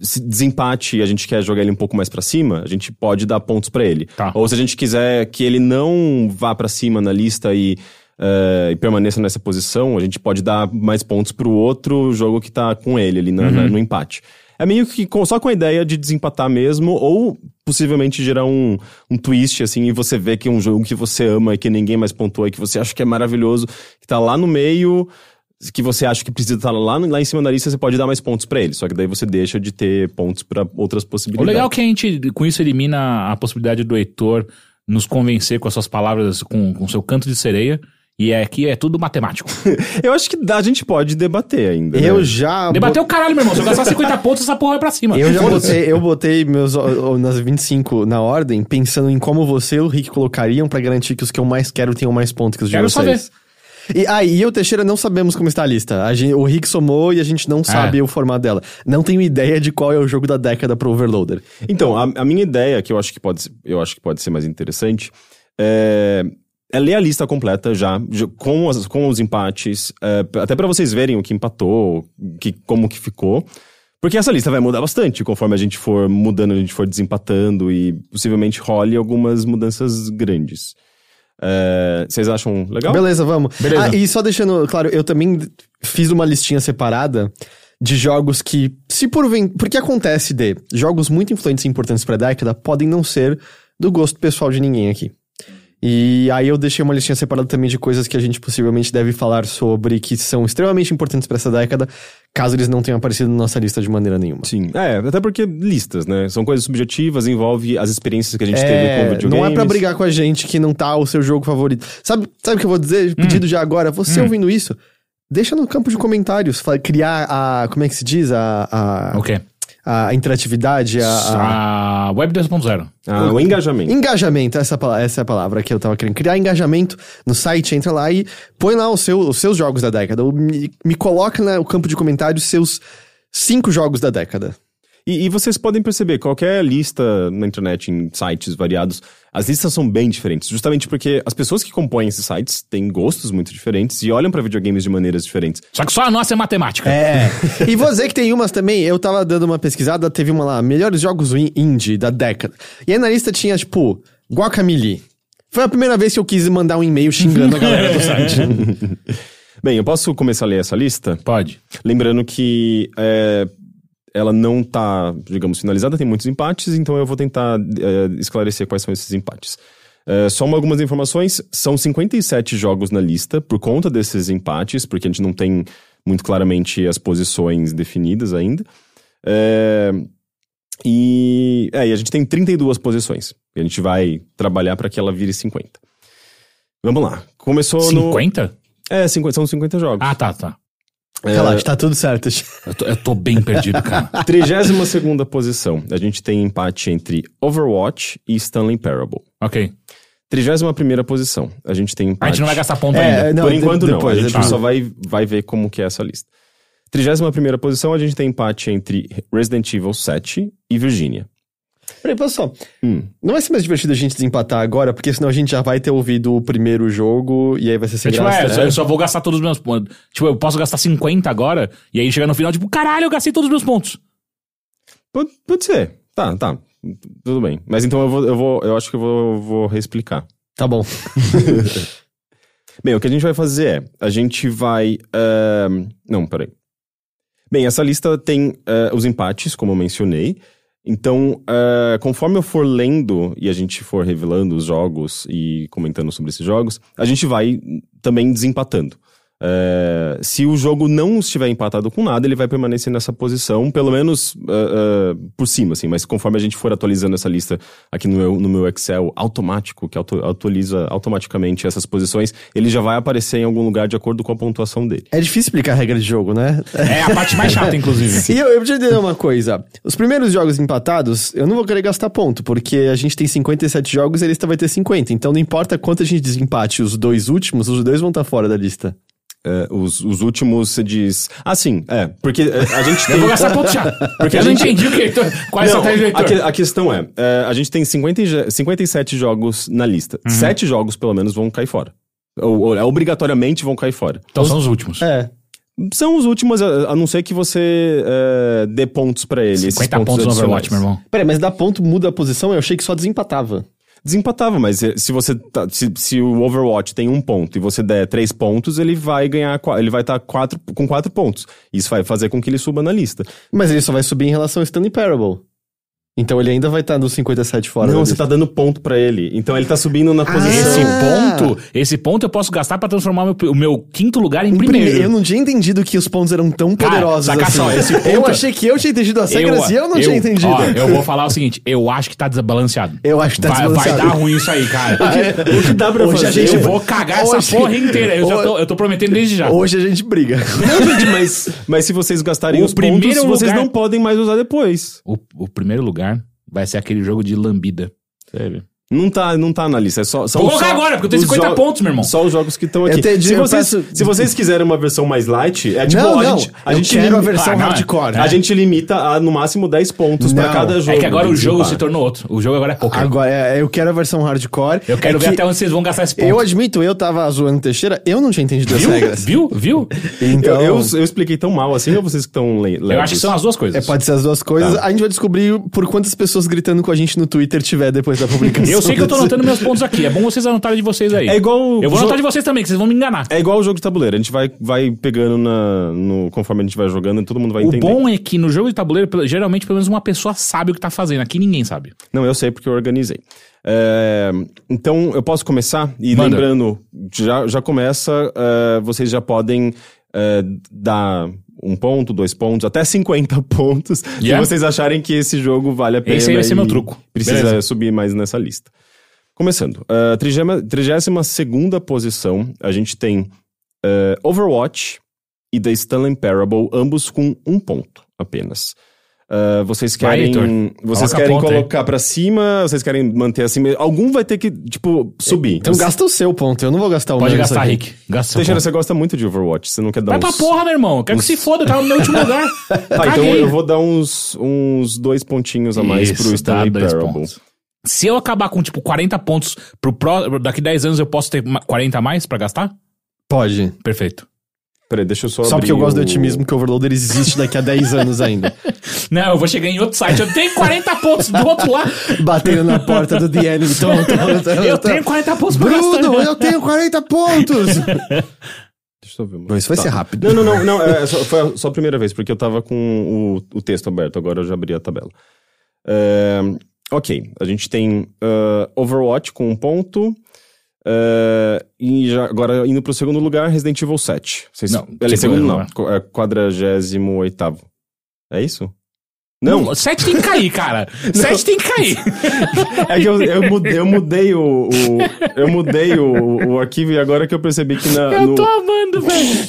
se desempate e a gente quer jogar ele um pouco mais para cima, a gente pode dar pontos para ele. Tá. Ou se a gente quiser que ele não vá para cima na lista e, eh, e permaneça nessa posição, a gente pode dar mais pontos pro outro jogo que tá com ele ali na- na- no empate. É meio que com- só com a ideia de desempatar mesmo, ou possivelmente gerar um, um twist, assim, e você vê que é um jogo que você ama e que ninguém mais pontuou e que você acha que é maravilhoso, que tá lá no meio, que você acha que precisa estar lá, no- lá em cima da lista, você pode dar mais pontos pra ele. Só que daí você deixa de ter pontos pra outras O possibilidades. legal é que a gente, com isso, elimina a possibilidade do Heitor nos convencer com as suas palavras, com o seu canto de sereia. E é, aqui é tudo matemático. Eu acho que a gente pode debater ainda. Eu né? já. Debateu o caralho, meu irmão. Se eu gastar 50 pontos, essa porra vai pra cima. Eu já botei, eu botei meus nas 25 na ordem, pensando em como você e o Rick colocariam pra garantir que os que eu mais quero tenham mais pontos que os de Quero vocês. E aí, e eu, Teixeira, não sabemos como está a lista. A gente- o Rick somou e a gente não sabe o formato dela. Não tenho ideia de qual é o jogo da década pro Overloader. Então, a, a minha ideia, que eu acho que pode, ser- eu acho que pode ser mais interessante, é, é ler a lista completa já, já, com, as- com os empates, é, até pra vocês verem o que empatou, que, como que ficou. Porque essa lista vai mudar bastante conforme a gente for mudando, a gente for desempatando e possivelmente role algumas mudanças grandes. É, vocês acham legal? Beleza, vamos. Beleza. Ah, e só deixando claro, eu também fiz uma listinha separada de jogos que, se porventura. Porque acontece de jogos muito influentes e importantes pra década podem não ser do gosto pessoal de ninguém aqui. E aí eu deixei uma listinha separada também de coisas que a gente possivelmente deve falar sobre que são extremamente importantes pra essa década, caso eles não tenham aparecido na nossa lista de maneira nenhuma. Sim, é, até porque listas, né? São coisas subjetivas, envolve as experiências que a gente teve com É, videogames. não é pra brigar com a gente que não tá o seu jogo favorito. Sabe, sabe o que eu vou dizer? Hum. Pedido já agora. Você ouvindo isso, deixa no campo de comentários. Criar a. Como é que se diz? A. A, O quê? A interatividade, a. a- A Web 2.0. Ah, o engajamento. Engajamento, essa, é essa é a palavra que eu tava querendo. Criar engajamento no site, entra lá e põe lá o seu- os seus jogos da década. Ou Me, me coloca no campo de comentários seus cinco jogos da década. E, e vocês podem perceber, qualquer lista na internet, em sites variados, as listas são bem diferentes. Justamente porque as pessoas que compõem esses sites têm gostos muito diferentes e olham pra videogames de maneiras diferentes. Só que só a nossa é matemática. É. e vou dizer que tem umas também, eu tava dando uma pesquisada, teve uma lá, melhores jogos in- indie da década. E aí na lista tinha, tipo, Guacamole. Foi a primeira vez que eu quis mandar um e-mail xingando a galera do site. Bem, eu posso começar a ler essa lista? Pode. Lembrando que é, ela não tá, digamos, finalizada, tem muitos empates, então eu vou tentar é, esclarecer quais são esses empates. É, só uma- algumas informações: são 57 jogos na lista por conta desses empates, porque a gente não tem muito claramente as posições definidas ainda. É, e, é, e a gente tem 32 posições. E a gente vai trabalhar para que ela vire 50. Vamos lá. Começou no. 50? É, 50, são 50 jogos. Ah, tá, tá. Relaxa, tá tudo certo. Eu tô, eu tô bem perdido, cara. 32 posição. A gente tem empate entre Overwatch e Stanley Parable. ok. 31 posição. A gente tem A empate. gente não vai gastar ponto É, ainda. não, Por de- enquanto não. depois, a gente depois. só vai, vai ver como que é essa lista. 31 posição, a gente tem empate entre Resident Evil 7 e Virginia. Peraí, posso só. Hum. Não vai ser mais divertido a gente desempatar agora, porque senão a gente já vai ter ouvido o primeiro jogo e aí vai ser sem É, tipo, graça. é, só- eu só vou gastar todos os meus pontos. Tipo, eu posso gastar 50 agora, e aí chega no final, tipo, caralho, eu gastei todos os meus pontos. Pode, pode ser. Tá, tá. Tudo bem. Mas então eu vou, eu vou, eu acho que eu vou, vou reexplicar. Tá bom. Bem, o que a gente vai fazer é, a gente vai... ahn, não, peraí. Bem, essa lista tem ah, os empates, como eu mencionei. Então, ah, conforme eu for lendo e a gente for revelando os jogos e comentando sobre esses jogos, a gente vai também desempatando. Ah, se o jogo não estiver empatado com nada, ele vai permanecer nessa posição, pelo menos ah, ah, por cima, assim. Mas conforme a gente for atualizando essa lista aqui no meu, no meu Excel automático, que auto- atualiza automaticamente essas posições, ele já vai aparecer em algum lugar de acordo com a pontuação dele. É difícil explicar a regra de jogo, né? É a parte mais chata, inclusive. E eu, eu preciso entender uma coisa. Os primeiros jogos empatados, eu não vou querer gastar ponto, porque a gente tem 57 jogos e a lista vai ter 50. Então não importa quanto a gente desempate os dois últimos, os dois vão estar fora da lista. É, os, os últimos você diz. Ah, sim, é. Porque é, a gente tem. Eu vou gastar ponto já. Porque eu não entendi o que Heitor, qual é a Não, a, Heitor. que- a questão é, é, a gente tem 50, e je- 57 jogos na lista. Uhum. Sete jogos, pelo menos, vão cair fora. Ou, ou, é, obrigatoriamente vão cair fora. Então são os últimos. É. São os últimos, a, a não ser que você é, dê pontos pra ele. esses 50 pontos no adicionais. Overwatch, meu irmão. Peraí, mas dar ponto muda a posição? Eu achei que só desempatava. Desempatava, mas eh, se você tá- se, se o Overwatch tem um ponto e você der três pontos, ele vai ganhar, ele vai estar quatro, com quatro pontos. Isso vai fazer com que ele suba na lista. Mas ele só vai subir em relação ao Stanley Parable. Então ele ainda vai estar nos 57 fora. não, você lista. tá dando ponto pra ele. Então ele tá subindo na posição. Esse Ah. ponto, esse ponto eu posso gastar pra transformar meu- o meu quinto lugar em Em primeiro. primeiro, Eu não tinha entendido que os pontos eram tão Cara, poderosos saca assim. só, esse Eu ponto- achei que eu tinha entendido as regras e eu não tinha entendido. Ó, eu vou falar o seguinte, eu acho que tá desbalanceado. Eu acho que tá vai, desbalanceado. Vai dar ruim isso aí, cara. O que dá pra Hoje fazer? a gente- eu vou cagar essa Hoje- porra inteira. Eu, já tô, eu tô prometendo desde já. Hoje a gente briga. Não, gente, mas, mas se vocês gastarem O os pontos, primeiro vocês lugar- não podem mais usar depois. O, o primeiro lugar vai ser aquele jogo de lambida. Sério. Não tá, não tá na lista. É só, são Vou colocar só agora, porque eu tenho os 50 jo- pontos, meu irmão. Só os jogos que estão Eu aqui. se, vocês, peço- se vocês quiserem uma versão mais light, é tipo, não, a não. gente, a gente quero a limita- versão Ah, hardcore. A gente limita a no máximo 10 pontos pra Não. cada jogo. É que agora o jogo se tornou outro. O jogo agora é poker. Agora, é, eu quero a versão hardcore. eu quero É ver que até onde vocês vão gastar esse ponto. Eu admito, eu tava zoando Teixeira, eu não tinha entendido as Viu? regras. Viu? Viu? Então, Eu, eu, eu expliquei tão mal assim ou vocês que estão lendo? Eu acho que são as duas coisas. é, pode ser as duas coisas. Tá. A gente vai descobrir por quantas pessoas gritando com a gente no Twitter tiver depois da publicação. Eu sei que eu tô anotando meus pontos aqui. É bom vocês anotarem de vocês aí. É igual. Eu vou anotar de vocês também, que vocês vão me enganar. É igual o jogo de tabuleiro. A gente vai, vai pegando na, no, conforme a gente vai jogando e todo mundo vai O entender. bom é que no jogo de tabuleiro, geralmente, pelo menos uma pessoa sabe o que tá fazendo. Aqui ninguém sabe. Não, eu sei porque eu organizei. É, então, eu posso começar? E Manda. lembrando, já, já começa, é, vocês já podem é, dar um ponto, dois pontos, até 50 pontos, Yeah. se vocês acharem que esse jogo vale a pena. Esse aí vai ser e meu truco. Precisa Beleza. subir mais nessa lista. Começando. Uh, 32 posição, a gente tem é, Overwatch e The Stanley Parable, ambos com um ponto apenas. Uh, vocês Vai, querem, Heitor. vocês Coloca querem colocar pra cima? Vocês querem manter assim? mesmo? Algum vai ter que, tipo, subir. Então gasta o seu ponto, eu não vou gastar o Pode meu gastar, nisso aqui. Rick. Gasta seu Teixeira, ponto. você gosta muito de Overwatch, você não quer dar Vai pra uns... porra, meu irmão. Eu quero que se foda, eu tava no meu último lugar. Tá, então eu vou dar uns, uns dois pontinhos a mais Isso, pro Stanley Parable. Se eu acabar com, tipo, 40 pontos pro pró... daqui 10 anos, eu posso ter ma- 40 a mais pra gastar? Pode. Perfeito. Peraí, deixa eu só Só abrir porque eu gosto o... do otimismo que o Overloader existe daqui a 10 anos ainda. Não, eu vou chegar em outro site. Eu tenho 40 pontos do outro lado. Batendo na porta do The Enemy. Tom, tom, tom, Eu tenho 40 pontos pra gastar. Bruno, eu tenho 40 pontos! Deixa eu ver. Bom, isso vai ser rápido. Não, não, não, não é, só, foi só a primeira vez, porque eu tava com o, o texto aberto, agora eu já abri a tabela. É, ok, a gente tem ah, Overwatch com um ponto. Ah, e já, agora indo pro segundo lugar, Resident Evil 7. Vocês, Não, é segundo não, é 48 É isso? Não, Não, 7 tem que cair, cara. 7 tem que cair. é que eu, eu mudei, eu mudei o, o- eu mudei o, o arquivo e agora que eu percebi que na, Eu no, tô amando, velho.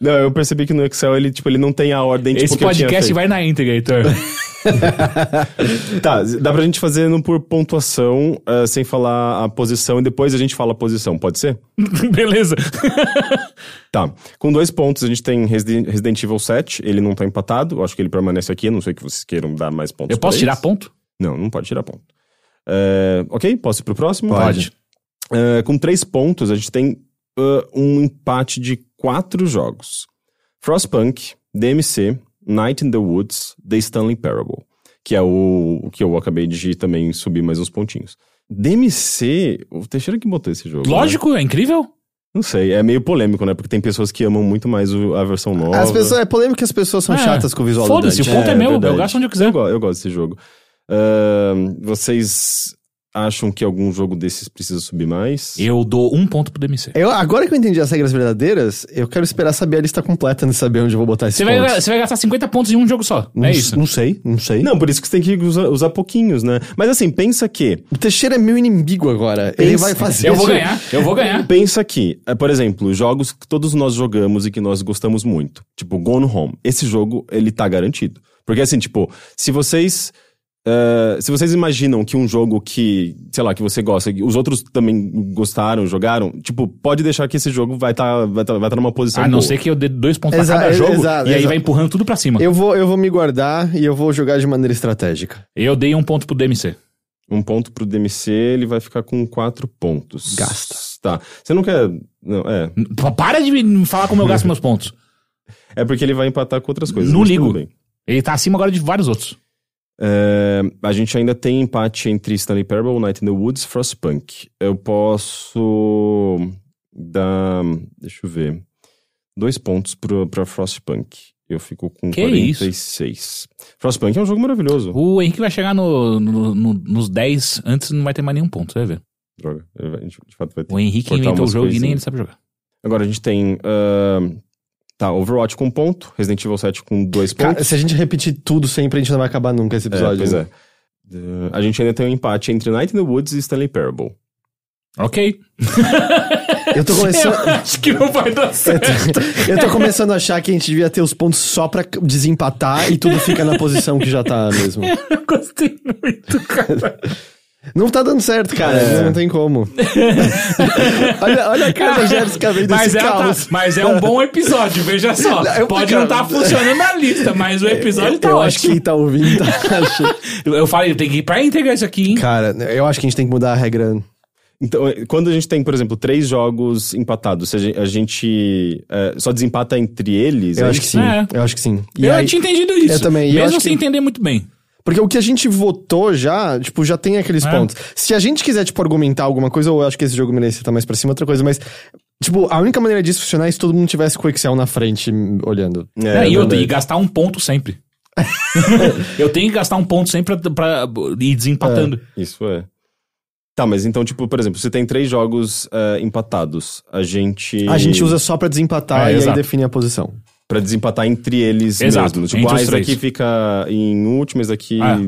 Não, eu percebi que no Excel ele tipo ele não tem a ordem Esse tipo, que eu tinha podcast feito. vai na íntegra, Heitor. Tá, dá pra gente fazer no por pontuação, eh, sem falar a posição, e depois a gente fala a posição, pode ser? Beleza. Tá. Com dois pontos, a gente tem Residen- Resident Evil 7, ele não tá empatado, eu acho que ele permanece aqui, a não sei que vocês queiram dar mais pontos Eu posso pra tirar eles. ponto? Não, não pode tirar ponto. Eh, ok, posso ir pro próximo? Pode. Eh, com três pontos, a gente tem um empate de quatro jogos. Frostpunk, DMC, Night in the Woods, The Stanley Parable. Que é o, o que eu acabei de também subir mais uns pontinhos. DMC, o Teixeira que botou esse jogo. né? Lógico, é incrível. Não sei, é meio polêmico, né? Porque tem pessoas que amam muito mais o- a versão nova. As pessoas, é polêmico que as pessoas são É. chatas com o visual do Foda-se, o ponto é, meu, verdade. eu gasto onde eu quiser. Eu, eu gosto desse jogo. Ahn, vocês acham que algum jogo desses precisa subir mais? Eu dou um ponto pro DMC. Eu, agora que eu entendi as regras verdadeiras, eu quero esperar saber a lista completa antes de saber onde eu vou botar Você vai, pontos. você vai gastar 50 pontos em um jogo só. Não, é isso. Não sei, não sei. Não, por isso que você tem que usar, usar pouquinhos, né? Mas assim, pensa que. O Teixeira é meu inimigo agora. Ele Pensa- vai fazer. Eu vou ganhar, eu vou ganhar. Pensa que, eh, por exemplo, jogos que todos nós jogamos e que nós gostamos muito. Tipo, Gone Home. Esse jogo, ele tá garantido. Porque assim, tipo, se vocês. Eh, se vocês imaginam que um jogo que, sei lá, que você gosta, que os outros também gostaram, jogaram, tipo, pode deixar que esse jogo vai estar vai tá, vai tá numa posição A não boa. ser que eu dê dois pontos Exa- pra cada jogo exato, e aí exato. vai empurrando tudo pra cima. Eu, Eu vou, eu vou me guardar e eu vou jogar de maneira estratégica. dei um ponto pro DMC. Um ponto pro DMC, ele vai ficar com quatro pontos. Gasta. Tá. Você não quer. Não, é. Para de me falar como eu gasto meus pontos. É porque ele vai empatar com outras coisas. Não ligo. Ele tá acima agora de vários outros. É, a gente ainda tem empate entre Stanley Parable, Night in the Woods e Frostpunk. Eu posso dar. Deixa eu ver. Dois pontos pro, pra Frostpunk. Eu fico com Que 46. Frostpunk é um jogo maravilhoso. O Henrique vai chegar no, no- no- nos 10 antes não vai ter mais nenhum ponto, você vai ver. Droga. A gente, de fato vai ter O que Henrique inventou o jogo e nem coisinhas. ele sabe jogar. Agora a gente tem. ahn, tá, Overwatch com um ponto, Resident Evil 7 com dois pontos. Cara, se a gente repetir tudo sempre, a gente não vai acabar nunca esse É, episódio. pois né? é. Uh, a gente ainda tem um empate entre Night in the Woods e Stanley Parable. Ok. Eu tô começando. Eu acho que não vai dar certo. Eu tô começando a achar que a gente devia ter os pontos só pra desempatar e tudo fica na posição que já tá mesmo. Eu gostei muito, cara. Não tá dando certo, cara. É. Não tem como. olha, olha a cara da Jéssica vendo Mas esse é, tá- caos. mas é um bom episódio, veja só. Eu- Pode cara, não estar funcionando na lista, mas o episódio eu, tá eu acho que ótimo. quem tá ouvindo tá achando. Eu falei, tem que ir pra integrar isso aqui, hein? Cara, eu acho que a gente tem que mudar a regra. Então, quando a gente tem, por exemplo, três jogos empatados, se a gen- a gente, eh, só desempata entre eles. Eu é acho que sim. É. Eu acho que sim. E eu aí- tinha entendido isso. Eu também, e eu Mesmo acho sem que- entender muito bem. Porque o que a gente votou já, tipo, já tem aqueles É. pontos. Se a gente quiser, tipo, argumentar alguma coisa, ou eu acho que esse jogo merece estar mais pra cima, outra coisa, mas, tipo, a única maneira disso funcionar é se todo mundo tivesse com o Excel na frente olhando. É, É, e, eu, e gastar um ponto sempre. eu tenho que gastar um ponto sempre pra, pra ir desempatando. Isso é. Tá, mas então, tipo, por exemplo, se tem três jogos eh, empatados, a gente. A gente usa só pra desempatar É, e aí exato. define a posição. Pra desempatar entre eles Exato, mesmo. Tipo, entre ah, esse daqui fica em último, esse daqui. Ah.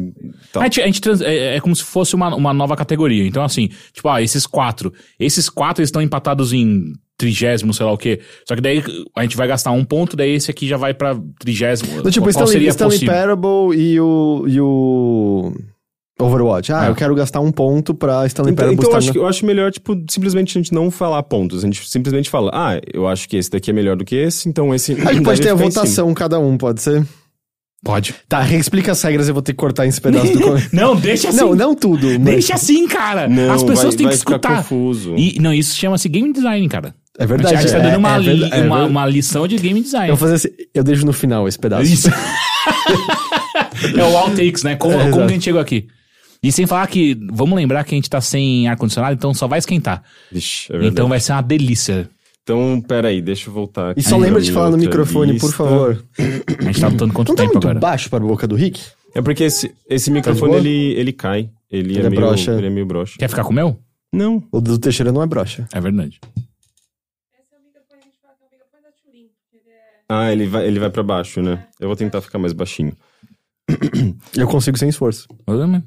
Tá. A gente, a gente trans- é, é como se fosse uma, uma nova categoria. Então, assim, tipo, ah, esses quatro. Esses quatro estão empatados em trigésimo, sei lá o quê. Só que daí a gente vai gastar um ponto, daí esse aqui já vai pra trigésimo. Então, tipo, Qual Stanley, seria Stanley? Parable e o, e o Overwatch. Ah, Ah. eu quero gastar um ponto pra Stanley Então, Parable então eu, acho, na- eu acho melhor, tipo, simplesmente a gente não falar pontos. A gente simplesmente fala, ah, eu acho que esse daqui é melhor do que esse, então esse. A gente pode ter a ficar votação, cada um, pode ser? Pode. Tá, reexplica as regras, eu vou ter que cortar esse pedaço do... Não, deixa assim. Não, não tudo. mas- Deixa assim, cara. Não, As pessoas vai- têm vai que ficar escutar. confuso. E, não, isso chama-se game design, cara. É verdade. a gente tá é- dando uma, é li- é uma, uma lição de game design. Eu vou fazer assim, eu deixo no final esse pedaço. Isso. é o outtakes, né? Como, É, como a gente chegou aqui? E sem falar que, vamos lembrar que a gente tá sem ar-condicionado, então só vai esquentar. Vixe, é verdade. então vai ser uma delícia. Então, peraí, deixa eu voltar aqui. E só lembra de falar no microfone, por lista. favor. A gente tá lutando quanto Não tá tempo muito agora? baixo para a boca do Rick? É porque esse, esse microfone, boa? ele, ele cai. Ele, Ele é, é meio, broxa. ele é meio broxa. Quer ficar com o meu? Não. O do Teixeira não é brocha. É verdade. Ah, ele vai, ele vai pra baixo, né? Eu vou tentar ficar mais baixinho. Eu consigo sem esforço. Também.